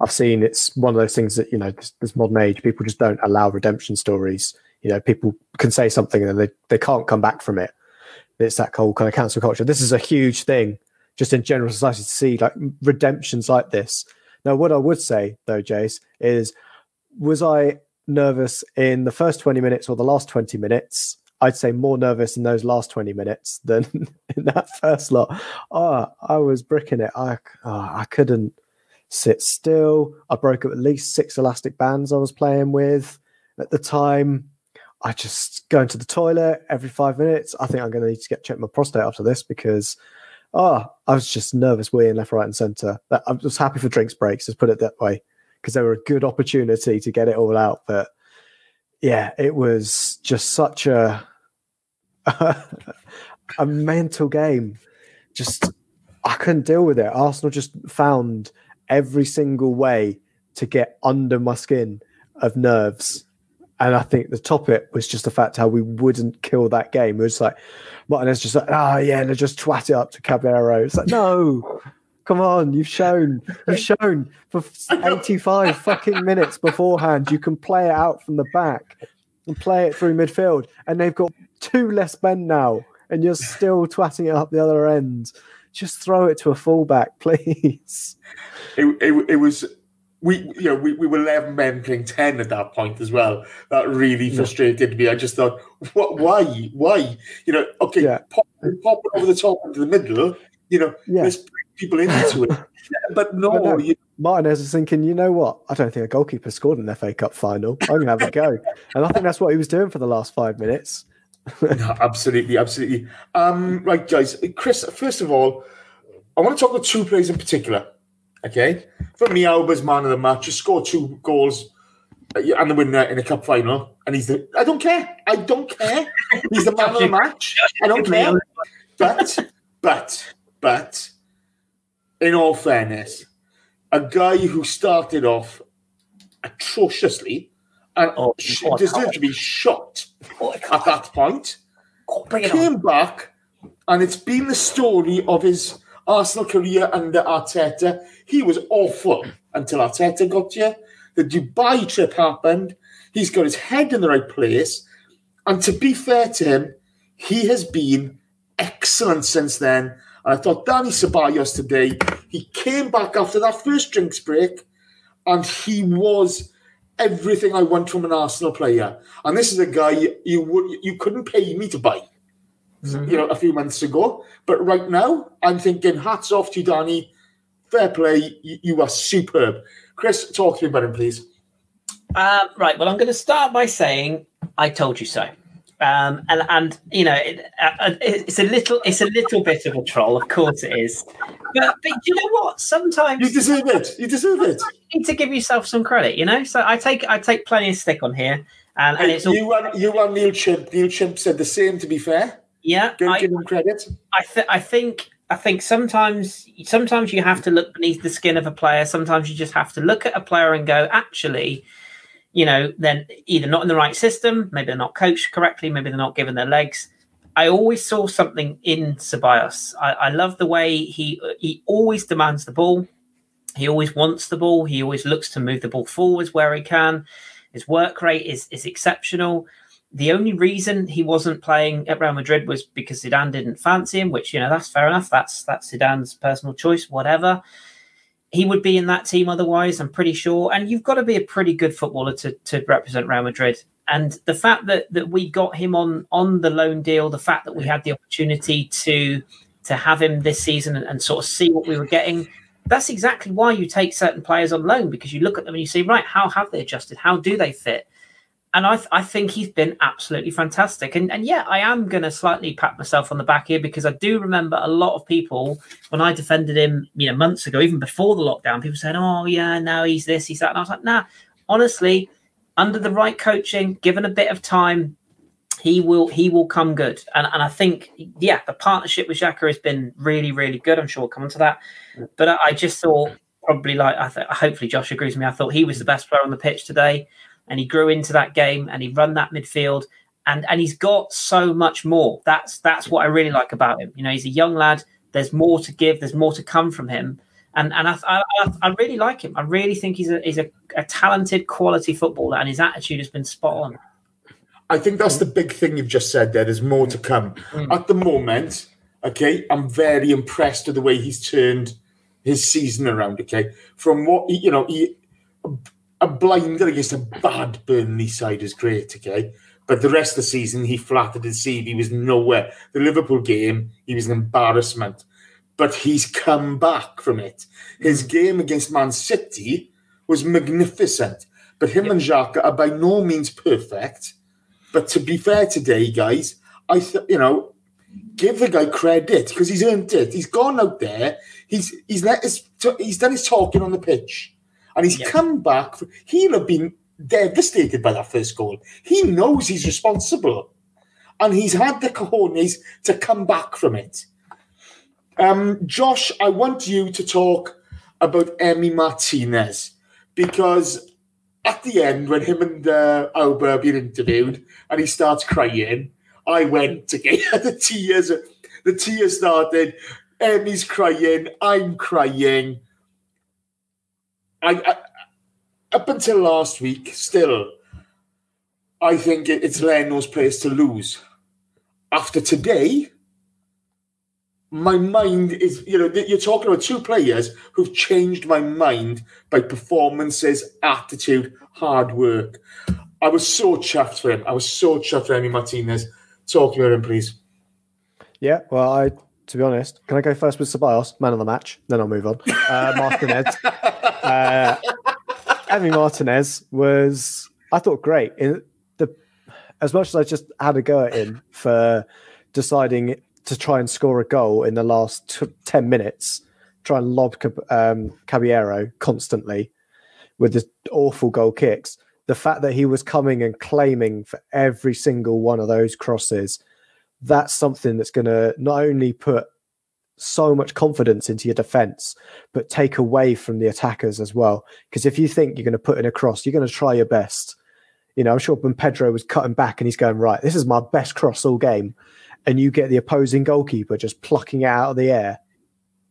I've seen it's one of those things that you know this, this modern age people just don't allow redemption stories. You know, people can say something and they they can't come back from it. It's that whole kind of cancel culture. This is a huge thing, just in general society, to see like redemptions like this. Now, what I would say though, Jace, is was I nervous in the first 20 minutes or the last 20 minutes. I'd say more nervous in those last 20 minutes than in that first lot. Oh, I was bricking it. I, oh, I couldn't sit still. I broke up at least six elastic bands I was playing with at the time. I just go into the toilet every five minutes. I think I'm going to need to get check my prostate after this because, oh, I was just nervous weeing left, right, and centre. I was happy for drinks breaks. Let's put it that way because they were a good opportunity to get it all out. But yeah, it was just such a a mental game. Just I couldn't deal with it. Arsenal just found every single way to get under my skin of nerves. And I think the top it was just the fact how we wouldn't kill that game. It was like Martinez just like, oh yeah, and they just twat it up to Caballero. It's like, no, Come on, you've shown, you've shown for 85 fucking minutes beforehand, you can play it out from the back and play it through midfield. And they've got two less men now, and you're still twatting it up the other end. Just throw it to a fullback, please. It, it, it was we you know we, we were 11 men playing 10 at that point as well that really frustrated yeah. me i just thought what why why you know okay yeah. pop, pop over the top into the middle you know yeah. let's bring people into it. but no, no you... Martinez is thinking, you know what? I don't think a goalkeeper scored an FA Cup final. I'm going to have a go. And I think that's what he was doing for the last five minutes. no, absolutely, absolutely. Um, right, guys. Chris, first of all, I want to talk about two players in particular. Okay? For me, Auba's man of the match. He scored two goals uh, and the winner in a cup final. And he's the. I don't care. I don't care. He's the man of the match. I don't care. But, but, but, in all fairness, a guy who started off atrociously and oh, deserved to be shot at that point, came back, and it's been the story of his Arsenal career under Arteta. He was awful until Arteta got here. The Dubai trip happened. He's got his head in the right place. And to be fair to him, he has been excellent since then. And I thought Dani Ceballos today, he came back after that first drinks break and he was everything I want from an Arsenal player. And this is a guy you, you would you couldn't pay me to buy, you know, a few months ago. But right now, I'm thinking hats off to you, Dani. Fair play, you, you are superb. Chris, talk to me about him, please. Uh, right. Well, I'm going to start by saying I told you so. Um, and and you know it, uh, it's a little it's a little bit of a troll, of course it is. But but you know what? Sometimes You deserve it. You deserve it. you need to give yourself some credit. You know, so I take I take plenty of stick on here, and and it's all you and you and Neil Chimp. Neil Chimp said the same. To be fair, yeah. give, I, give him credit. I, th- I think I think sometimes sometimes you have to look beneath the skin of a player. Sometimes you just have to look at a player and go, actually, you know, then either not in the right system, maybe they're not coached correctly, maybe they're not given their legs. I always saw something in Ceballos. I, I love the way he he always demands the ball. He always wants the ball. He always looks to move the ball forwards where he can. His work rate is is exceptional. The only reason he wasn't playing at Real Madrid was because Zidane didn't fancy him, which you know that's fair enough. That's that's Zidane's personal choice, whatever. He would be in that team otherwise, I'm pretty sure. And you've got to be a pretty good footballer to, to represent Real Madrid. And the fact that, that we got him on on the loan deal, the fact that we had the opportunity to to have him this season and, and sort of see what we were getting, that's exactly why you take certain players on loan because you look at them and you say, right, how have they adjusted? How do they fit? And I, th- I think he's been absolutely fantastic. And, and yeah, I am going to slightly pat myself on the back here because I do remember a lot of people when I defended him, you know, months ago, even before the lockdown, people saying, oh, yeah, now he's this, he's that. And I was like, nah, honestly, under the right coaching, given a bit of time, he will he will come good. And and I think, yeah, the partnership with Xhaka has been really, really good. I'm sure we'll come on to that. But I, I just thought probably like I th- hopefully Josh agrees with me. I thought he was the best player on the pitch today, and he grew into that game and he run that midfield, and and he's got so much more. That's that's what I really like about him. You know, he's a young lad. There's more to give. There's more to come from him, and and I I, I really like him. I really think he's a he's a, a talented, quality footballer, and his attitude has been spot on. I think that's the big thing you've just said there. There's more to come. Mm. At the moment, okay, I'm very impressed with the way he's turned his season around, okay? From what, he- you know, he, a blinder against a bad Burnley side is great, okay? But the rest of the season, he flattered his seed. He was nowhere. The Liverpool game, he was an embarrassment. But he's come back from it. His hmm. game against Man City was magnificent. But him and Xhaka are by no means perfect. But to be fair today, guys, I th- you know, give the guy credit because he's earned it. He's gone out there. He's he's let his he's done his talking on the pitch, and he's Yeah. come back. He'll have been devastated by that first goal. He knows he's responsible, and he's had the cojones to come back from it. Um, Josh, I want you to talk about Emi Martinez because at the end, when him and uh, Auba are being interviewed, and he starts crying, I went to get the tears. The tears started. Emi's crying. I'm crying. I, I up until last week, still, I think it- it's Leno's place to lose. After today, my mind is, you know, you're talking about two players who've changed my mind by performances, attitude, hard work. I was so chuffed for him. I was so chuffed for Emi Martinez. Talk about him, please. Yeah, well, I to be honest, can I go first with Ceballos, man of the match? Then I'll move on. Uh, Martinez, uh, Emi Martinez was, I thought, great. In the as much as I just had a go at him for deciding to try and score a goal in the last t- ten minutes, try and lob um, Caballero constantly with his awful goal kicks. The fact that he was coming and claiming for every single one of those crosses that's something that's going to not only put so much confidence into your defense, but take away from the attackers as well. Because if you think you're going to put in a cross, you're going to try your best. You know, I'm sure when Pedro was cutting back and he's going, right, this is my best cross all game. And you get the opposing goalkeeper just plucking it out of the air.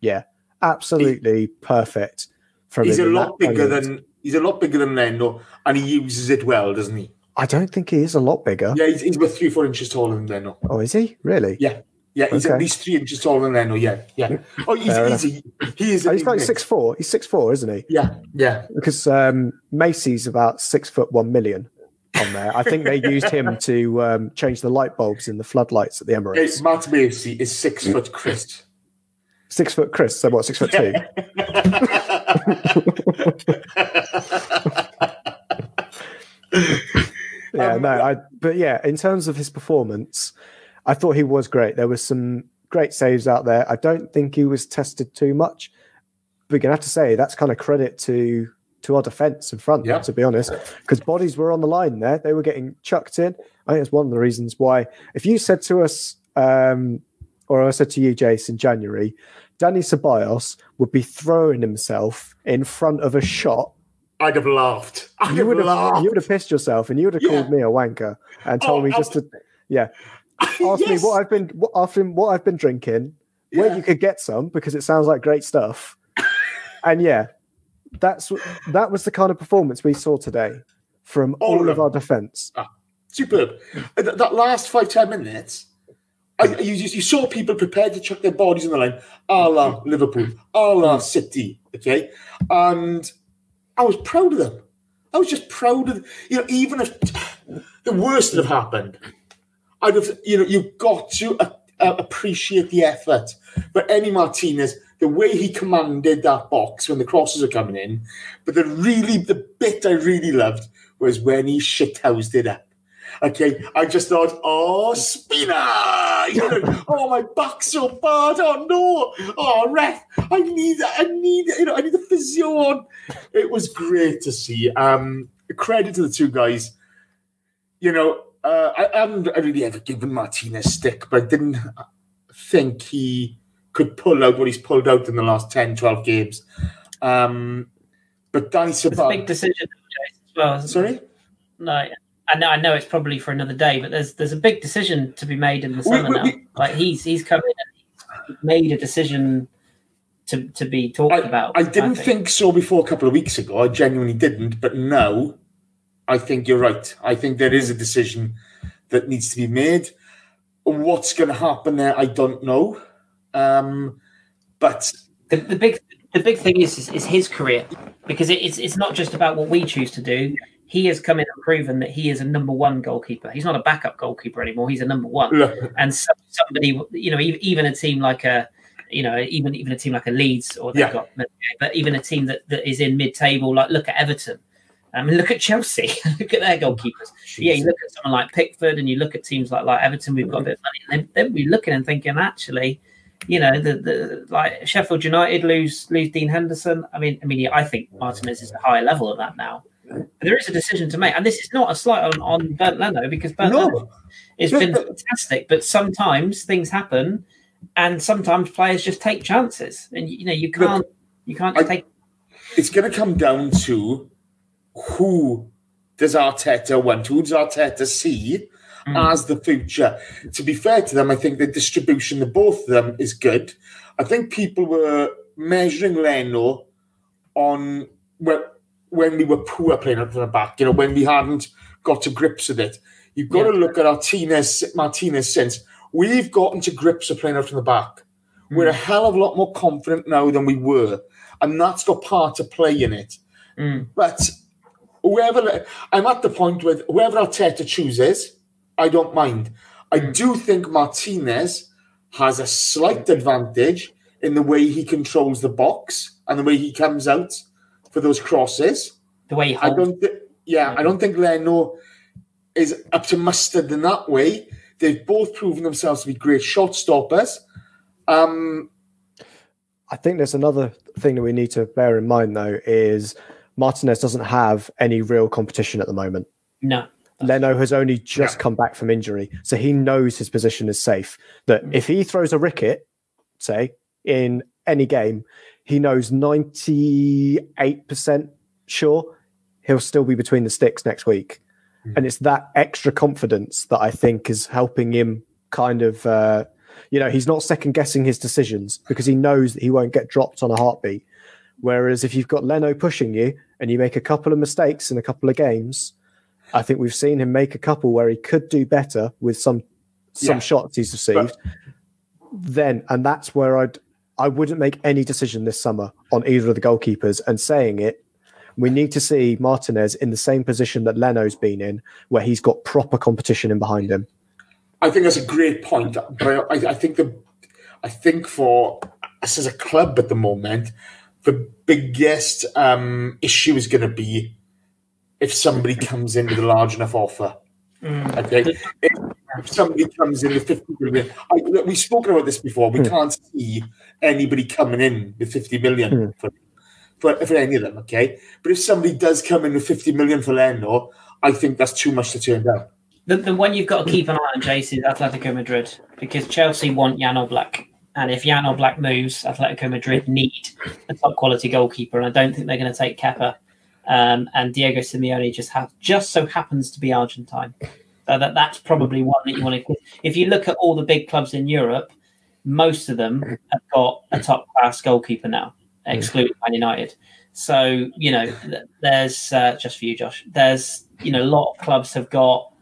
Yeah, absolutely perfect. From He's a lot bigger moment. than He's a lot bigger than Leno, and he uses it well, doesn't he? I don't think he is a lot bigger. Yeah, he's, he's about three, four inches taller than Leno. Oh, is he really? Yeah, yeah, he's Okay. at least three inches taller than Leno. Yeah, yeah. Oh, he's, a, he is. Oh, he's like six four. He's six four, isn't he? Yeah, yeah. Because um, Macy's about six foot one million on there. I think they used him to um, change the light bulbs in the floodlights at the Emirates. Matt Macy is six foot Chris. Six foot Chris. So what? Six foot two. yeah, no, I. But yeah, in terms of his performance, I thought he was great. There were some great saves out there. I don't think he was tested too much. But you're gonna have to say that's kind of credit to to our defence in front, Yeah. to be honest, because bodies were on the line there. They were getting chucked in. I think it's one of the reasons why. If you said to us, um, or I said to you, Jace, in January, Dani Ceballos would be throwing himself in front of a shot I'd have laughed. I'd you would have laughed. you would have pissed yourself and you would have called me a wanker and told Oh, me just to yeah. Ask me what I've been what, after what I've been drinking where you could get some because it sounds like great stuff. And yeah that's what- that was the kind of performance we saw today from All all, of our defense. Superb. Uh, That, that last five, ten minutes, I, you, you you saw people prepared to chuck their bodies on the line, a la Liverpool, a la City, okay? And I was proud of them. I was just proud of, you know, even if the worst had have happened, I'd have, you know, you've got to uh, uh, appreciate the effort. But Emi Martinez, the way he commanded that box when the crosses were coming in, but the really, the bit I really loved was when he shit shithoused it up. Okay, I just thought, oh, spinner! You know, oh, my back's so bad. Oh no! Oh, ref! I need, I need, you know, I need the physio on. It was great to see. Um, credit to the two guys. You know, uh, I, I haven't really ever given Martinez stick, but I didn't think he could pull out what he's pulled out in the last 10, 12 games. Um, but Danny It's a big decision as well. it? sorry. No, I know, I know it's probably for another day, but there's there's a big decision to be made in the summer we- now. we- like he's he's come in he's made a decision to to be talked I, about. I didn't think. so before a couple of weeks ago. I genuinely didn't, but now I think you're right. I think there is a decision that needs to be made. What's going to happen there, I don't know. Um, but the, the big the big thing is is, is his career because it, it's it's not just about what we choose to do. He has come in and proven that he is a number one goalkeeper. He's not a backup goalkeeper anymore. He's a number one. look, and some, somebody, you know, even, even a team like a, you know, even even a team like a Leeds or they've Yeah. got, but even a team that, that is in mid-table, like look at Everton. I mean, look at Chelsea. look at their goalkeepers. Oh, yeah, you look at someone like Pickford, and you look at teams like like Everton. We've got a bit of money, and then, then we're looking and thinking, actually, you know, the, the like Sheffield United lose lose Dean Henderson. I mean, I mean, I think Martinez is a higher level of that now. There is a decision to make, and this is not a slight on on Bernd Leno because Bernd No. Leno has been fantastic. But sometimes things happen, and sometimes players just take chances, and you know you can't you can't just I- take. it's going to come down to who does Arteta want? Who does Arteta see hmm. as the future? To be fair to them, I think the distribution of both of them is good. I think people were measuring Leno on when, when we were poor playing up from the back, you know, when we hadn't got to grips with it. You've got Yeah. to look at Martinez, Martinez since we've gotten to grips with playing out from the back. We're a hell of a lot more confident now than we were. And that's got part to play in it. Mm. But whoever I'm at the point with whoever Arteta chooses, I don't mind. I do think Martinez has a slight advantage in the way he controls the box and the way he comes out for those crosses. The way he I holds don't thi- yeah, I don't think Leno is up to mustard in that way. They've both proven themselves to be great shot stoppers. Um, I think there's another thing that we need to bear in mind though is Martinez doesn't have any real competition at the moment. no. Leno has only just Yeah. come back from injury, so he knows his position is safe. That if he throws a ricket, say in any game, he knows ninety eight percent sure he'll still be between the sticks next week, and it's that extra confidence that I think is helping him kind of. Uh, you know, he's not second guessing his decisions because he knows that he won't get dropped on a heartbeat. Whereas if you've got Leno pushing you and you make a couple of mistakes in a couple of games, I think we've seen him make a couple where he could do better with some some Yeah. shots he's received. then and that's where I'd I wouldn't make any decision this summer on either of the goalkeepers and saying it. We need to see Martinez in the same position that Leno's been in, where he's got proper competition in behind him. I think that's a great point, but I, I think the, I think for us as a club at the moment, the biggest um, issue is going to be if somebody comes in with a large enough offer. Okay, if, if somebody comes in with fifty million, I, look, we've spoken about this before. We can't see anybody coming in with fifty million for, for for any of them. Okay, but if somebody does come in with fifty million for Leno, I think that's too much to turn down. The, the one you've got to keep an eye on, Jason, is Atletico Madrid because Chelsea want Jan Oblak. And if Jan Oblak moves, Atletico Madrid need a top quality goalkeeper. And I don't think they're going to take Kepa. Um, and Diego Simeone just have, just so happens to be Argentine. So that, that's probably one that you want to. If you look at all the big clubs in Europe, most of them have got a top class goalkeeper now, excluding Man United. So you know, there's uh, just for you, Josh. There's you know, a lot of clubs have got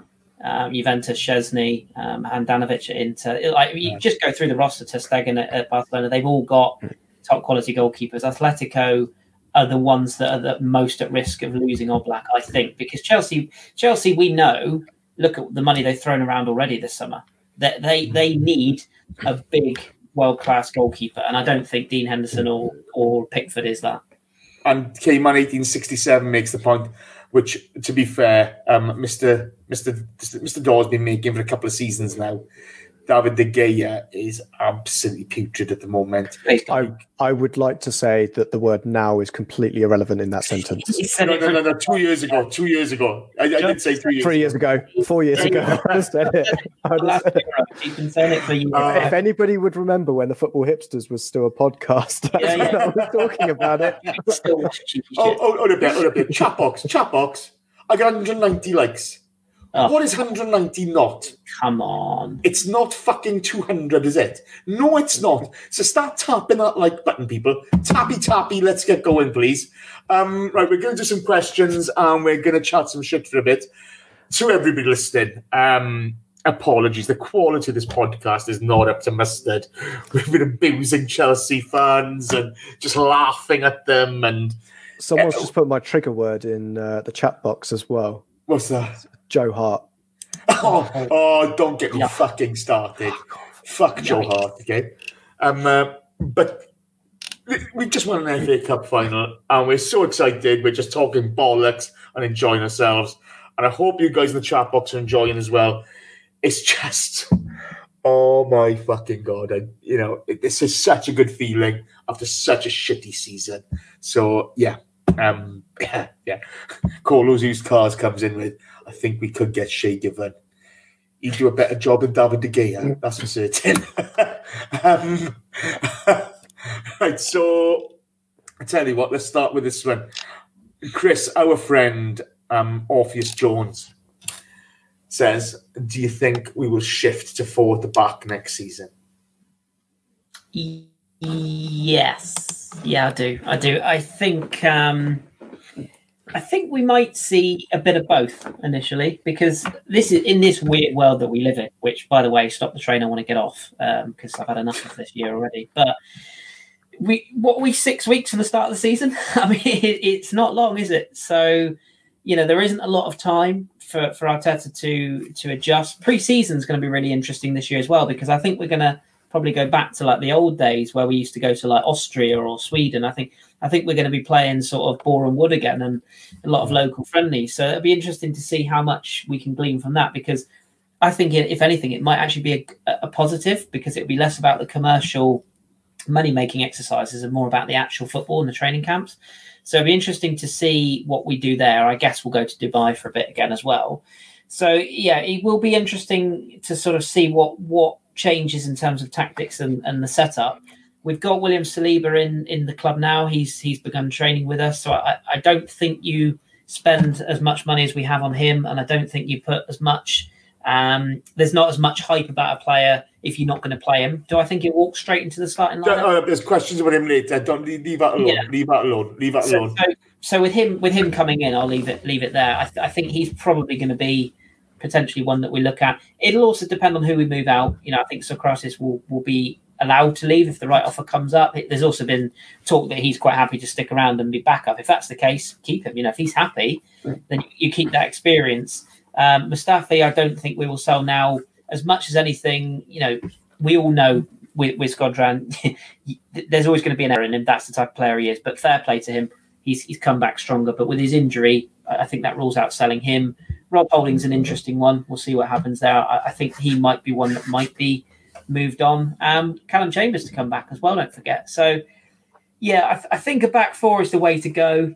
um, Juventus, Szczesny, um, Handanovic at Inter. Like you just go through the roster ter Stegen at, at Barcelona, they've all got top quality goalkeepers. Atletico are the ones that are the most at risk of losing Oblak, I think, because Chelsea, Chelsea, we know. Look at the money they've thrown around already this summer. That they, they need a big world class goalkeeper, and I don't think Dean Henderson or or Pickford is that. And K-Man 1867 makes the point, which, to be fair, um, Mr. Mr. Mr. Dawes been making for a couple of seasons now. David De Gea is absolutely putrid at the moment. I I would like to say that the word now is completely irrelevant in that sentence. No, no, no, no. Two years ago. Two years ago. I, I did say three years. Three years ago, four years ago, I would said it. I would said it. You've been saying it for years. Uh, If anybody would remember when the Football Hipsters was still a podcast, that's Yeah, yeah. I was talking about it. Still Oh, shit. oh, oh, a bit, oh, a bit. Chat box, chat box. I got 190 likes. Oh. What is 190 not? Come on. It's not fucking 200, is it? No, it's not. So start tapping that like button, people. Tappy, tappy. Let's get going, please. Um, right, we're going to do some questions and we're going to chat some shit for a bit. To everybody listening, um, apologies. The quality of this podcast is not up to mustard. We've been abusing Chelsea fans and just laughing at them. And Someone's just put my trigger word in uh, the chat box as well. what's that? Joe Hart. Oh, oh, don't get me fucking started. Fuck Joe Hart, okay? Um, uh, but we- we just won an FA Cup final, and we're so excited. We're just talking bollocks and enjoying ourselves. And I hope you guys in the chat box are enjoying as well. It's just, oh my fucking god! I, you know, it, this is such a good feeling after such a shitty season. So yeah, um, yeah, yeah. Colo's used cars comes in with. I think we could get Shay Given. He'd do a better job than David De Gea, that's for certain. um, right, so I tell you what, let's start with this one. Chris, our friend um, Orpheus Jones says, "Do you think we will shift to four at the back next season?" Yes. Yeah, I do. I do. I think um I think we might see a bit of both initially because this is in this weird world that we live in, which by the way, stop the train, I want to get off um, because I've had enough of this year already. But we what we six weeks from the start of the season? I mean it, it's not long, is it? So you know, there isn't a lot of time for, for Arteta to to adjust. Pre-season is going to be really interesting this year as well because I think we're going to probably go back to like the old days where we used to go to like Austria or Sweden. I think I think we're going to be playing sort of Boreham Wood again and a lot of local friendlies. So it'll be interesting to see how much we can glean from that because I think if anything, it might actually be a, a positive because it'll be less about the commercial money making exercises and more about the actual football and the training camps. So it'll be interesting to see what we do there. I guess we'll go to Dubai for a bit again as well. So yeah, it will be interesting to sort of see what what changes in terms of tactics and, and the setup. We've got William Saliba in in the club now. He's he's begun training with us. So I, I don't think you spend as much money as we have on him, and I don't think you put as much. Um, there's not as much hype about a player if you're not going to play him. Do I think he'll walk straight into the starting lineup? uh, there's questions about him later. Don't leave, leave that alone. Yeah. Leave that alone. Leave that So, alone. so, so with him with him coming in, I'll leave it leave it there. I, th- I think he's probably going to be potentially one that we look at. It'll also depend on who we move out. You know, I think Sokratis will will be allowed to leave if the right offer comes up. It- There's also been talk that he's quite happy to stick around and be backup. If that's the case, keep him. You know, if he's happy, then you keep that experience. Um, Mustafi, I don't think we will sell now as much as anything. You know, we all know with, with Shkodran, there's always going to be an error in him. That's the type of player he is. But fair play to him. He's, he's come back stronger. But with his injury, I think that rules out selling him. Rob Holding's an interesting one. We'll see what happens there. I, I think he might be one that might be moved on. Um, Callum Chambers to come back as well, don't forget. So, yeah, I, th- I think a back four is the way to go.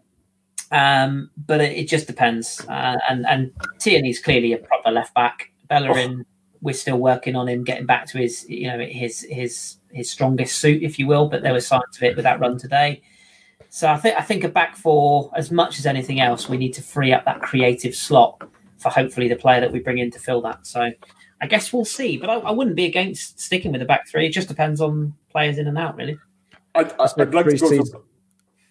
Um, but it, it just depends. Uh, and and Tierney's clearly a proper left back. Bellerin, we're still working on him getting back to his you know his his his strongest suit, if you will. But there were signs of it with that run today. So I think I think a back four, as much as anything else, we need to free up that creative slot for hopefully the player that we bring in to fill that. So I guess we'll see. But I, I wouldn't be against sticking with the back three. It just depends on players in and out, really. I'd, I'd, I'd like to go. Pre-season. For,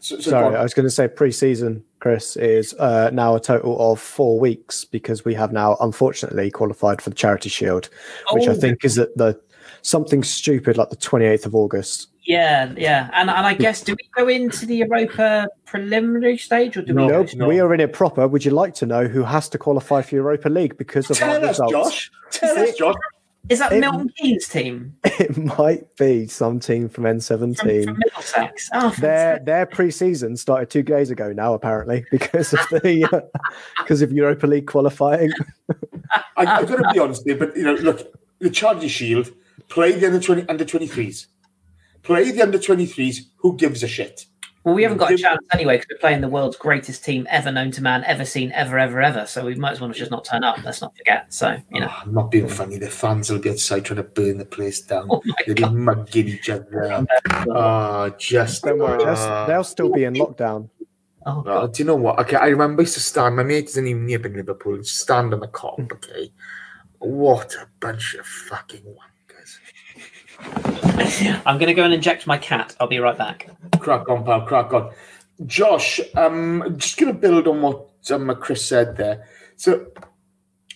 so, so Sorry, I was going to say pre-season, Chris, is uh, now a total of four weeks because we have now, unfortunately, qualified for the Charity Shield, which I Oh. think is at the something stupid like the 28th of August. Yeah, yeah, and and I guess do we go into the Europa preliminary stage or do we? No. go Nope, no. we are in it proper. Would you like to know who has to qualify for Europa League because of our Tell us, results? Josh. Tell us, Josh. Is that It- Milton Keynes team It might be some team from from, N17. from Middlesex? Oh, their fantastic. their pre-season started two days ago now, apparently, because of the uh, because of Europa League qualifying. I, I've got to be honest here, but you know, look, the Charity Shield play the under twenty under twenty threes, play the under twenty threes. Who gives a shit? Well, we haven't got a chance anyway because we're playing the world's greatest team ever known to man, ever seen, ever, ever, ever. So we might as well just not turn up. Let's not forget. So you know, Oh, I'm not being funny. The fans will be outside trying to burn the place down. oh my They'll be mugging each other. Oh, just Don't worry, uh, they'll, they'll still be in lockdown. oh, Uh, god. do you know what? Okay, I remember I used to stand. My mate isn't even near in Liverpool. Used to stand on the Kop. Okay, what a bunch of fucking wankers! I'm going to go and inject my cat. I'll be right back. Crack on, pal. Crack on. Josh, um, just going to build on what um, Chris said there. So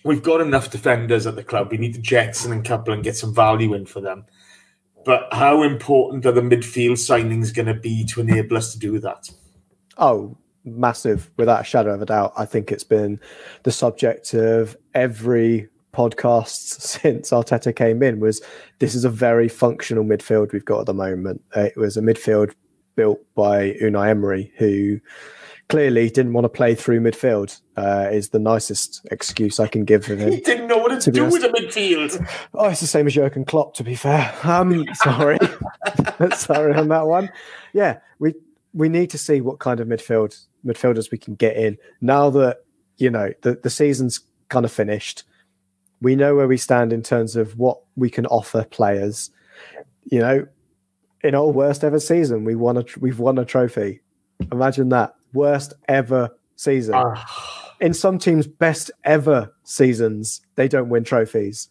we've got enough defenders at the club. We need to jetson and couple and get some value in for them. But how important are the midfield signings going to be to enable us to do that? Oh, massive, without a shadow of a doubt. I think it's been the subject of every podcast since Arteta came in was this is a very functional midfield we've got at the moment. Uh, It was a midfield built by Unai Emery, who clearly didn't want to play through midfield. Uh, is the nicest excuse I can give him. He didn't know what to, To do with the midfield. Oh, it's the same as Jurgen Klopp, to be fair. Um, sorry, sorry on that one. Yeah, we we need to see what kind of midfield midfielders we can get in now that you know the the season's kind of finished. We know where we stand in terms of what we can offer players. You know, in our worst ever season, we won a tr- we've won a trophy. Imagine that worst ever season Ah, in some teams' best ever seasons, they don't win trophies,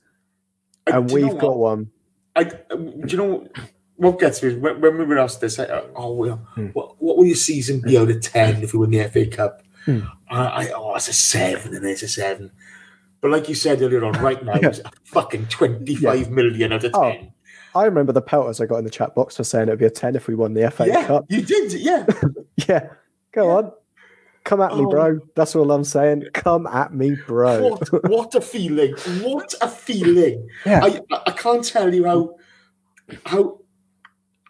and we've got what? one. I, do you know what gets me when, when we were asked this? I, oh, well, Hmm. what, what will your season be out of ten if we win the FA Cup? Hmm. I, I, oh, it's a seven, and it's a seven. But like you said earlier on, right now it's a fucking twenty-five million out of Oh, ten. I remember the pelters I got in the chat box for saying it'd be a ten if we won the FA yeah, Cup. you did. Yeah, Yeah, go Yeah. on, come at me, Oh. bro. That's all I'm saying. Come at me, bro. what, what a feeling! What a feeling! Yeah. I, I can't tell you how how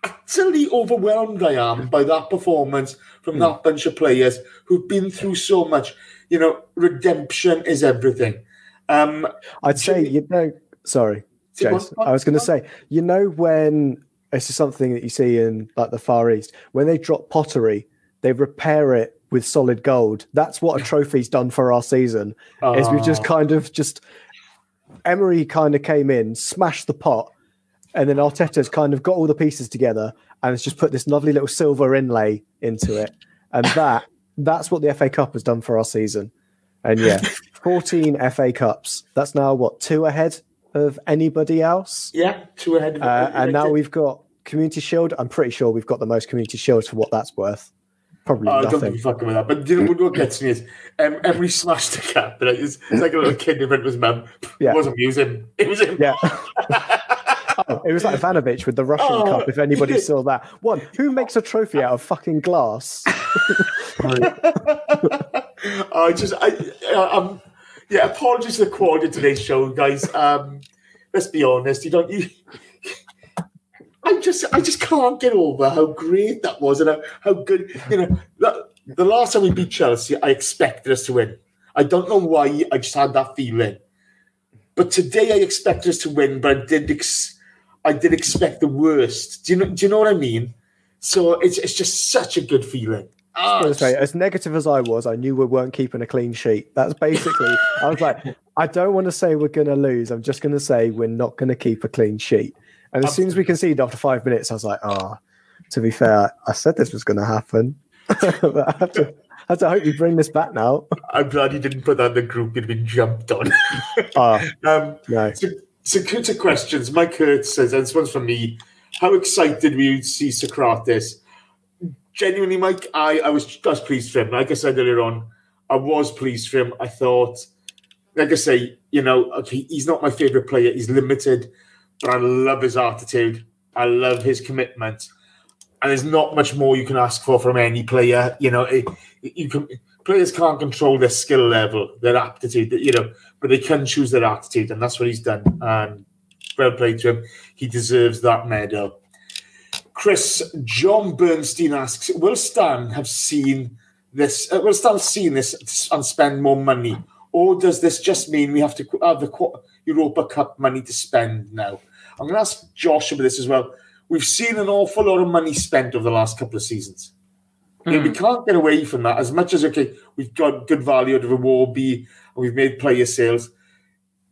utterly overwhelmed I am by that performance from Hmm. that bunch of players who've been through so much. You know, redemption is everything. Um, I'd say you know. Sorry, James. I was going to say, you know, when this is something that you see in like the Far East, when they drop pottery, they repair it with solid gold. That's what a trophy's done for our season. is we've just Oh. kind of just Emery kind of came in, smashed the pot, and then Arteta's kind of got all the pieces together and has just put this lovely little silver inlay into it, and that that's what the FA Cup has done for our season. And yeah, fourteen FA Cups. That's now what two ahead of anybody else. Yeah, two ahead of Uh, and now we've got Community Shield. I'm pretty sure we've got the most Community Shields for what that's worth. Probably Oh, I don't nothing. be fucking with that. But you know what gets me is um, Emery smashed the cat. But it's, it's like a little kid in front of his mum. Yeah. It wasn't it was him. It was him. Yeah. oh, it was like Vanovich with the Russian Oh, Cup. If anybody saw that, one who makes a trophy out of fucking glass? I just, I, I, um, yeah. Apologies for the quality of today's show, guys. Um, let's be honest. You don't. You, I just, I just can't get over how great that was and how, how good. You know, the, the last time we beat Chelsea, I expected us to win. I don't know why. I just had that feeling. But today, I expected us to win, but I did, ex- I did expect the worst. Do you know? Do you know what I mean? So it's, it's just such a good feeling. Ah, gonna say, as negative as I was, I knew we weren't keeping a clean sheet. That's basically. I was like, I don't want to say we're going to lose. I'm just going to say we're not going to keep a clean sheet. And as soon as we conceded after five minutes, I was like, oh. To be fair, I said this was going to happen. but I have to, I have to hope you bring this back now. I'm glad you didn't put that in the group. You'd been jumped on. Ah, um, no. so, to questions. Mike Kurtz says, and this one's from me. How excited were you to see Sokratis? Genuinely, Mike, I, I was just pleased for him. Like I said earlier on, I was pleased for him. I thought, like I say, you know, okay, he's not my favorite player. He's limited, but I love his attitude. I love his commitment. And there's not much more you can ask for from any player. You know, it, you can players can't control their skill level, their aptitude, you know, but they can choose their attitude, and that's what he's done. And well played to him. He deserves that medal. Chris John Bernstein asks, "Will Stan have seen this? Uh, will Stan have seen this and spend more money, or does this just mean we have to have the Europa Cup money to spend now?" I'm going to ask Josh about this as well. We've seen an awful lot of money spent over the last couple of seasons. Okay, We can't get away from that. As much as okay, we've got good value out of Iwobi and we've made player sales.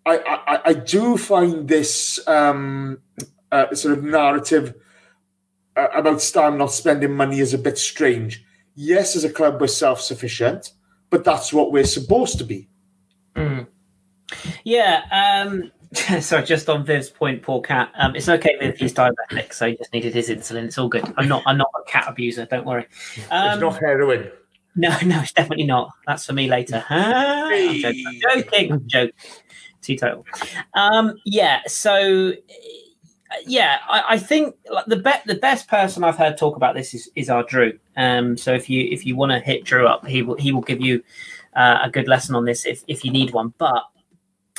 I I, I do find this um, uh, sort of narrative about Stan not spending money is a bit strange. Yes, as a club, we're self sufficient, but that's what we're supposed to be. Yeah. Um, sorry, just on Viv's point, poor cat. Um, it's okay, Viv. He's diabetic, so he just needed his insulin. It's all good. I'm not. I'm not a cat abuser. Don't worry. it's Um, not heroin. no, no, it's definitely not. That's for me later. Ah, I'm joking. I'm joking. I'm joking. Teetotal. Um, yeah. So. Yeah, I, I think like, the be- the best person I've heard talk about this is, is our Drew. Um, so if you if you want to hit Drew up, he will he will give you uh, a good lesson on this if, if you need one. But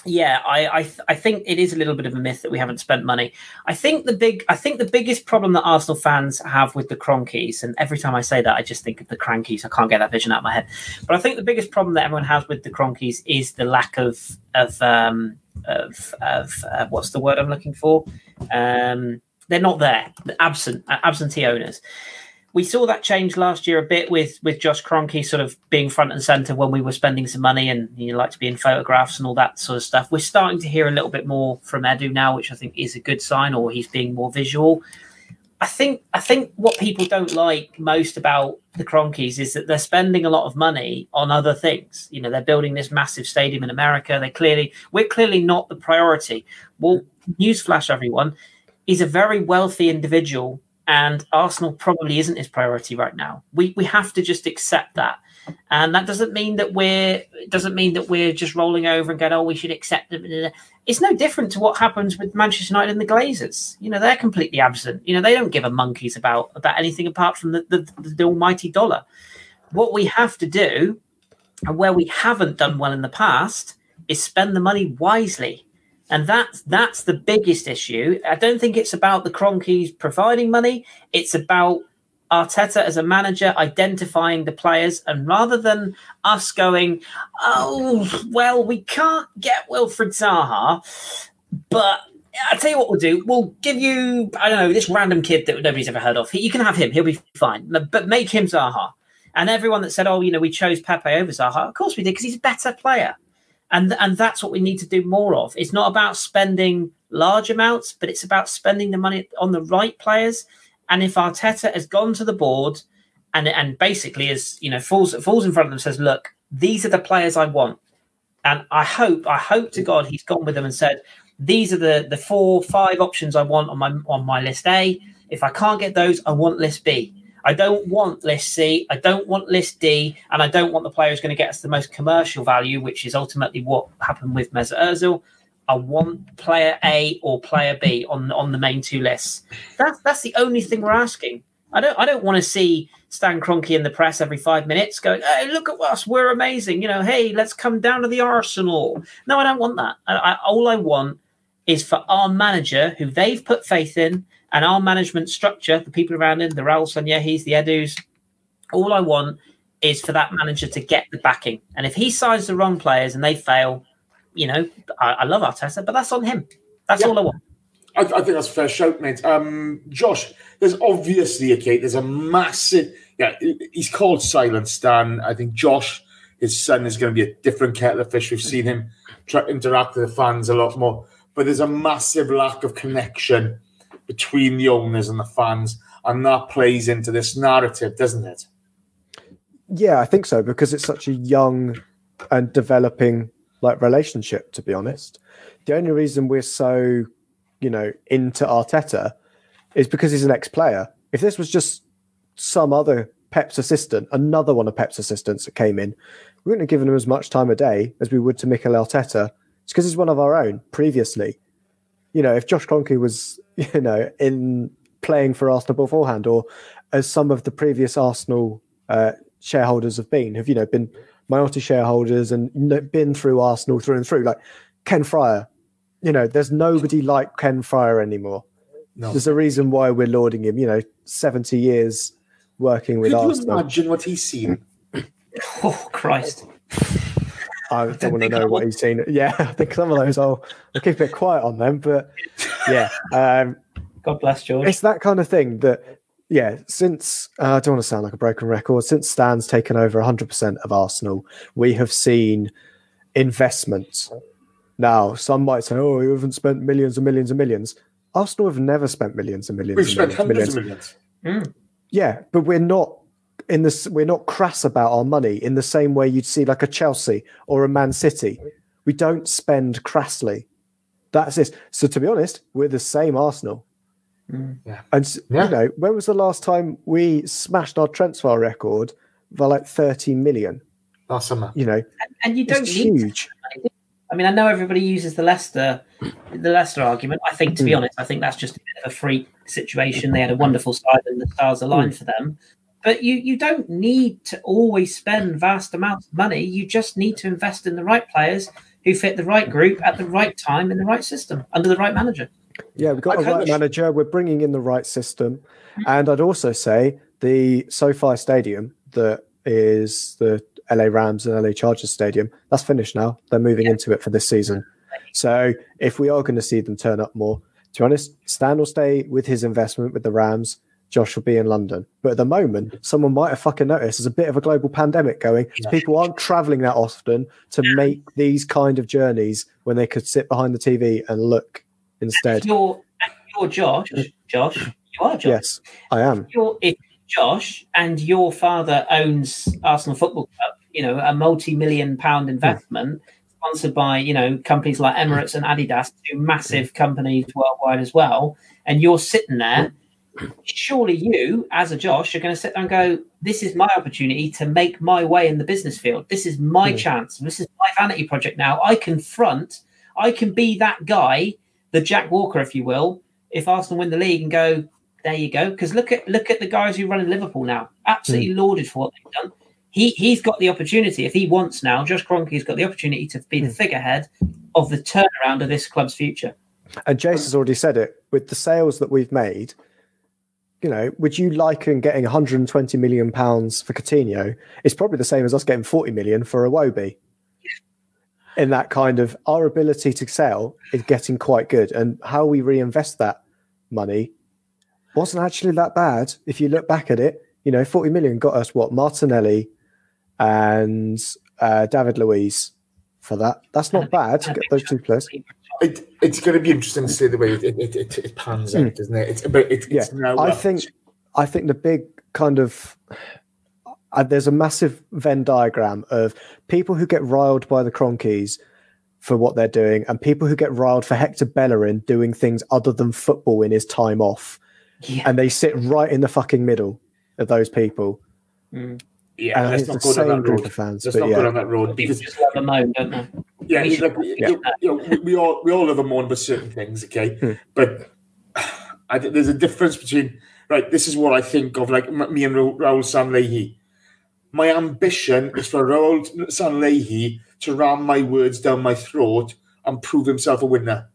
yeah, I I, th- I think it is a little bit of a myth that we haven't spent money. I think the big I think the biggest problem that Arsenal fans have with the Kroenkes, and every time I say that, I just think of the Crankies. I can't get that vision out of my head. But I think the biggest problem that everyone has with the Kroenkes is the lack of of um, of, of uh, what's the word I'm looking for? Um, they're not there. Absent uh, absentee owners we saw that change last year a bit with with Josh Kroenke sort of being front and center when we were spending some money and you know, like to be in photographs and all that sort of stuff. We're starting to hear a little bit more from Edu now, which I think is a good sign, or he's being more visual. I think I think what people don't like most about the Kroenkes is that they're spending a lot of money on other things. You know, they're building this massive stadium in America. They clearly we're clearly not the priority. Well, newsflash, everyone, he's a very wealthy individual and Arsenal probably isn't his priority right now. We we have to just accept that, and that doesn't mean that we're doesn't mean that we're just rolling over and going, oh, we should accept it. It's no different to what happens with Manchester United and the Glazers. You know, they're completely absent. You know, they don't give a monkeys about about anything apart from the the, the, the almighty dollar. What we have to do, and where we haven't done well in the past, is spend the money wisely. And that's that's the biggest issue. I don't think it's about the Kroenkes providing money. It's about Arteta as a manager identifying the players, and rather than us going, "Oh, well, we can't get Wilfried Zaha," but I'll tell you what we'll do. We'll give you, I don't know, this random kid that nobody's ever heard of. You can have him. He'll be fine. But make him Zaha. And everyone that said, "Oh, you know, we chose Pepe over Zaha," of course we did because he's a better player and and that's what we need to do more of. It's not about spending large amounts, but it's about spending the money on the right players. And if Arteta has gone to the board and and basically is you know falls falls in front of them says, look, these are the players I want, And I hope, I hope to God, he's gone with them and said, "These are the the four, five options I want on my on my list A. If I can't get those, I want list B. I don't want list C. I don't want list D, and I don't want the player who's going to get us the most commercial value, which is ultimately what happened with Mesut Ozil. I want player A or player B on on the main two lists. That's that's the only thing we're asking. I don't I don't want to see Stan Kroenke in the press every five minutes going, "Hey, look at us, we're amazing." You know, hey, let's come down to the Arsenal. No, I don't want that. I, I, all I want is for our manager, who they've put faith in, and our management structure, the people around him, the Raul Sanllehis, the Edus, all I want is for that manager to get the backing. And if he signs the wrong players and they fail, you know, I, I love Arteta, but that's on him. That's Yeah. all I want. I, I think that's a fair shout, mate. Um, Josh, there's obviously a case. There's a massive. Yeah, he's called Silent Stan. I think Josh, his son, is going to be a different kettle of fish. We've seen him try to interact with the fans a lot more, but there's a massive lack of connection between the owners and the fans, and that plays into this narrative, doesn't it? Yeah, I think so because it's such a young and developing like relationship. To be honest, the only reason we're so, you know, into Arteta is because he's an ex-player. If this was just some other Pep's assistant, another one of Pep's assistants that came in, we wouldn't have given him as much time a day as we would to Mikel Arteta. It's because he's one of our own previously. You know, if Josh Kroenke was, you know, in playing for Arsenal beforehand, or as some of the previous Arsenal uh, shareholders have been, have you know been minority shareholders and been through Arsenal through and through, like Ken Friar. You know, there's nobody like Ken Friar anymore. No. There's a reason why we're lauding him. You know, 70 years working with Could you imagine what he's seen? Oh Christ! I don't want to know what he's seen. Yeah, I think some of those I'll, I'll keep it quiet on them. But yeah, um, God bless George. it's that kind of thing that, yeah, since uh, I don't want to sound like a broken record, since Stan's taken over 100% of Arsenal, we have seen investment. Now, some might say, oh, you haven't spent millions and millions and millions. Arsenal have never spent millions and 1000000s We've and spent millions, hundreds millions. of millions. Yeah, but we're not in this. We're not crass about our money in the same way you'd see like a Chelsea or a Man City. We don't spend crassly. That's this. So to be honest, we're the same Arsenal. Yeah. And Yeah. you know, when was the last time we smashed our transfer record by like thirty million? Last summer. You know, and you don't it's need huge. I mean, I know everybody uses the Leicester, the Leicester argument. I think, to be Mm. honest, I think that's just a bit of a freak situation. They had a wonderful side, and the stars aligned for them. But you, you don't need to always spend vast amounts of money. You just need to invest in the right players who fit the right group at the right time in the right system under the right manager. Yeah, we've got I a right manager. We're bringing in the right system, mm-hmm. and I'd also say the SoFi Stadium that is the LA Rams and LA Chargers Stadium. That's finished now. They're moving into it for this season. So if we are going to see them turn up more, to be honest, Stan will stay with his investment with the Rams. Josh will be in London. But at the moment, mm-hmm. someone might have fucking noticed there's a bit of a global pandemic going. So people aren't traveling that often to make these kind of journeys when they could sit behind the TV and look instead. You're, you're Josh. Mm. Josh, you are Josh. Yes, I am. You're, if Josh and your father owns Arsenal Football Club, you know, a multi-million pound investment sponsored by, you know, companies like Emirates and Adidas, two massive companies worldwide as well, and you're sitting there, surely you, as a Josh, are going to sit there and go, this is my opportunity to make my way in the business field. This is my hmm. chance. This is my vanity project now. I can front, I can be that guy, the Jack Walker, if you will, if Arsenal win the league and go, there you go. Because look at look at the guys who run in Liverpool now. Absolutely hmm. lauded for what they've done. He he's got the opportunity if he wants now. Josh Kroenke's got the opportunity to be the hmm. figurehead of the turnaround of this club's future. And Jace has already said it with the sales that we've made. You know, would you liken getting 120 million pounds for Coutinho? It's probably the same as us getting 40 million for Iwobi. In that kind of our ability to sell is getting quite good, and how we reinvest that money wasn't actually that bad. If you look back at it, you know, 40 million got us what Martinelli and uh, David Luiz for that. That's not bad to get those two players. It, it's going to be interesting to see the way it, it, it, it pans out, isn't it? It's, but it, Yeah, now I think I think the big kind of uh, there's a massive Venn diagram of people who get riled by the Cronkies for what they're doing, and people who get riled for Hector Bellerin doing things other than football in his time off, Yeah. and they sit right in the fucking middle of those people. Yeah, And let's not the go down that road. of fans, Let's not yeah. go down that road People because just love a moan, don't they? yeah, We you should know, you, you know, we- we all we all have a moan about certain things, okay? Hmm. But I there's a difference between right. This is what I think of, like me and Ra- Raul Sanllehi. My ambition is for Raul Sanllehi to ram my words down my throat and prove himself a winner,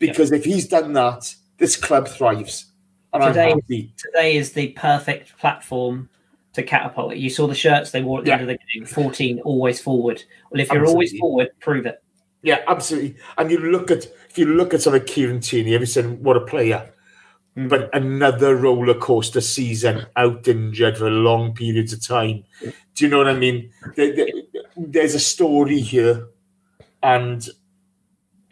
because if he's done that, this club thrives, and Today-. Today is the perfect platform to catapult it. You saw the shirts they wore at the Yeah. end of the game 14, always forward. Well, if you're always forward, prove it. Yeah, absolutely. And you look at if you look at something Kieran Tierney, every saying what a player. But another roller coaster season, out injured for long periods of time. Do you know what I mean? There- there- there's a story here, and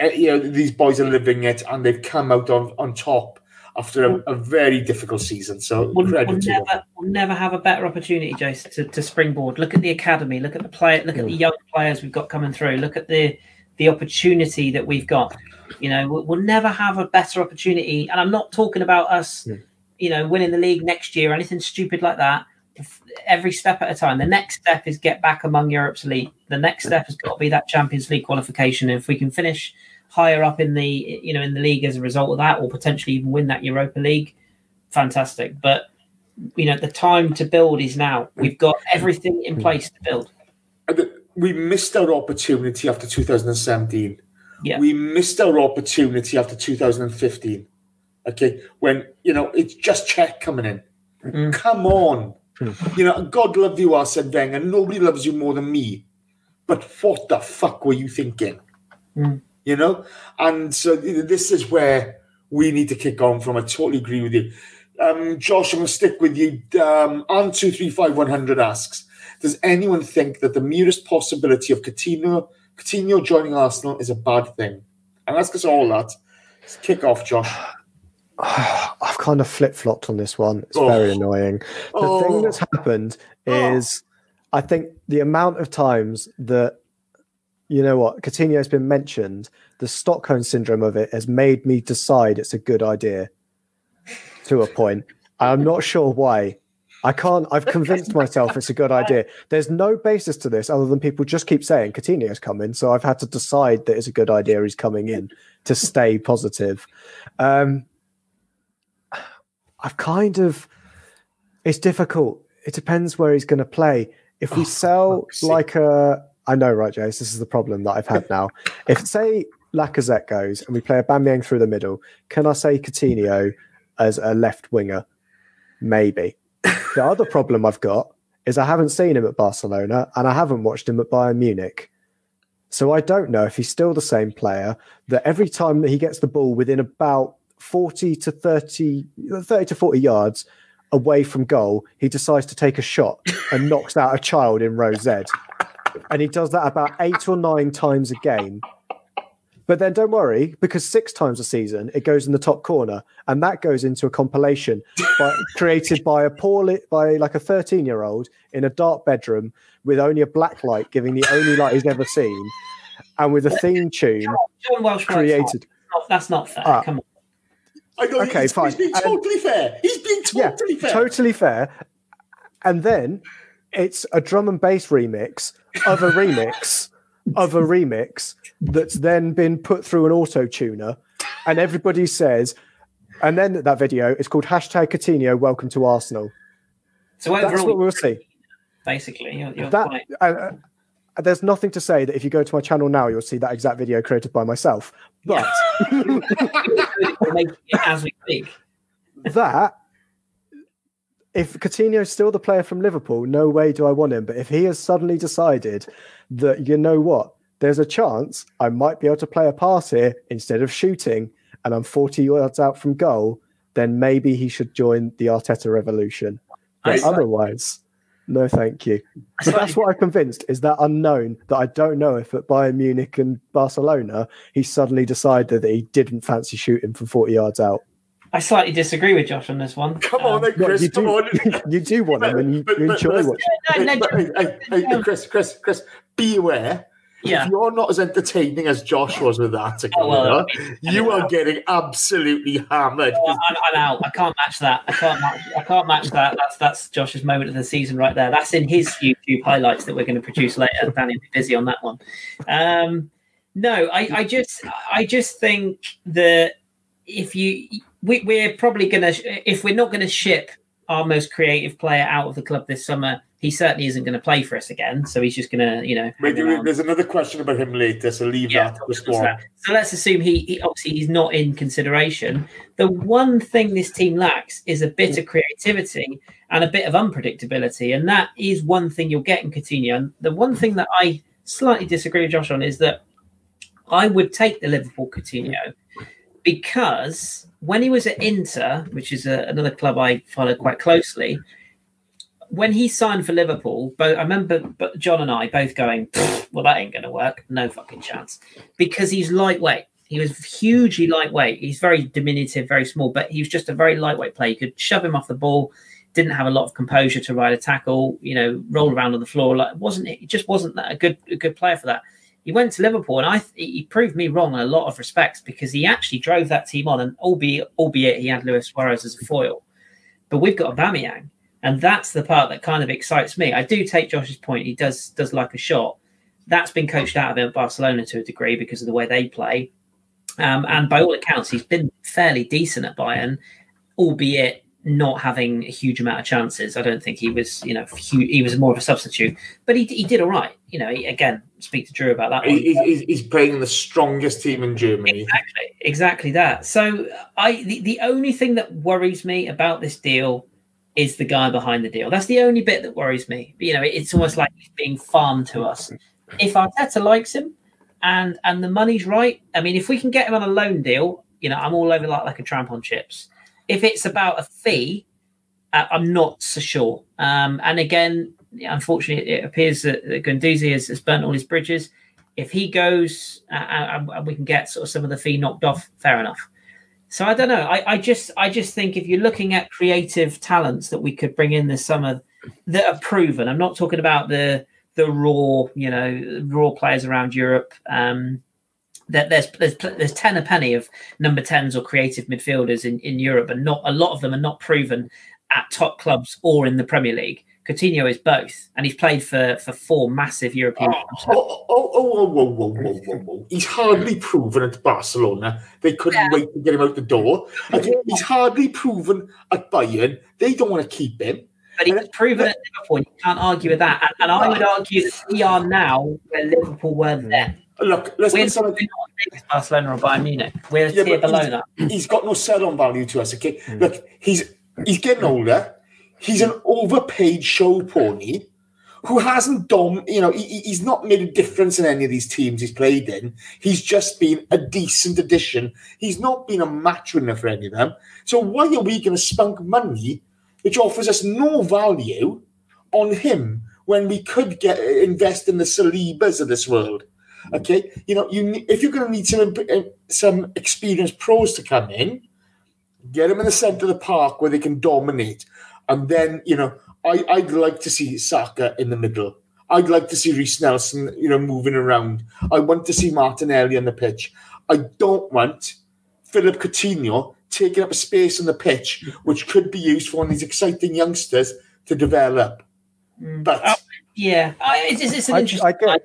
uh, you know these boys are living it, and they've come out on on top after a, a very difficult season. So We'll, credit we'll to never, we'll never have a better opportunity, Jason, to, to springboard. Look at the academy. Look at the play. Look at the young players we've got coming through. Look at the the opportunity that we've got. You know, we'll, we'll never have a better opportunity. And I'm not talking about us, hmm. you know, winning the league next year or anything stupid like that. Every step at a time. The next step is get back among Europe's elite. The next step has got to be that Champions League qualification. If we can finish higher up in the you know in the league as a result of that, or potentially even win that Europa League, fantastic. But you know the time to build is now. We've got everything in hmm. place to build. We missed our opportunity after 2017. Yeah. We missed our opportunity after 2015. Okay, when you know it's just Cech coming in. Mm. Come on, you know God love you, Arsene Wenger. Nobody loves you more than me. But what the fuck were you thinking? Mm. You know, and so this is where we need to kick on from. I totally agree with you. Um, Josh, I'm going to stick with you. Um, on two three five one hundred asks. Does anyone think that the merest possibility of Coutinho, Coutinho joining Arsenal is a bad thing? And ask us all that. Let's kick off, Josh. I've kind of flip flopped on this one. It's Oh. very annoying. The Oh. thing that's happened oh. is, I think the amount of times that you know what Coutinho has been mentioned, the Stockholm syndrome of it has made me decide it's a good idea. To a point, I'm not sure why. I can't. I've convinced myself it's a good idea. There's no basis to this other than people just keep saying Coutinho's coming, so I've had to decide that it's a good idea he's coming in to stay positive. Um, I've kind of. It's difficult. It depends where he's going to play. If we sell like a, I know, right, Jace. This is the problem that I've had now. if say Lacazette goes and we play Aubameyang through the middle, can I say Coutinho as a left winger? Maybe. The other problem I've got is I haven't seen him at Barcelona and I haven't watched him at Bayern Munich. So I don't know if he's still the same player that every time that he gets the ball within about 40 to 30, 30 to 40 yards away from goal, he decides to take a shot and knocks out a child in row Z. And he does that about eight or nine times a game. But then don't worry, because six times a season it goes in the top corner, and that goes into a compilation by, created by a poor, by like a thirteen-year-old in a dark bedroom with only a black light giving the only light he's ever seen, and with a theme tune John Welsh created. That's not fair. Ah. Come on. I know Okay, he's, fine. he's being And- totally fair. He's being Yeah, totally fair. totally fair. And then it's a drum and bass remix of a remix of a remix that's then been put through an auto tuner, and everybody says, and then that video is called hashtag Coutinho, welcome to Arsenal. So That's what we'll see. basically, you're, you're That uh, uh, there's nothing to say that if you go to my channel now, you'll see that exact video created by myself. But we're making it as we speak. that if Coutinho is still the player from Liverpool, no way do I want him. But if he has suddenly decided that you know what, there's a chance I might be able to play a pass here instead of shooting, and I'm 40 yards out from goal, then maybe he should join the Arteta revolution. But otherwise, no, thank you. But that's what I'm convinced is that unknown that I don't know if at Bayern Munich and Barcelona he suddenly decided that he didn't fancy shooting from 40 yards out. I I slightly disagree with Josh on this one. Come on, Um, then, Chris. you come do, on. you do want them, and you, But- you enjoy watching. No, no, Hey, hey, hey, hey, Chris, Chris, Chris, be aware. Yeah. If you're not as entertaining as Josh was with that, Oh, well, you, I mean, you are getting absolutely hammered. Oh, I'm, I'm out. I can't match that. I can't match. I can't match that. That's that's Josh's moment of the season right there. That's in his YouTube highlights that we're going to produce later. Danny will be busy on that one. Um, no, I, I just I just think that if you we, we're probably going to if we're not going to ship our most creative player out of the club this summer, he certainly isn't going to play for us again. So he's just going to you know. Maybe hang there's another question about him later, so leave Yeah, that to the so so let's assume he, he obviously he's not in consideration. The one thing this team lacks is a bit of creativity and a bit of unpredictability, and that is one thing you'll get in Coutinho. And the one thing that I slightly disagree with Josh on is that I would take the Liverpool Coutinho because when he was at Inter, which is a, another club I follow quite closely, when he signed for Liverpool, both I remember but John and I both going, well, that ain't going to work. No fucking chance. Because he's lightweight. He was hugely lightweight. He's very diminutive, very small, but he was just a very lightweight player. You could shove him off the ball. Didn't have a lot of composure to ride a tackle. You know, roll around on the floor. Like wasn't it? Just wasn't that a good a good player for that. He went to Liverpool, and I he proved me wrong in a lot of respects because he actually drove that team on, and albeit albeit he had Luis Suarez as a foil, but we've got Aubameyang, and that's the part that kind of excites me. I do take Josh's point; he does does like a shot. That's been coached out of him at Barcelona to a degree because of the way they play, um, and by all accounts, he's been fairly decent at Bayern, albeit not having a huge amount of chances. I don't think he was, you know, he was more of a substitute, but he, he did all right. You know, he, again, speak to Drew about that. He, he- he's playing the strongest team in Germany. Exactly, exactly that. So I the, the only thing that worries me about this deal is the guy behind the deal. That's the only bit that worries me. You know, it's almost like he's being farmed to us. If Arteta likes him and and the money's right, I mean, if we can get him on a loan deal, you know, I'm all over like like a tramp on chips. If it's about a fee, uh, I'm not so sure. Um, and again, unfortunately, it appears that, that Guendouzi has, has burnt all his bridges. If he goes uh, and, and we can get sort of some of the fee knocked off, fair enough. So I don't know. I, I just I just think if you're looking at creative talents that we could bring in this summer that are proven, I'm not talking about the the raw, you know, raw players around Europe. Um, that there's there's there's ten a penny of number tens or creative midfielders in, in Europe, and not a lot of them are not proven at top clubs or in the Premier League. Coutinho is both, and he's played for for four massive European Oh, clubs. oh, oh, oh, whoa, whoa, whoa, whoa. He's hardly proven at Barcelona. They couldn't Yeah. wait to get him out the door. He's hardly proven at Bayern. They don't want to keep him. But he's proven at Liverpool. You can't argue with that. And, and I would argue that we are now where Liverpool were then. Look, let's We're get not, some. we're not as big as Barcelona or Bayern Munich. We're Yeah, tier but below he's- that. He's got no sell-on value to us. Okay, hmm. look, he's he's getting older. He's an overpaid show pony who hasn't done. You know, he, he- he's not made a difference in any of these teams he's played in. He's just been a decent addition. He's not been a match winner for any of them. So why are we going to spunk money, which offers us no value, on him when we could get invest in the Salibas of this world? Okay, you know, you if you're going to need some uh, some experienced pros to come in, get them in the centre of the park where they can dominate, and then you know, I I'd like to see Saka in the middle. I'd like to see Reiss Nelson, you know, moving around. I want to see Martinelli on the pitch. I don't want Philippe Coutinho taking up a space on the pitch, which could be used for one of these exciting youngsters to develop. But Oh, Yeah, I, it's, it's, it's an I- interesting. I get- just-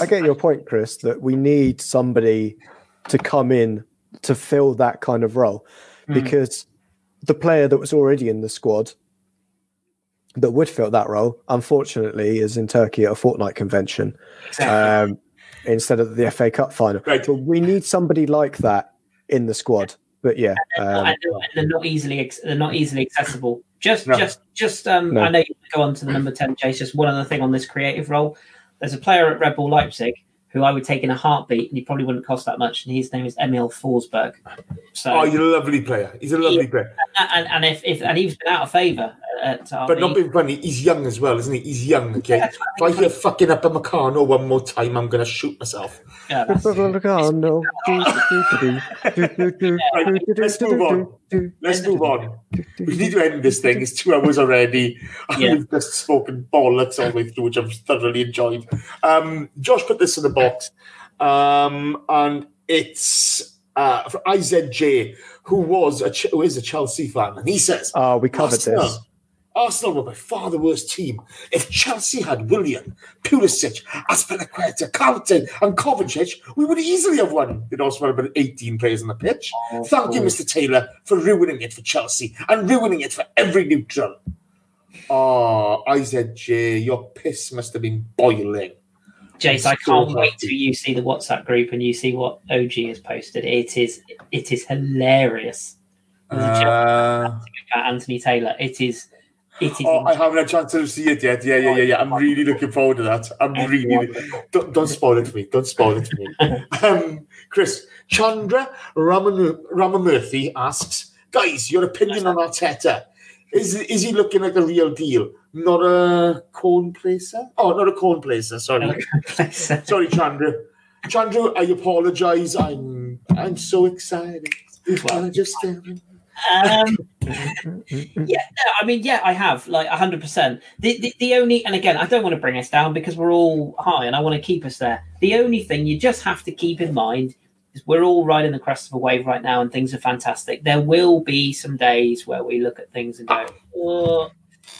I get your point, Chris, that we need somebody to come in to fill that kind of role Mm. because the player that was already in the squad that would fill that role, unfortunately, is in Turkey at a fortnight convention Exactly. um, instead of the FA Cup final. Right. But we need somebody like that in the squad. But yeah, um, and, they're, and they're not easily they're not easily accessible. Just No. just just um, No. I know you go on to the number ten, Chase. Just one other thing on this creative role. There's a player at Red Bull Leipzig who I would take in a heartbeat, and he probably wouldn't cost that much. And his name is Emil Forsberg. So oh, he's a lovely player. He's a lovely player. and, and if, if and he's been out of favour at RB. But not being funny, he's young as well, isn't he? He's young, okay? if I hear fucking up a Meccano one more time, I'm going to shoot myself. Yeah, that's- Right, let's move on. Let's move on. We need to end this thing. It's two hours already. And Yeah. We've just spoken bollocks all the way through, which I've thoroughly enjoyed. Um, Josh put this in the box, um, and it's uh, for IZJ, who was a who is a Chelsea fan, and he says, Oh, we covered Arsenal, this. Arsenal were by far the worst team. If Chelsea had Willian, Pulisic, Azpilicueta, Kante, and Kovacic, we would easily have won. They'd also have about 18 players on the pitch. Thank you, Mr. Taylor, for ruining it for Chelsea and ruining it for every neutral. Ah, Oh, IZJ, your piss must have been boiling. Jace, I I'm so can't wait happy. till you see the WhatsApp group and you see what OG has posted. It is it is hilarious. There's a joke Uh, about Anthony Taylor. It is it is oh, I haven't had a chance to see it yet. Yeah, yeah, yeah, yeah. I'm really looking forward to that. I'm really. Don't, don't spoil it for me. Don't spoil it for me. um, Chris Chandra Raman- Ramamurthy asks, guys, your opinion on Arteta? Is is he looking like a real deal? Not a corn placer? Oh, not a corn placer. Sorry, sorry, Chandra. Chandra, I apologise. I'm I'm so excited. Can I just you? Um, yeah, no, I mean, yeah, I have like hundred percent. The, the the only, and again, I don't want to bring us down because we're all high, and I want to keep us there. The only thing you just have to keep in mind is we're all riding the crest of a wave right now, and things are fantastic. There will be some days where we look at things and go, oh.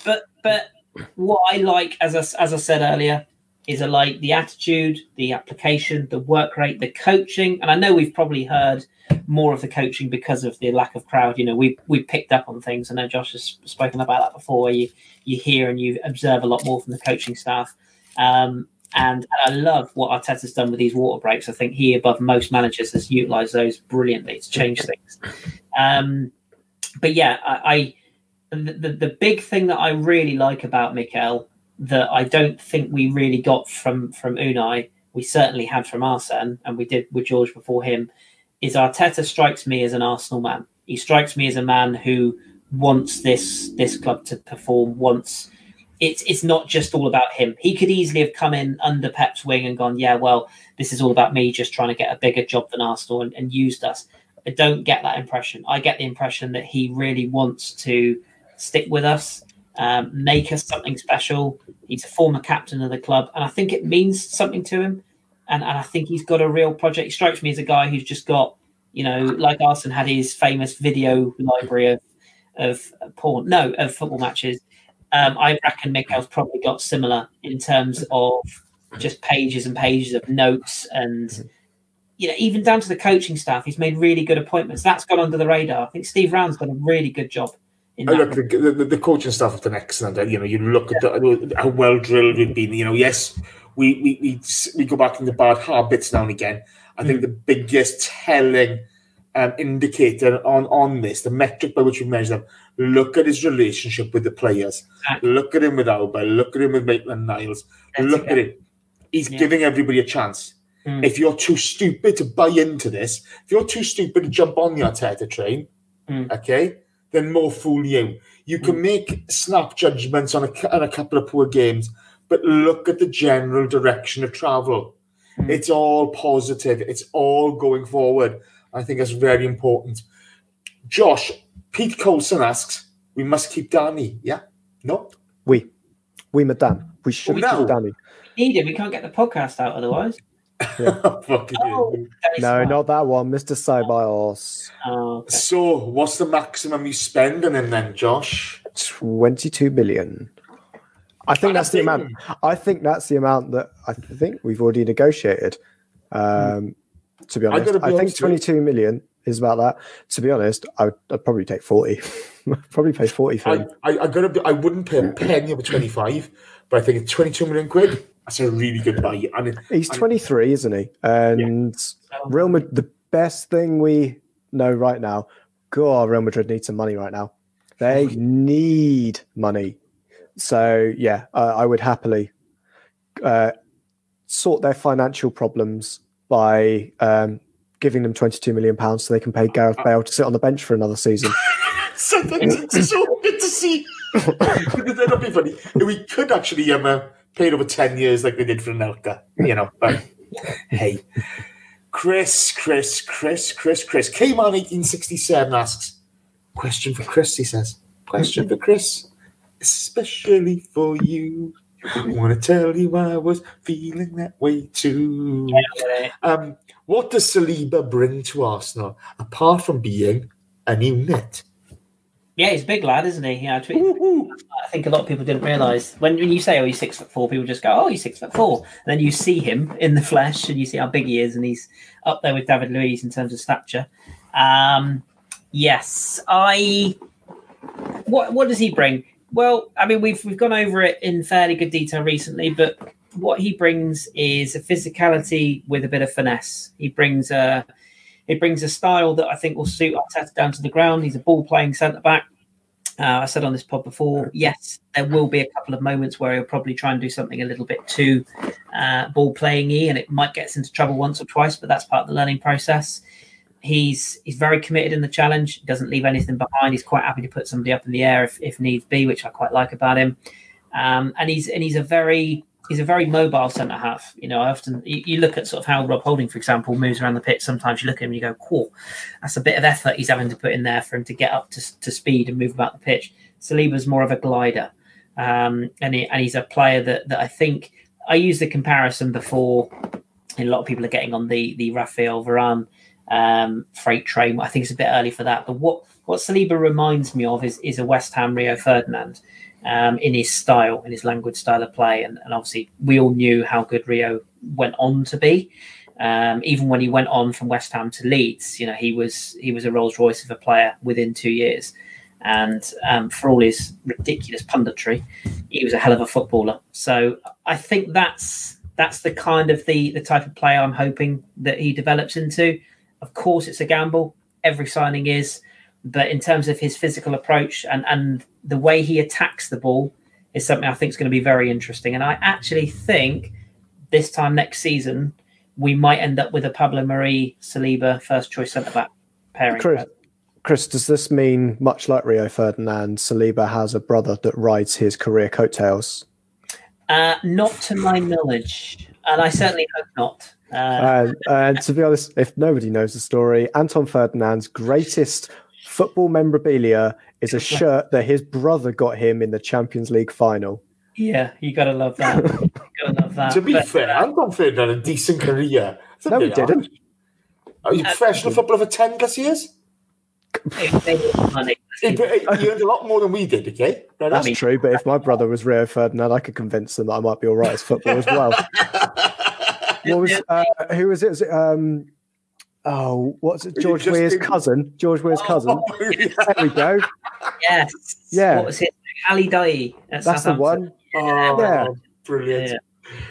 but but what I like, as I, as I said earlier, is I like the attitude, the application, the work rate, the coaching, and I know we've probably heard more of the coaching because of the lack of crowd. You know, we we picked up on things. I know Josh has spoken about that before. Where you you hear and you observe a lot more from the coaching staff. Um, and I love what Arteta's done with these water breaks. I think he, above most managers, has utilised those brilliantly to change things. Um, but yeah, I, I the the big thing that I really like about Mikel that I don't think we really got from from Unai, we certainly had from Arsene, and we did with George before him, is Arteta strikes me as an Arsenal man. He strikes me as a man who wants this this club to perform. Wants it's it's not just all about him. He could easily have come in under Pep's wing and gone, yeah, well, this is all about me just trying to get a bigger job than Arsenal and, and used us. I don't get that impression. I get the impression that he really wants to stick with us, um, make us something special. He's a former captain of the club, and I think it means something to him. And, and I think he's got a real project. He strikes me as a guy who's just got, you know, like Arsene had his famous video library of of porn, no, of football matches. Um, I reckon Mikel's probably got similar in terms of just pages and pages of notes and you know, even down to the coaching staff, he's made really good appointments. That's gone under the radar. I think Steve Round's done a really good job. Look, the, the, the coaching staff have done excellent. You know, you look at the, how well drilled we've been. You know, yes, we we, we we go back into bad habits now and again. I think the biggest telling um, indicator on on this, the metric by which we measure them, look at his relationship with the players. Exactly. Look at him with Auba. Look at him with Maitland Niles. That's look it. at him. He's Yeah. giving everybody a chance. Mm. If you're too stupid to buy into this, if you're too stupid to jump on the Arteta train, Mm. okay, then more fool you. You can make snap judgments on a, on a couple of poor games, but look at the general direction of travel. Mm. It's all positive. It's all going forward. I think that's very important. Josh, Pete Colson asks, we must keep Danny. Yeah? No? We, we, madame, we should no. keep Danny. Need him. We can't get the podcast out otherwise. Fucking Oh, hell. that is No, smart. not that one, Mr. Ceballos. Oh, okay. So, what's the maximum you spend on him then, Josh? 22 million. I think that's the amount. I think that's the amount that I think we've already negotiated. Um, to be honest, gotta be I think honest with you. 22 million is about that. To be honest, I would, I'd probably take 40. probably pay 40 for I, him. I, I gotta be, I wouldn't pay a penny over 25, but I think it's 22 million quid. That's a really good buy. And it- He's and- 23, isn't he? And Real Madrid, the best thing we know right now, God, Real Madrid need some money right now. They need money. So, yeah, uh, I would happily uh, sort their financial problems by um, giving them 22 million pounds so they can pay Gareth Bale to sit on the bench for another season. So that's it's so good to see. That'd be funny. We could actually um, uh, pay it over 10 years like they did for Anelka, you know, but hey. Chris, Chris, Chris, Chris, Chris. K-Man 1867 asks, question for Chris, he says. Question for Chris, especially for you. I want to tell you I was feeling that way too. Um, what does Saliba bring to Arsenal apart from being a unit? Yeah, he's a big lad, isn't he? Yeah, I I think a lot of people didn't realise when when you say, "Oh, he's six foot four, people just go, "Oh, he's six foot four. And then you see him in the flesh, and you see how big he is, and he's up there with David Luiz in terms of stature. Um, yes, I. What what does he bring? Well, I mean, we've we've gone over it in fairly good detail recently, but what he brings is a physicality with a bit of finesse. He brings a he brings a style that I think will suit Arteta down to the ground. He's a ball playing centre back. Uh, I said on this pod before, yes, there will be a couple of moments where he'll probably try and do something a little bit too uh, ball playing y, and it might get us into trouble once or twice, but that's part of the learning process. He's he's very committed in the challenge. Doesn't leave anything behind. He's quite happy to put somebody up in the air if, if needs be, which I quite like about him. Um, and he's and he's a very he's a very mobile centre half. You know, I often you, you look at sort of how Rob Holding, for example, moves around the pitch. Sometimes you look at him and you go, "Cool, that's a bit of effort he's having to put in there for him to get up to, to speed and move about the pitch." Saliba's more of a glider, um, and he, and he's a player that that I think I used the comparison before. And a lot of people are getting on the the Rafael Varane um, freight train. I think it's a bit early for that, but what what Saliba reminds me of is is a West Ham Rio Ferdinand um, in his style, in his language style of play. And, and obviously, we all knew how good Rio went on to be. Um, even when he went on from West Ham to Leeds, you know, he was he was a Rolls Royce of a player within two years. And um, for all his ridiculous punditry, he was a hell of a footballer. So I think that's that's the kind of the the type of player I'm hoping that he develops into. Of course, it's a gamble. Every signing is, but in terms of his physical approach and and the way he attacks the ball is something I think is going to be very interesting. And I actually think this time next season we might end up with a Pablo Mari Saliba first choice centre back pairing. Chris, Chris, does this mean much like Rio Ferdinand, Saliba has a brother that rides his career coattails? Uh, not to my knowledge, and I certainly hope not. Uh, and, and to be honest, if nobody knows the story, Anton Ferdinand's greatest football memorabilia is a shirt that his brother got him in the Champions League final. yeah, you gotta love that. you gotta love that. To be But, fair, uh, Anton Ferdinand had a decent career. It's No, he didn't. Are you professional footballer for 10 plus years? they- they want money. He, he earned a lot more than we did, okay? Right, That's that's true, but if my brother was Rio Ferdinand, I could convince him that I might be all right as football as well. what was uh, who was it? Was it um, oh, what's it? George just Weir's did- cousin. George Weah's oh, cousin. There we go. Yes. Yeah. What was it? Ali Dia. at That's the one. Oh, Yeah. brilliant. Yeah.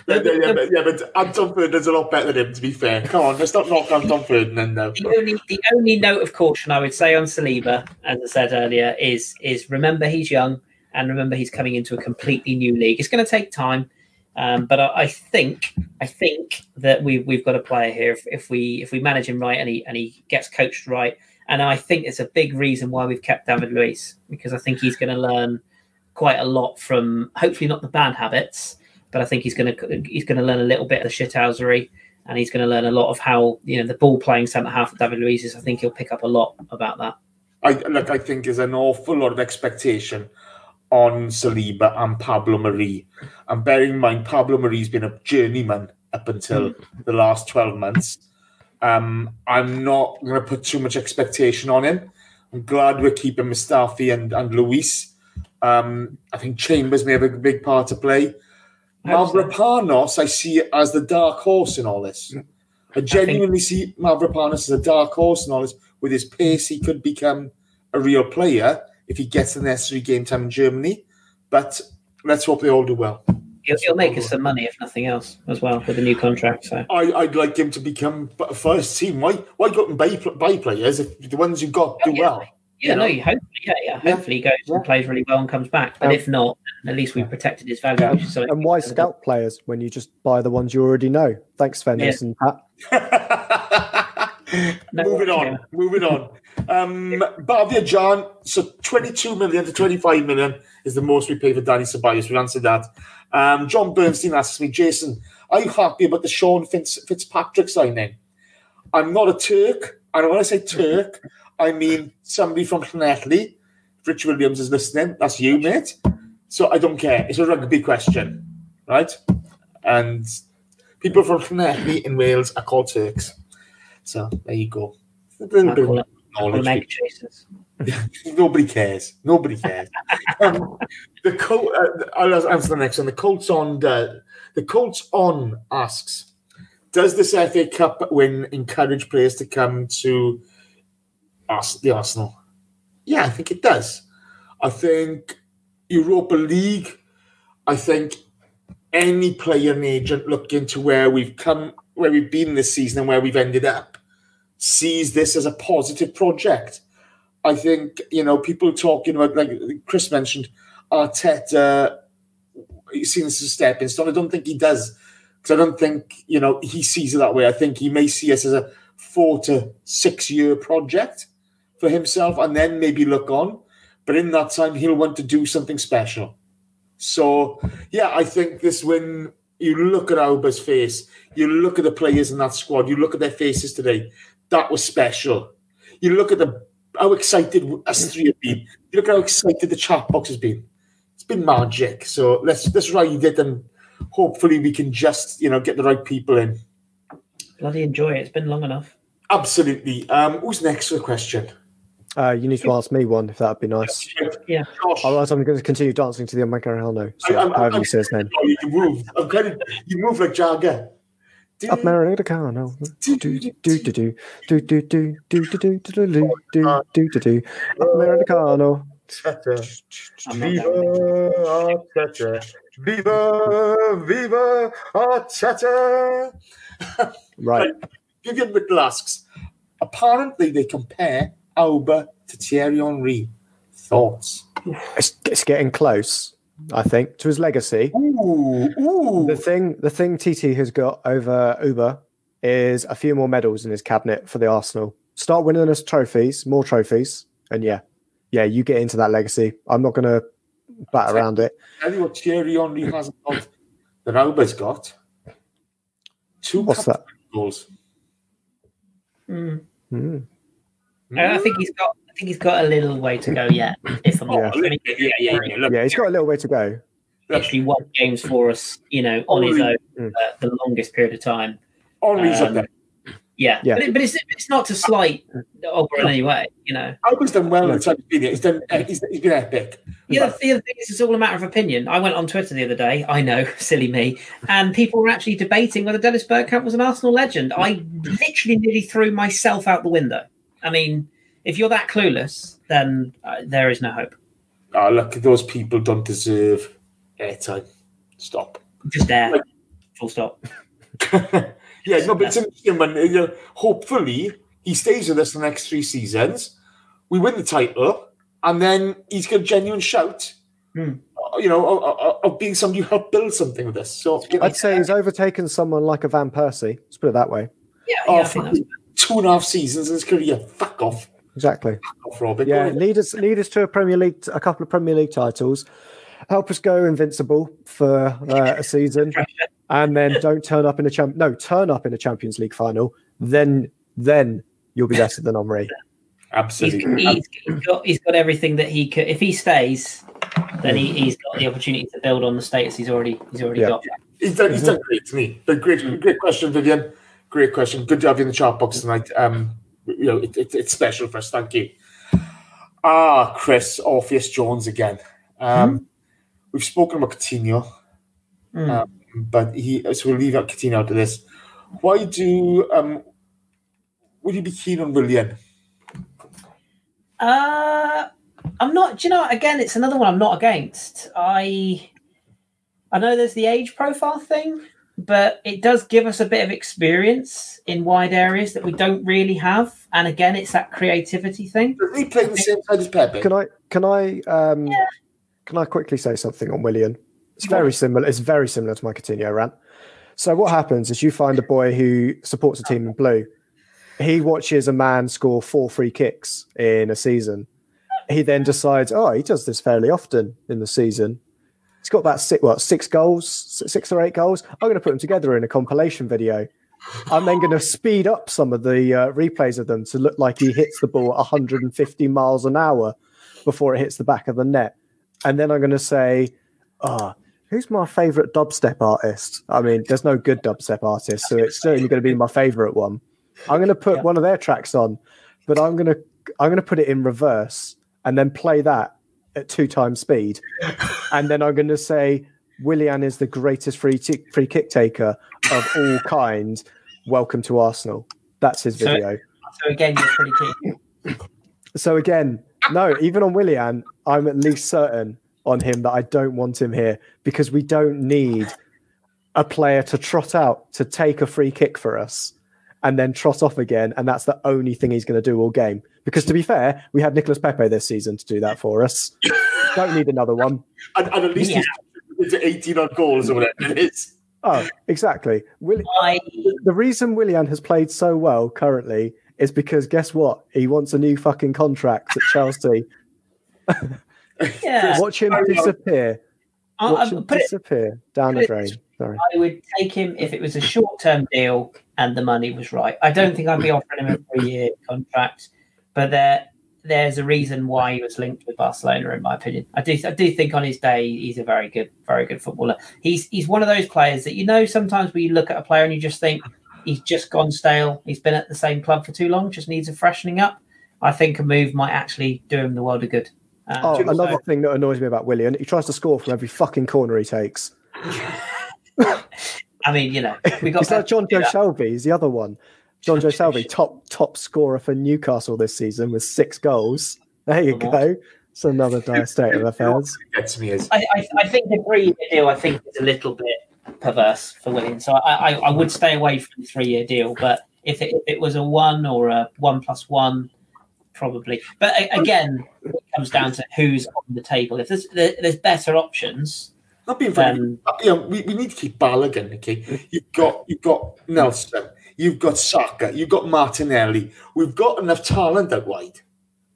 Yeah, yeah, yeah, but, yeah, but um, Anton Ferdinand's a lot better than him, to be fair. Come on, let's not knock Anton Ferdinand now. Uh, the only the only note of caution I would say on Saliba, as I said earlier, is is remember he's young and remember he's coming into a completely new league. It's going to take time, um, but I, I think I think that we've we've got a player here if, if we if we manage him right and he and he gets coached right, and I think it's a big reason why we've kept David Luiz because I think he's going to learn quite a lot from hopefully not the bad habits, but I think he's going to he's going to learn a little bit of the shithousery and he's going to learn a lot of how you know the ball playing centre half of David Luiz is. I think he'll pick up a lot about that. I look, I think there's an awful lot of expectation on Saliba and Pablo Mari. And bearing in mind, Pablo Mari's been a journeyman up until the last 12 months. Um, I'm not going to put too much expectation on him. I'm glad we're keeping Mustafi and, and Luiz. Um, I think Chambers may have a big part to play. Mavropanos, I see it as the dark horse in all this. I genuinely see Mavropanos as a dark horse in all this. With his pace, he could become a real player if he gets the necessary game time in Germany. But let's hope they all do well. He'll, he'll make us some money if nothing else as well with the new contract. So I, I'd like him to become a first team. Why why go and buy, buy players if the ones you've got do yeah. well? yeah, You no, know? you hopefully, yeah, yeah, Yeah. hopefully he goes Yeah. and plays really well and comes back. But Um, if not, at least we've protected his value. Which is something And why scout players when you just buy the ones you already know? Thanks, Fenders Yeah. and Pat. Moving on. Moving on. Um, Bavia John. So 22 million to 25 million is the most we pay for Dani Ceballos. We answered that. Um, John Bernstein asks me, Jason, are you happy about the Sean Fitz, Fitzpatrick signing? I'm not a Turk. And when I say Turk, I mean somebody from Llanelli. Rich Williams is listening, that's you, mate. So I don't care. It's a rugby question, right? And people from Llanelli in Wales are called Turks. So there you go. A little I bit call of it- Call them knowledge. Nobody cares. Nobody cares. um, the Col- uh, I'll answer the next one. The Colts on uh, the Colts on asks, does this FA Cup win encourage players to come to Ars- the Arsenal? Yeah, I think it does. I think Europa League. I think any player and agent looking to where we've come, where we've been this season, and where we've ended up, sees this as a positive project. I think you know people talking about like Chris mentioned Arteta. Seen this as a stepping stone. I don't think he does because I don't think you know he sees it that way. I think he may see us as a four to six year project for himself, and then maybe look on. But in that time, he'll want to do something special. So yeah, I think this when you look at Auba's face, you look at the players in that squad, you look at their faces today. That was special. You look at the how excited us three have been. You look at how excited the chat box has been. It's been magic. So let's let's ride it and hopefully we can just you know get the right people in. Bloody enjoy it. It's been long enough. Absolutely. Um, who's next for the question? Uh, you need to ask me one if that'd be nice. Yeah. Josh. Otherwise, I'm going to continue dancing to the Americano. So, I'm- I'm- however I'm- you say his name. Oh, you can move. I'm kind of you move like Jagger. Americano. Do do do do do do do do do do do do do do do do do Americano. I'm not Viva Arteta. Viva, viva Arteta. Right. Vivian Whittle asks, apparently they compare Auba to Thierry Henry. Thoughts? It's, it's getting close, I think, to his legacy. Ooh, ooh. The thing, the thing TT has got over Auba is a few more medals in his cabinet for the Arsenal. Start winning us trophies, more trophies, and yeah, yeah, you get into that legacy. I'm not going to bat around it. Tell you what Thierry Henry hasn't got that Auba's got. Two What's that? goals. Mm. Mm. I I think he's got. I think he's got a little way to go yet. If I'm honest, I yeah, yeah, yeah. Look, Yeah, he's got a little way to go. actually won games for us. You know, on his own, Mm. uh, the longest period of time. Henry's up Um, there. Yeah, Yeah. But, it, but it's it's not to slight Auba in any way. You know, Auba's done well in the time he's been here. He's done. uh, He's, he's been epic. the the other thing is, it's all a matter of opinion. I went on Twitter the other day. I know, silly me, and people were actually debating whether Dennis Bergkamp was an Arsenal legend. I literally nearly threw myself out the window. I mean, if you're that clueless, then uh, there is no hope. Oh, look, those people don't deserve airtime. Stop. Just there, full stop. yeah, no, but it's interesting when you know, hopefully he stays with us the next three seasons. We win the title, and then he's got a genuine shout. Hmm. uh, You know, of, of- of being somebody who helped build something with us. So I'd say he's overtaken someone like a Van Persie. Let's put it that way. Yeah, oh, yeah, I think that's fucking two and a half seasons in his career. Fuck off, Exactly. Fuck off, Robin. Yeah, lead us, lead us to a Premier League, a couple of Premier League titles. Help us go invincible for uh, a season, and then don't turn up in a champ. No, turn up in a Champions League final. Then, then you'll be better than Omri. absolutely. he's, he's got he's got everything that he could. If he stays, then he, he's got the opportunity to build on the status he's already he's already Yeah. got. He's done, he's done great to me. But great, great question, Vivian. Great question. Good to have you in the chat box tonight. Um, you know, it, it, it's special for us. Thank you. Ah, Chris Orpheus Jones again. Um, We've spoken about Coutinho, Mm. um, but he so we'll leave out Coutinho out of this. Why do um, would you be keen on Willian? Uh, I'm not. Do you know? Again, it's another one I'm not against. I I know there's the age profile thing, but it does give us a bit of experience in wide areas that we don't really have. And again, it's that creativity thing. Does he play the same side as Pepe? Can I? Can I? Um, Can I quickly say something on Willian? It's very similar. It's very similar to my Coutinho rant. So what happens is you find a boy who supports a team in blue, he watches a man score four free kicks in a season. He then decides, oh, he does this fairly often in the season. He's got about six, what, six goals, six or eight goals. I'm going to put them together in a compilation video. I'm then going to speed up some of the uh, replays of them to look like he hits the ball at 150 miles an hour before it hits the back of the net. And then I'm going to say, ah, who's my favorite dubstep artist? I mean, there's no good dubstep artist, so it's certainly going to be my favorite one. I'm going to put one of their tracks on, but I'm going to I'm going to put it in reverse and then play that at two times speed, and then I'm going to say Willian is the greatest free t- free kick taker of all kind. Welcome to Arsenal. That's his So- video. So again, you're pretty keen. So again, no, even on Willian, I'm at least certain on him that I don't want him here because we don't need a player to trot out to take a free kick for us and then trot off again, and that's the only thing he's going to do all game. Because to be fair, we had Nicolas Pepe this season to do that for us. don't need another one. And, and at least Yeah. he's into 18 odd goals or whatever it is. Oh, exactly. Will- I the reason Willian has played so well currently is because guess what? He wants a new fucking contract at Chelsea. yeah, Watch him disappear. I, Watch I, him put it, disappear down the drain. Sorry. I would take him if it was a short term deal and the money was right. I don't think I'd be offering him a three year contract, but there there's a reason why he was linked with Barcelona, in my opinion. I do I do think on his day he's a very good very good footballer. He's he's one of those players that you know sometimes when you look at a player and you just think he's just gone stale. He's been at the same club for too long, just needs a freshening up. I think a move might actually do him the world of good. Um, Oh, so- another thing that annoys me about Willian, he tries to score from every fucking corner he takes. I mean, you know, we got He's like Jonjo Yeah. Shelvey. He's the other one. Jonjo Shelvey, top top scorer for Newcastle this season with six goals. There you go. It's another dire state of affairs. Gets me is I, I, I think the three-year deal I think is a little bit perverse for Williams. So I, I, I would stay away from the three-year deal. But if it, if it was a one or a one plus one, probably. But again, it comes down to who's on the table. If there's there's better options, not being funny. then you know, we, we need to keep Balogun, okay? You've got you've got Nelson, you've got Saka, you've got Martinelli. We've got enough talent out wide.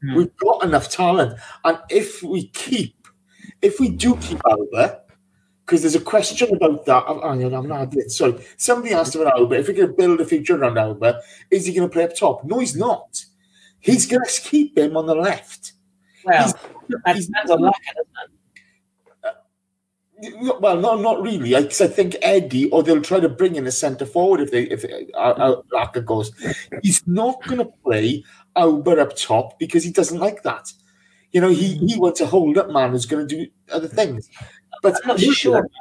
Hmm. We've got enough talent. And if we keep, if we do keep Auba, because there's a question about that. Oh, hang I'm not sorry. Somebody asked about Auba. If we're going to build a future around Auba, is he going to play up top? No, he's not. He's going to keep him on the left. well, He's- that he's- on Laca, doesn't it? Well, no, not really. Because I think Eddie, or they'll try to bring in a centre forward if they if uh, uh, Laca goes. He's not going to play Albert up top because he doesn't like that. You know, he he wants a hold up man who's going to do other things. But I'm not sure. about.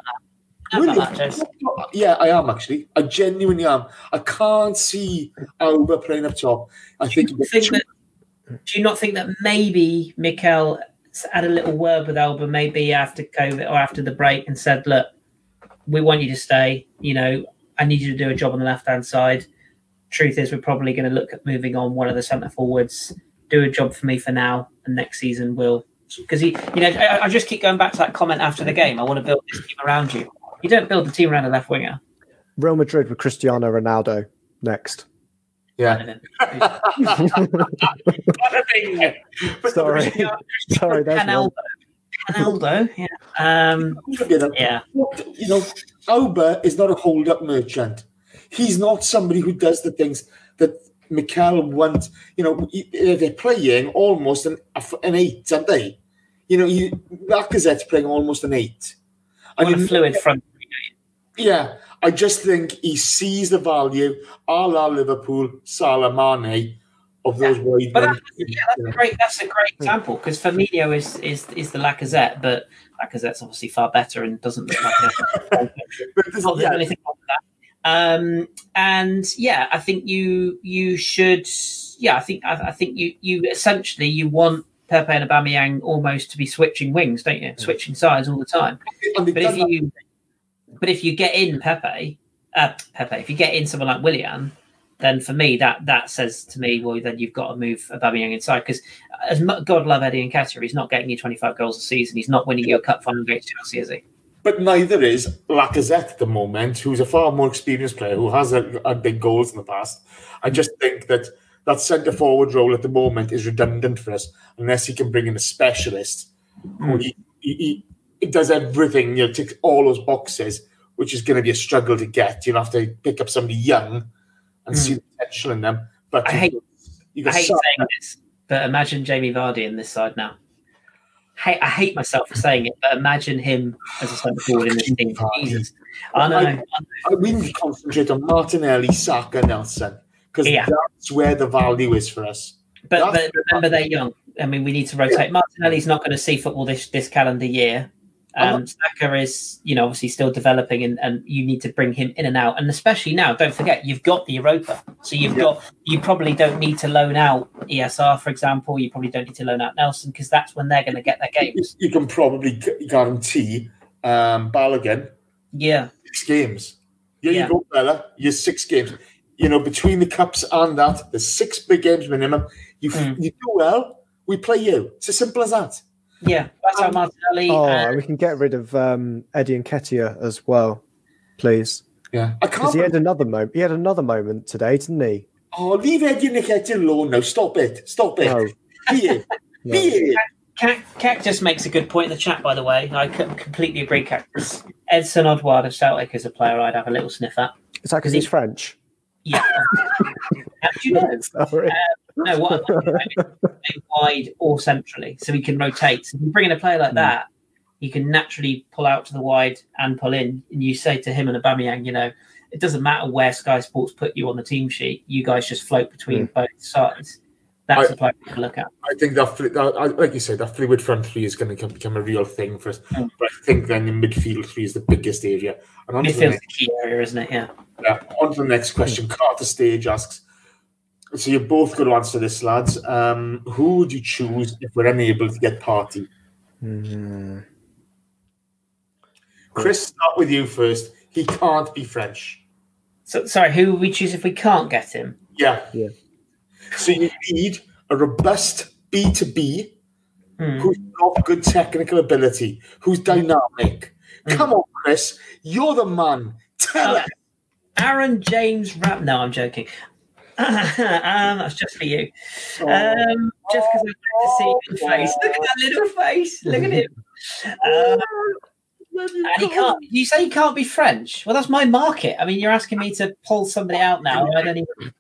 I'm not that, yeah, I am actually. I genuinely am. I can't see Albert playing up top. I think, Do you think that? Do you not think that maybe Mikel had a little word with Auba, maybe after COVID or after the break, and said, "Look, we want you to stay. You know, I need you to do a job on the left hand side. Truth is, we're probably going to look at moving on one of the centre forwards. Do a job for me for now, and next season we'll." Because he, you know, I, I just keep going back to that comment after the game. I want to build this team around you. You don't build the team around a left winger. Real Madrid with Cristiano Ronaldo next. Yeah. But Sorry. Sorry, there's one. Canaldo. Canaldo, yeah. Um, You know, yeah. you know, Auba is not a hold up merchant. He's not somebody who does the things that Mikel wants. You know, they're playing almost an, an eight, aren't they? You know, you, Lacazette's playing almost an eight. On a you- fluid front. Yeah, I just think he sees the value, a la Liverpool, Salah, Mane, of those wide But that's, yeah, that's a great. That's a great example because Firmino is is is the Lacazette, but Lacazette's obviously far better and doesn't look like a. But this- yeah, anything like that. Um, and yeah, I think you you should. Yeah, I think I, I think you you essentially you want Pepe and Aubameyang almost to be switching wings, don't you? Switching sides all the time. But if you but if you get in Pepe, uh, Pepe, if you get in someone like Willian, then for me that that says to me, well, then you've got to move Aubameyang inside because as much, God love Eddie and Nketiah, he's not getting you 25 goals a season. He's not winning you a cup final against Chelsea, is he? but neither is Lacazette at the moment, who's a far more experienced player who has had, had big goals in the past. I just think that that centre forward role at the moment is redundant for us unless he can bring in a specialist who he, he, he does everything, you know, ticks all those boxes, which is going to be a struggle to get. You'll have to pick up somebody young and see hmm. the potential in them. But I hate- you I hate saying this, but imagine Jamie Vardy in this side now. Hey, I hate myself for saying it, but imagine him as a centre forward in this team. Jesus. I know. I. I we need to concentrate on Martinelli, Saka, Nelson because Yeah. that's where the value is for us. But, but remember, they're young. I mean, we need to rotate. Martinelli's not going to see football this this calendar year. Um, Saka is, you know, obviously still developing, and, and you need to bring him in and out. And especially now, don't forget, you've got the Europa, so you've Yeah. got you probably don't need to loan out ESR, for example. You probably don't need to loan out Nelson because that's when they're going to get their games. you can probably guarantee um, Balogun Yeah, six games. Here Yeah. you go, Bella. You're six games. You know, between the cups and that, there's six big games minimum. You Mm. you do well, we play you. It's as simple as that. Yeah. That's Um, Martinelli. Oh, and- and we can get rid of um, Eddie and Ketia as well, please. Yeah, Because he had another moment. He had another moment today, didn't he? oh, leave Eddie Nketiah alone now. Stop it. Stop it. No. Be it. No. Be it. Cac, Cac just makes a good point in the chat, by the way. I completely agree, Cactus. Odsonne Edouard of Celtic is a player I'd have a little sniff at. Is that because he's French? Yeah. How do you know? Sorry. No, what wide or centrally, so he can rotate. So if you bring in a player like that, he can naturally pull out to the wide and pull in. And you say to him and Aubameyang, you know, it doesn't matter where Sky Sports put you on the team sheet. You guys just float between both sides. That's I- a player to look at. I think that, that like you said, that fluid front three is going to become a real thing for us. Mm. But I think then the midfield three is the biggest area. And on to, the next, the key area, isn't it? Yeah. uh, on to the next question. Carter Stage asks, so you're both going to answer this, lads. Um, who would you choose if we're unable to get Partey? Hmm. Chris, start with you first. He can't be French. So, sorry, who would we choose if we can't get him? Yeah. Yeah. So you need a robust B2B Hmm. who's got good technical ability, who's dynamic. Hmm. Come on, Chris. You're the man. Tell Uh, us. Aaron James Rap. No, I'm joking. um, that's just for you. Um, just because I like to see your face. Look at that little face. Look at him. Um, and he can't. You say he can't be French. Well, that's my market. I mean, you're asking me to pull somebody out now. I don't even.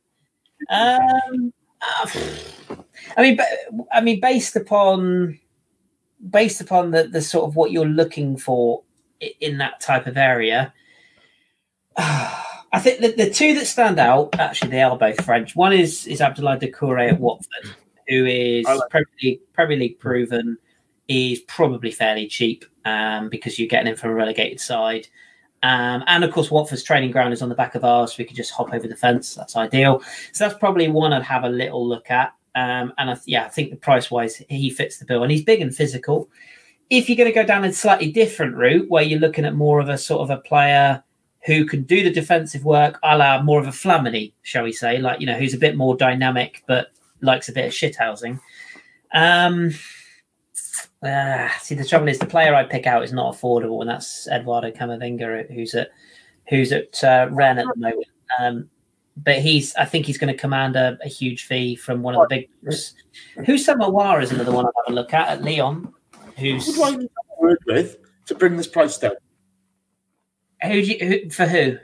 Um, uh, I mean, but, I mean, based upon based upon the the sort of what you're looking for in that type of area. I think the, the two that stand out, actually, they are both French. One is is Abdoulaye Doucouré at Watford, who is like- Premier League, Premier League proven. Is probably fairly cheap um, because you're getting him from a relegated side. Um, and of course, Watford's training ground is on the back of ours, so we could just hop over the fence. That's ideal. So that's probably one I'd have a little look at. Um, and I, th- yeah, I think the price wise, he fits the bill, and he's big and physical. If you're going to go down a slightly different route, where you're looking at more of a sort of a player who can do the defensive work, a la more of a Flamini, shall we say, like you know, who's a bit more dynamic but likes a bit of shithousing. Um, uh, see, the trouble is the player I pick out is not affordable, and that's Eduardo Camavinga, who's at who's at uh, Rennes at the moment. Um, but he's, I think he's going to command a, a huge fee from one of the big. groups. Who's Houssem Aouar is another one I'll have a look at at Lyon. Who's Who do I need to have a word with to bring this price down? Who, do you, who for who?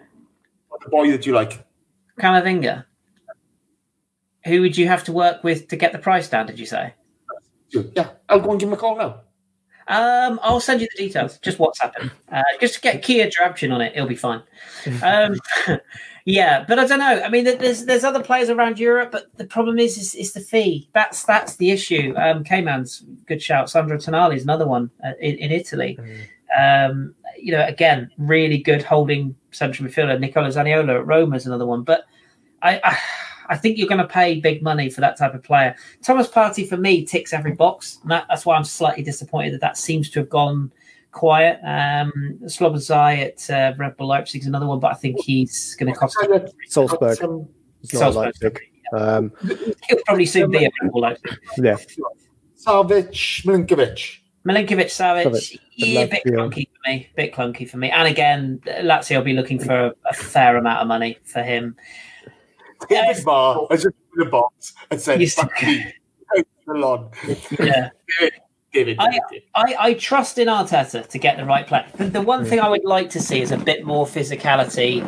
The boy that you like. Camavinga. Who would you have to work with to get the price down? Did you say? Yeah, I'll go and give him a call now. Um, I'll send you the details. Just WhatsApp him. Uh, just get Kia Joorabchian on it. It'll be fine. Um, yeah, but I don't know. I mean, there's there's other players around Europe, but the problem is is, is the fee. That's that's the issue. Um, Cayman's good shout. Sandro Tonali is another one uh, in, in Italy. Um, you know, again, really good holding central midfielder. Nicolò Zaniolo at Roma is another one. But I, I, I think you're going to pay big money for that type of player. Thomas Partey for me ticks every box. And that, that's why I'm slightly disappointed that that seems to have gone quiet. Um, Szoboszlai at uh, Red Bull Leipzig is another one, but I think he's going to cost. Salzburg. Um, Salzburg. Leipzig. Um, He'll probably soon be at Red Bull Leipzig. yeah. Savic, Milinkovic. Milinkovic, Savic, Savic, yeah, a I'd bit clunky for for me. Bit clunky for me. And again, Lazio will be looking for a, a fair amount of money for him. David Marr has just put in a box and said, Yes. "Fuck me." Thanks a lot. Yeah. David, I- David. I, I trust in Arteta to get the right play. The, the one thing I would like to see is a bit more physicality.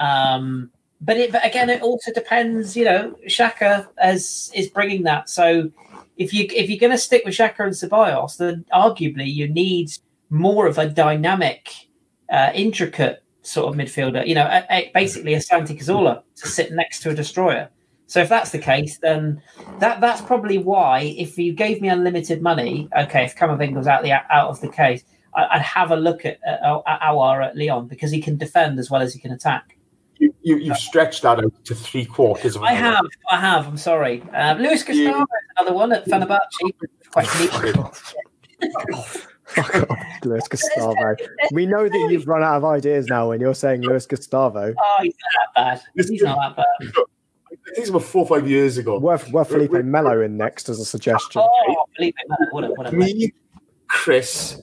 Um, but it, but again, it also depends. You know, Xhaka as is bringing that. So if you if you're going to stick with Xhaka and Ceballos, then arguably you need more of a dynamic, uh, intricate sort of midfielder. You know, a, a, basically a Santi Cazorla to sit next to a destroyer. So if that's the case, then that that's probably why if you gave me unlimited money, okay, if Camavinga's out the out of the case, I, I'd have a look at, at, at at Lyon because he can defend as well as he can attack. You, you, you've stretched that out to three quarters of an I hour. have, I have. I'm sorry, uh, Luiz Gustavo, another one at Fenerbahce. Quite neat. Fuck off, Luiz Gustavo. We know that you've run out of ideas now when you're saying Luiz Gustavo. Oh, he's not that bad. He's is- not that bad. I think it's about four or five years ago. Worth, worth Felipe Melo in next as a suggestion. Oh, believe it, man. What a, what a Me, Chris,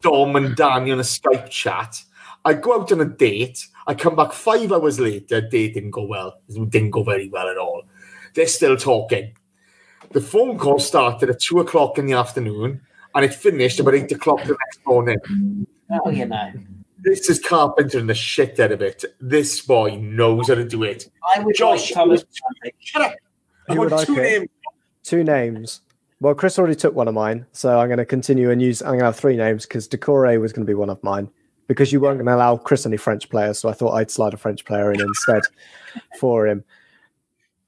Dom, and Danny on a Skype chat. I go out on a date. I come back five hours later. Date didn't go well. It didn't go very well at all. They're still talking. The phone call started at two o'clock in the afternoon, and it finished about eight o'clock the next morning. Oh, you know. This is Carpenter and the shit out of it. This boy knows how to do it. I would Josh, like Thomas. Shut up. I would want I two pick? names. Two names. Well, Chris already took one of mine, so I'm going to continue and use. I'm going to have three names because Doucouré was going to be one of mine because you weren't going to allow Chris any French players, so I thought I'd slide a French player in instead for him.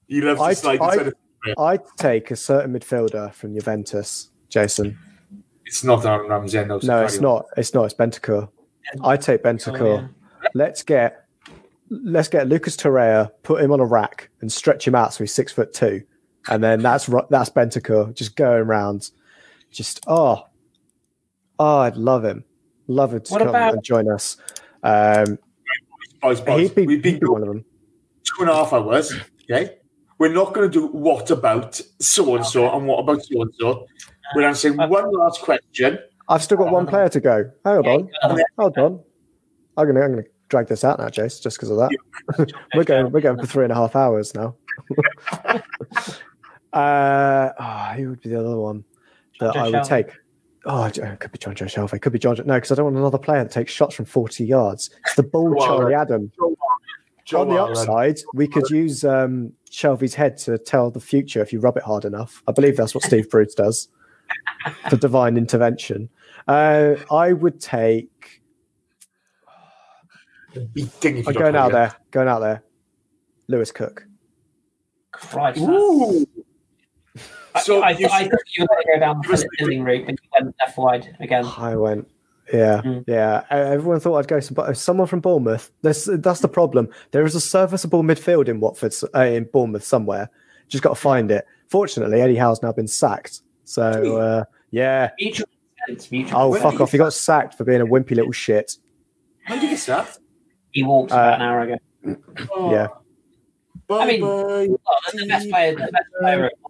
He loves to I- slide I- inside of I'd take a certain midfielder from Juventus, Jason. It's not Aaron Ramsey. No, No, it's not. It's not. It's Bentancur. I take Bentancur. Oh, let's get let's get Lucas Torreira, put him on a rack and stretch him out so he's six foot two, and then that's ru- that's Bentancur just going round. Just oh, oh, I'd love him. Love him to What come about- and join us. Um, Boys, boys, he'd be, we've been he'd be one of them. two and a half hours. Okay, we're not going to do what about so and so and what about so and so. We're answering one last question. I've still got one player to go. Hold Yeah, on, hold on. I'm gonna I'm gonna drag this out now, Jace, just because of that. we're going we're going for three and a half hours now. uh, oh, who would be the other one that I would take? Oh, it could be Jonjo Shelvey. Could be John. Jo- No, because I don't want another player that takes shots from forty yards. It's the ball, Charlie Adam. Joe On the Allen. upside, we could use um, Shelvey's head to tell the future if you rub it hard enough. I believe that's what Steve Bruce does for divine intervention. Uh, I would take. beating if you I'm going out play there. Going out there. Lewis Cook. Christ, Ooh. I, So I, you- I thought you were going to go down the Chris- Philip Billing route, but you went left wide again. I went. Yeah, Mm. yeah. Uh, Everyone thought I'd go some, but someone from Bournemouth. That's that's the problem. There is a serviceable midfield in Watford, uh, in Bournemouth somewhere. Just got to find it. Fortunately, Eddie Howe's now been sacked. So uh, yeah. Mutual mutual Oh fuck off! He got sacked for being a wimpy little shit. When did you get that? He walked about an hour ago. Oh, Yeah. Bye I mean- bye. Well, the, the best player, the best player at Bournemouth is,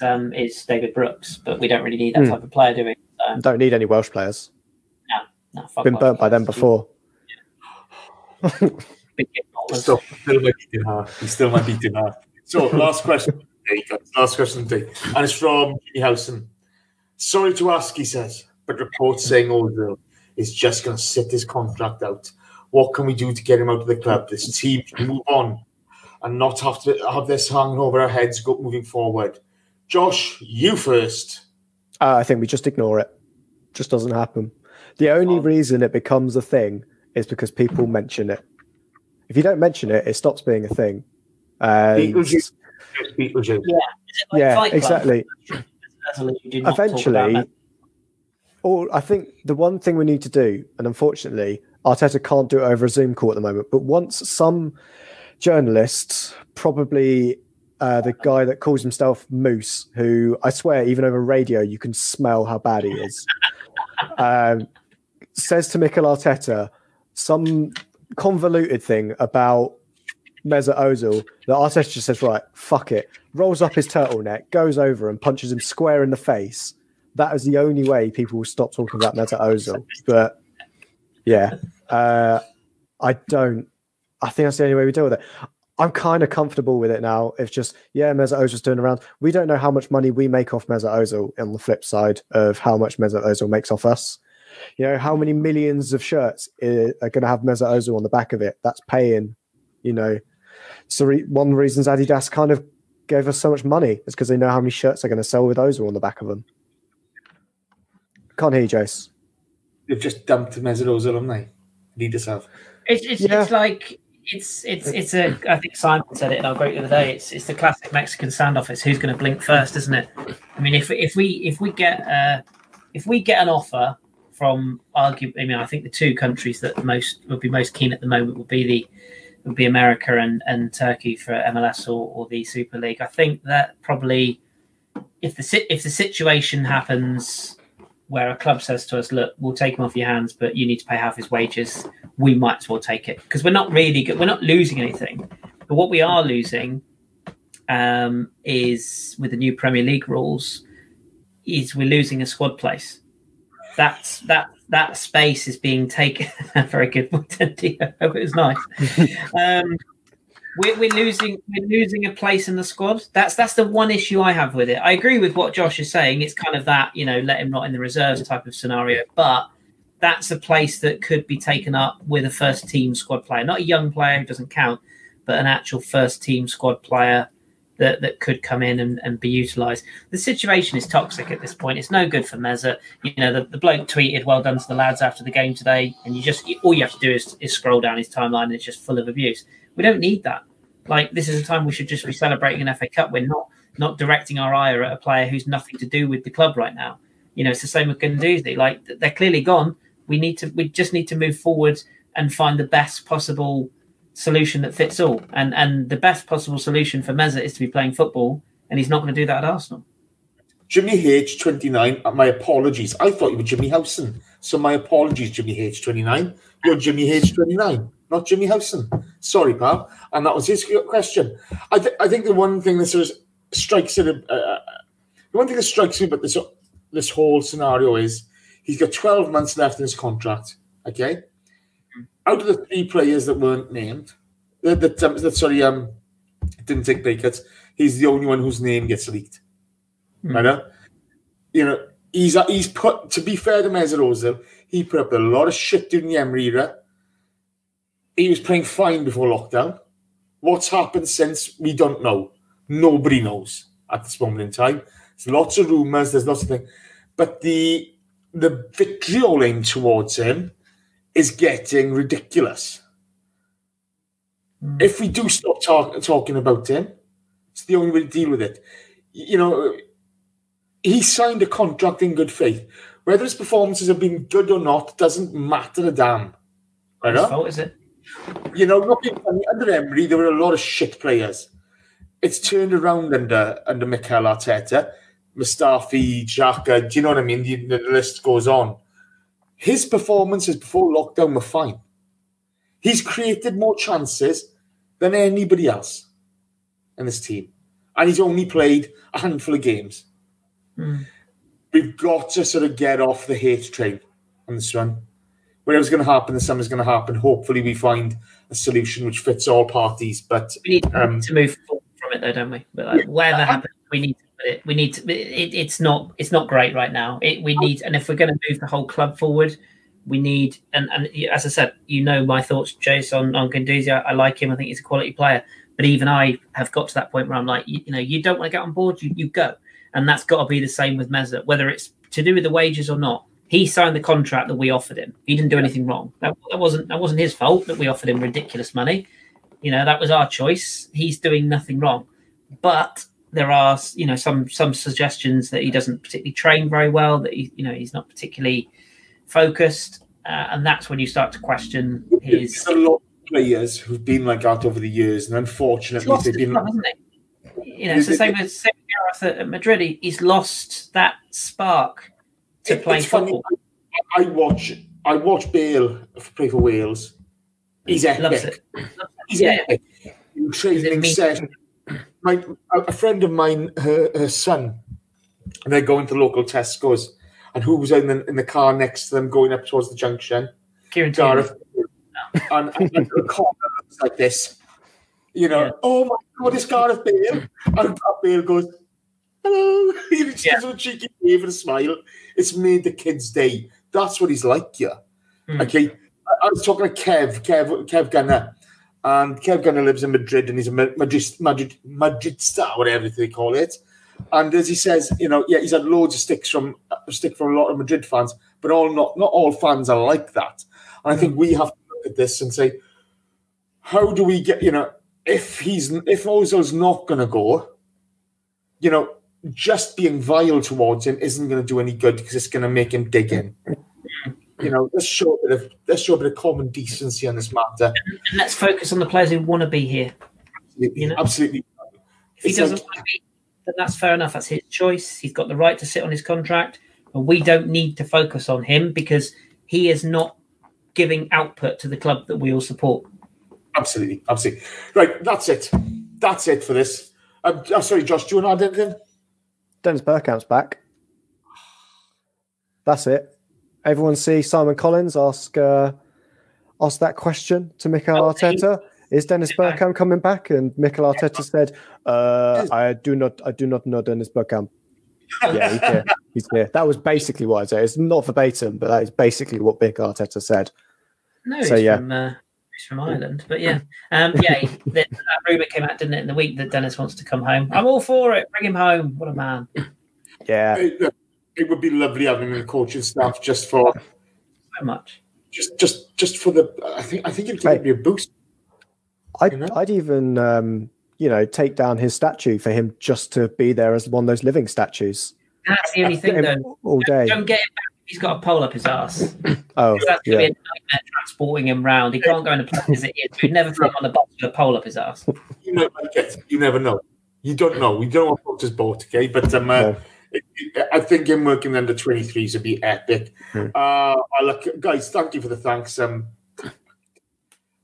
um, is David Brooks, but we don't really need that Hmm. type of player, do we? So, Don't need any Welsh players. no, fuck Been Welsh burnt by them before. Big. Still, still might beat in half. He still might beat in half. So, last question. Last question today. And it's from Jimmy Howson. Sorry to ask, he says, but reports saying Ozil is just going to sit his contract out. What can we do to get him out of the club? This team can move on and not have to have this hanging over our heads go, moving forward. Josh, you first. Uh, I think we just ignore it. Just doesn't happen. The only reason it becomes a thing is because people mention it. If you don't mention it, it stops being a thing. And- Beetlejuice. Beetlejuice. Yeah, like yeah, exactly. As a- you do not talk about Eventually, that. all I think the one thing we need to do, and unfortunately, Arteta can't do it over a Zoom call at the moment. But once some journalists, probably uh, the guy that calls himself Moose, who I swear, even over radio, you can smell how bad he is, um, says to Mikel Arteta some convoluted thing about Mesut Ozil that Arteta just says, right, fuck it, rolls up his turtleneck, goes over and punches him square in the face. That is the only way people will stop talking about Mesut Ozil. But Yeah. Uh, I don't. I think that's the only way we deal with it. I'm kind of comfortable with it now. It's just, yeah, Mesut Ozil's doing around. We don't know how much money we make off Mesut Ozil on the flip side of how much Mesut Ozil makes off us. You know, how many millions of shirts are going to have Mesut Ozil on the back of it? That's paying, you know. So re- one of the reasons Adidas kind of gave us so much money is because they know how many shirts they're going to sell with Ozil on the back of them. Can't hear you, Jace. They've just dumped Mesut Ozil, haven't they? Need yourself. It's it's, Yeah. it's like it's it's it's a. I think Simon said it in our group the other day. It's it's the classic Mexican standoff. It's who's going to blink first, isn't it? I mean, if if we if we get uh, if we get an offer from argue, I mean, I think the two countries that most would be most keen at the moment would be the would be America and and Turkey for MLS or, or the Super League. I think that probably if the if the situation happens where a club says to us, "Look, we'll take him off your hands, but you need to pay half his wages," we might as well take it because we're not really good. We're not losing anything, but what we are losing um, is with the new Premier League rules is we're losing a squad place. That's that that space is being taken. Very good, Andy. I hope it was nice. um, we're, we're losing we're losing a place in the squad. That's that's the one issue I have with it. I agree with what Josh is saying. It's kind of that you know let him not in the reserves type of scenario, but that's a place that could be taken up with a first team squad player, not a young player who doesn't count, but an actual first team squad player that, that could come in and, and be utilised. The situation is toxic at this point. It's no good for Meza. You know, the, the bloke tweeted, "Well done to the lads after the game today," and you just all you have to do is, is scroll down his timeline, and it's just full of abuse. We don't need that. Like this is a time we should just be celebrating an FA Cup. We're not not directing our ire at a player who's nothing to do with the club right now. You know, it's the same with Guendouzi. Like they're clearly gone. We need to. We just need to move forward and find the best possible solution that fits all. And and the best possible solution for Meza is to be playing football, and he's not going to do that at Arsenal. Jimmy H twenty nine. Uh, my apologies. I thought you were Jimmy Howson. So my apologies, Jimmy H twenty nine. You're Jimmy H twenty nine, not Jimmy Howson. Sorry, pal. And that was his question. I, th- I think the one thing that sort of strikes it. Uh, the one thing that strikes me about this this whole scenario is he's got twelve months left in his contract. Okay. Out of the three players that weren't named, that, that, um, that sorry, um, didn't take pay cuts, he's the only one whose name gets leaked. Right? now? You know, he's he's put to be fair to Mesut Ozil, he put up a lot of shit during the Emery era. He was playing fine before lockdown. What's happened since we don't know. Nobody knows at this moment in time. There's lots of rumours, there's lots of things. But the the vitriol aimed towards him is getting ridiculous. Hmm. If we do stop talk, talking about him, it's the only way to deal with it. You know, he signed a contract in good faith. Whether his performances have been good or not doesn't matter a damn. Right? Huh? fault, is it? You know, funny, under Emery, there were a lot of shit players. It's turned around under under Mikel Arteta, Mustafi, Xhaka. Do you know what I mean? The, the list goes on. His performances before lockdown were fine. He's created more chances than anybody else in this team, and he's only played a handful of games. Hmm. We've got to sort of get off the hate train on this one. Whatever's going to happen this summer's going to happen. Hopefully, we find a solution which fits all parties. But We need Um, to move forward from it, though, don't we? But like, whatever happens, we need to. put it- We need to. It, it's not. It's not great right now. It, we need, and if we're going to move the whole club forward, we need. And, and as I said, you know my thoughts, Jason, on on Guendouzi. I, I like him. I think he's a quality player. But even I have got to that point where I'm like, you, you know, you don't want to get on board, you, you go, and that's got to be the same with Meza, whether it's to do with the wages or not. He signed the contract that we offered him. He didn't do anything wrong. That, that wasn't that wasn't his fault that we offered him ridiculous money. You know, that was our choice. He's doing nothing wrong. But there are, you know, some some suggestions that he doesn't particularly train very well. That he, you know, he's not particularly focused, uh, and that's when you start to question his. there's a lot of players who've been like that over the years, and unfortunately, they've been. club, he? You know, it's the same with same with Gareth at- at Madrid. He, he's lost that spark to It- play it's funny. I watch. I watch Bale play for Wales. He's epic. Loves it. He's Yeah. epic. Training me- session. My a friend of mine, her, her son, and they're going to local Tesco's, and who was in the, in the car next to them going up towards the junction? Kieran Gareth and, and, and the corner looks like this. You know, Yeah. oh my god, it's Gareth Bale. And Bale goes, hello. He just Yeah. gives him a cheeky wave and a smile. It's made the kid's day. That's what he's like, yeah. Hmm. Okay. I, I was talking to Kev, Kev, Kev Gunner. And Kev Gunner lives in Madrid and he's a Ma- Madrid, Madrid, Madrid star, whatever they call it. And as he says, you know, yeah, he's had loads of sticks from uh, stick from a lot of Madrid fans, but all not not all fans are like that. And I think we have to look at this and say, how do we get, you know, if he's if Ozil's not going to go, you know, just being vile towards him isn't going to do any good because it's going to make him dig in. You know, let's show a bit of let's show a bit of common decency on this matter. And let's focus on the players who want to be here. Absolutely, You know? absolutely. If he It's doesn't like- want to be, then that's fair enough. That's his choice. He's got the right to sit on his contract, but we don't need to focus on him because he is not giving output to the club that we all support. Absolutely, absolutely. Right, that's it. That's it for this. Um, oh, sorry, Josh. Do you want to add anything? Dennis Bergkamp's back. That's it. Everyone see Simon Collings ask uh, ask that question to Mikel Oh, Arteta. Is Dennis. Bergkamp coming back? And Mikel Arteta said, uh, "I do not, I do not know Dennis Bergkamp." Yeah, he's here. He's here. That was basically what I said. It's not verbatim, but that is basically what Mikel Arteta said. No, So, he's yeah. from uh, he's from Ireland, but yeah, um, yeah. he- That that rumor came out, didn't it, in the week that Dennis wants to come home. I'm all for it. Bring him home. What a man. Yeah, It, it would be lovely having him in the coaching staff just for So much. just just just for the. I think I think it'd Hey. give me a boost. I'd, You know? I'd even, um, you know, take down his statue for him just to be there as one of those living statues That's the only thing, though. all day. Don't get him back if he's got a pole up his ass. Oh, That's going to yeah. be a nightmare transporting him round. He can't go in a place as it is. We'd never throw him on the bus with a pole up his ass. You know, I get. You never know. You don't know. We don't know what Potter's bought, okay? But um, uh, No. it- it- I think him working under 23s would be epic. Hmm. Uh, I look, guys, thank you for the thanks. Um,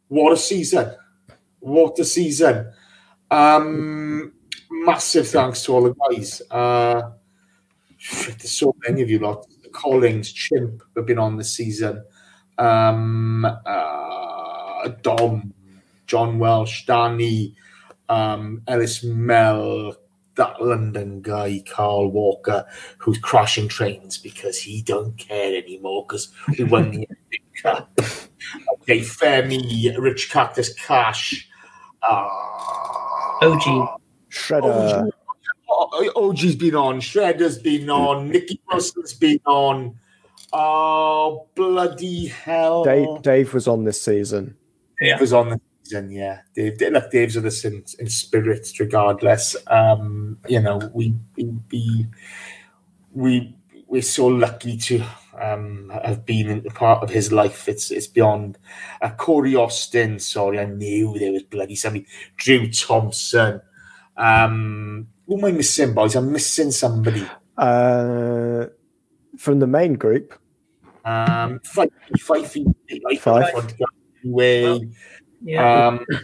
what a season. What a season. Um, massive thanks to all the guys. Uh, shit, there's so many of you lot. Collins, Chimp have been on this season. Um, uh, Dom, John Welsh, Danny, um, Ellis Mel, that London guy, Carl Walker, who's crashing trains because he don't care anymore because we won the Olympic Cup. Okay, Femi, Rich Cactus Cash, uh, OG. Shredder. Oh, OG's been on, Shredder's been on, Nicky Wilson's been on. Oh, bloody hell. Dave, Dave was on this season. Dave was on the season, yeah. Dave, Dave- look, Dave's with us in, in spirit, regardless. Um, you know, we we we we we're so lucky to um, have been in part of his life. It's it's beyond. Uh, Corey Austin, sorry, I knew there was bloody somebody. Drew Thompson. Um, who am I missing, boys? I'm missing somebody. Uh, from the main group, Um, Fifey, Fifey, like Fife. Way. Yeah. Um,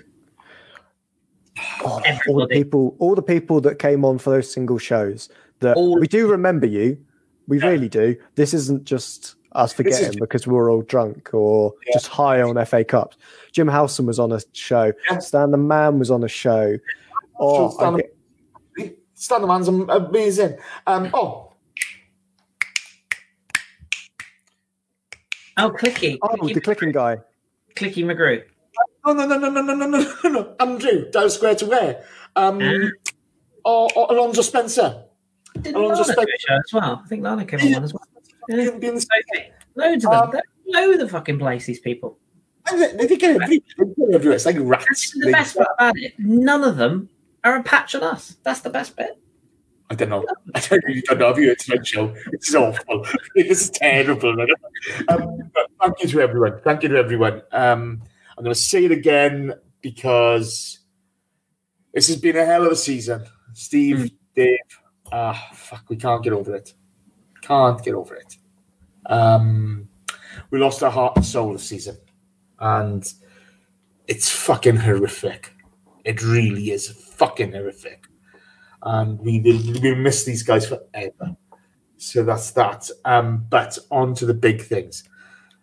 oh, all the people, all the people that came on for those single shows. That All- we do remember you. We Yeah. really do. This isn't just us forgetting ju- because we were all drunk or Yeah. just high on FA Cups. Jim Howson was on a show. Yeah. Stan the Man was on a show. Oh, Stan I the- get- Stan the man's amazing. Um, oh, oh, Clicky. oh, Clicky, the clicking guy. Clicky McGrew. no, no, no, no, no, no, no, no, no, no. Andrew, Dow Square to where? Um, or, or Alonso Spencer. Didn't Alonso Lana Spencer. show as well? I think Lana came on one as well. Yeah. Couldn't be in the- Okay. Loads of them. Um, all over the fucking place, these people. They they they get everywhere. It's like That's rats. the best part about it. None of them are a patch on us. That's the best bit. I don't know. I don't really don't know. Have you heard tonight's show? This is awful. this is terrible. man. Um, thank you to everyone. Thank you to everyone. Um, I'm going to say it again because this has been a hell of a season. Steve, Dave, ah, fuck, we can't get over it. Can't get over it. Um, we lost our heart and soul this season, and it's fucking horrific. It really is fucking horrific and we will we'll miss these guys forever. So that's that. Um, but on to the big things.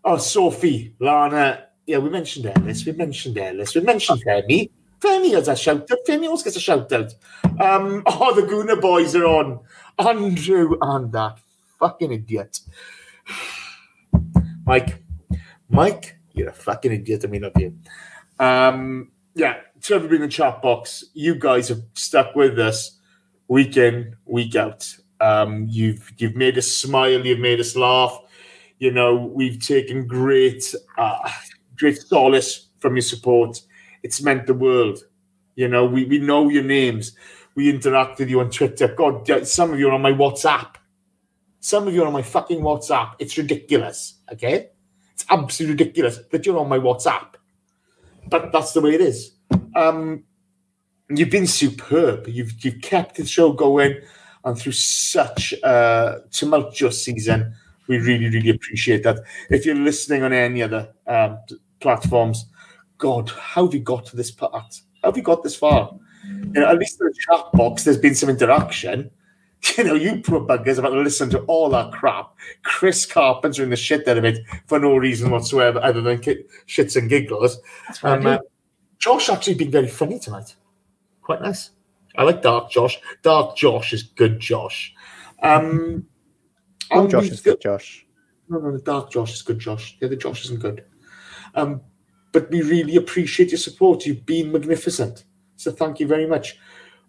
Oh, Sophie, Lana. Yeah, we mentioned Ellis. We mentioned Ellis. We mentioned Femi. Femi has a shout out. Femi always gets a shout out. Um, oh, the Guna boys are on. Andrew and that fucking idiot. Mike, Mike, you're a fucking idiot. I mean, love you. Um, yeah, to everybody in the chat box, you guys have stuck with us week in, week out. Um, you've you've made us smile, you've made us laugh. You know, we've taken great uh, great solace from your support. It's meant the world. You know, we, we know your names. We interact with you on Twitter. God, some of you are on my WhatsApp. Some of you are on my fucking WhatsApp. It's ridiculous. Okay, it's absolutely ridiculous that you're on my WhatsApp. But that's the way it is. Um, you've been superb. You've you've kept the show going, and through such a tumultuous season, we really really appreciate that. If you're listening on any other um, platforms, God, how have you got to this part? How have you got this far? You know, at least in the chat box, there's been some interaction. You know, you poor buggers about to listen to all that crap. Chris Carpenter in the shit out of it for no reason whatsoever, other than shits and giggles. Um, uh, Josh actually been very funny tonight. Quite nice. I like Dark Josh. Dark Josh is good Josh. Um, Oh, Josh is good, Josh. no, no, the Dark Josh is good, Josh. The other Josh isn't good. Um, but we really appreciate your support. You've been magnificent. So thank you very much.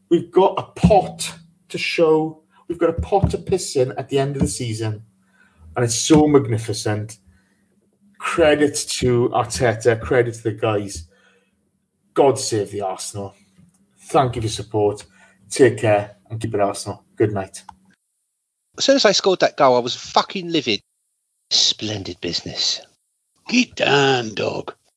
We've got a pot to show. We've got a pot to piss in at the end of the season. And it's so magnificent. Credit to Arteta, credit to the guys. God save the Arsenal. Thank you for your support. Take care and keep it Arsenal. Good night. As soon as I scored that goal, I was fucking livid. Splendid business. Get down, dog.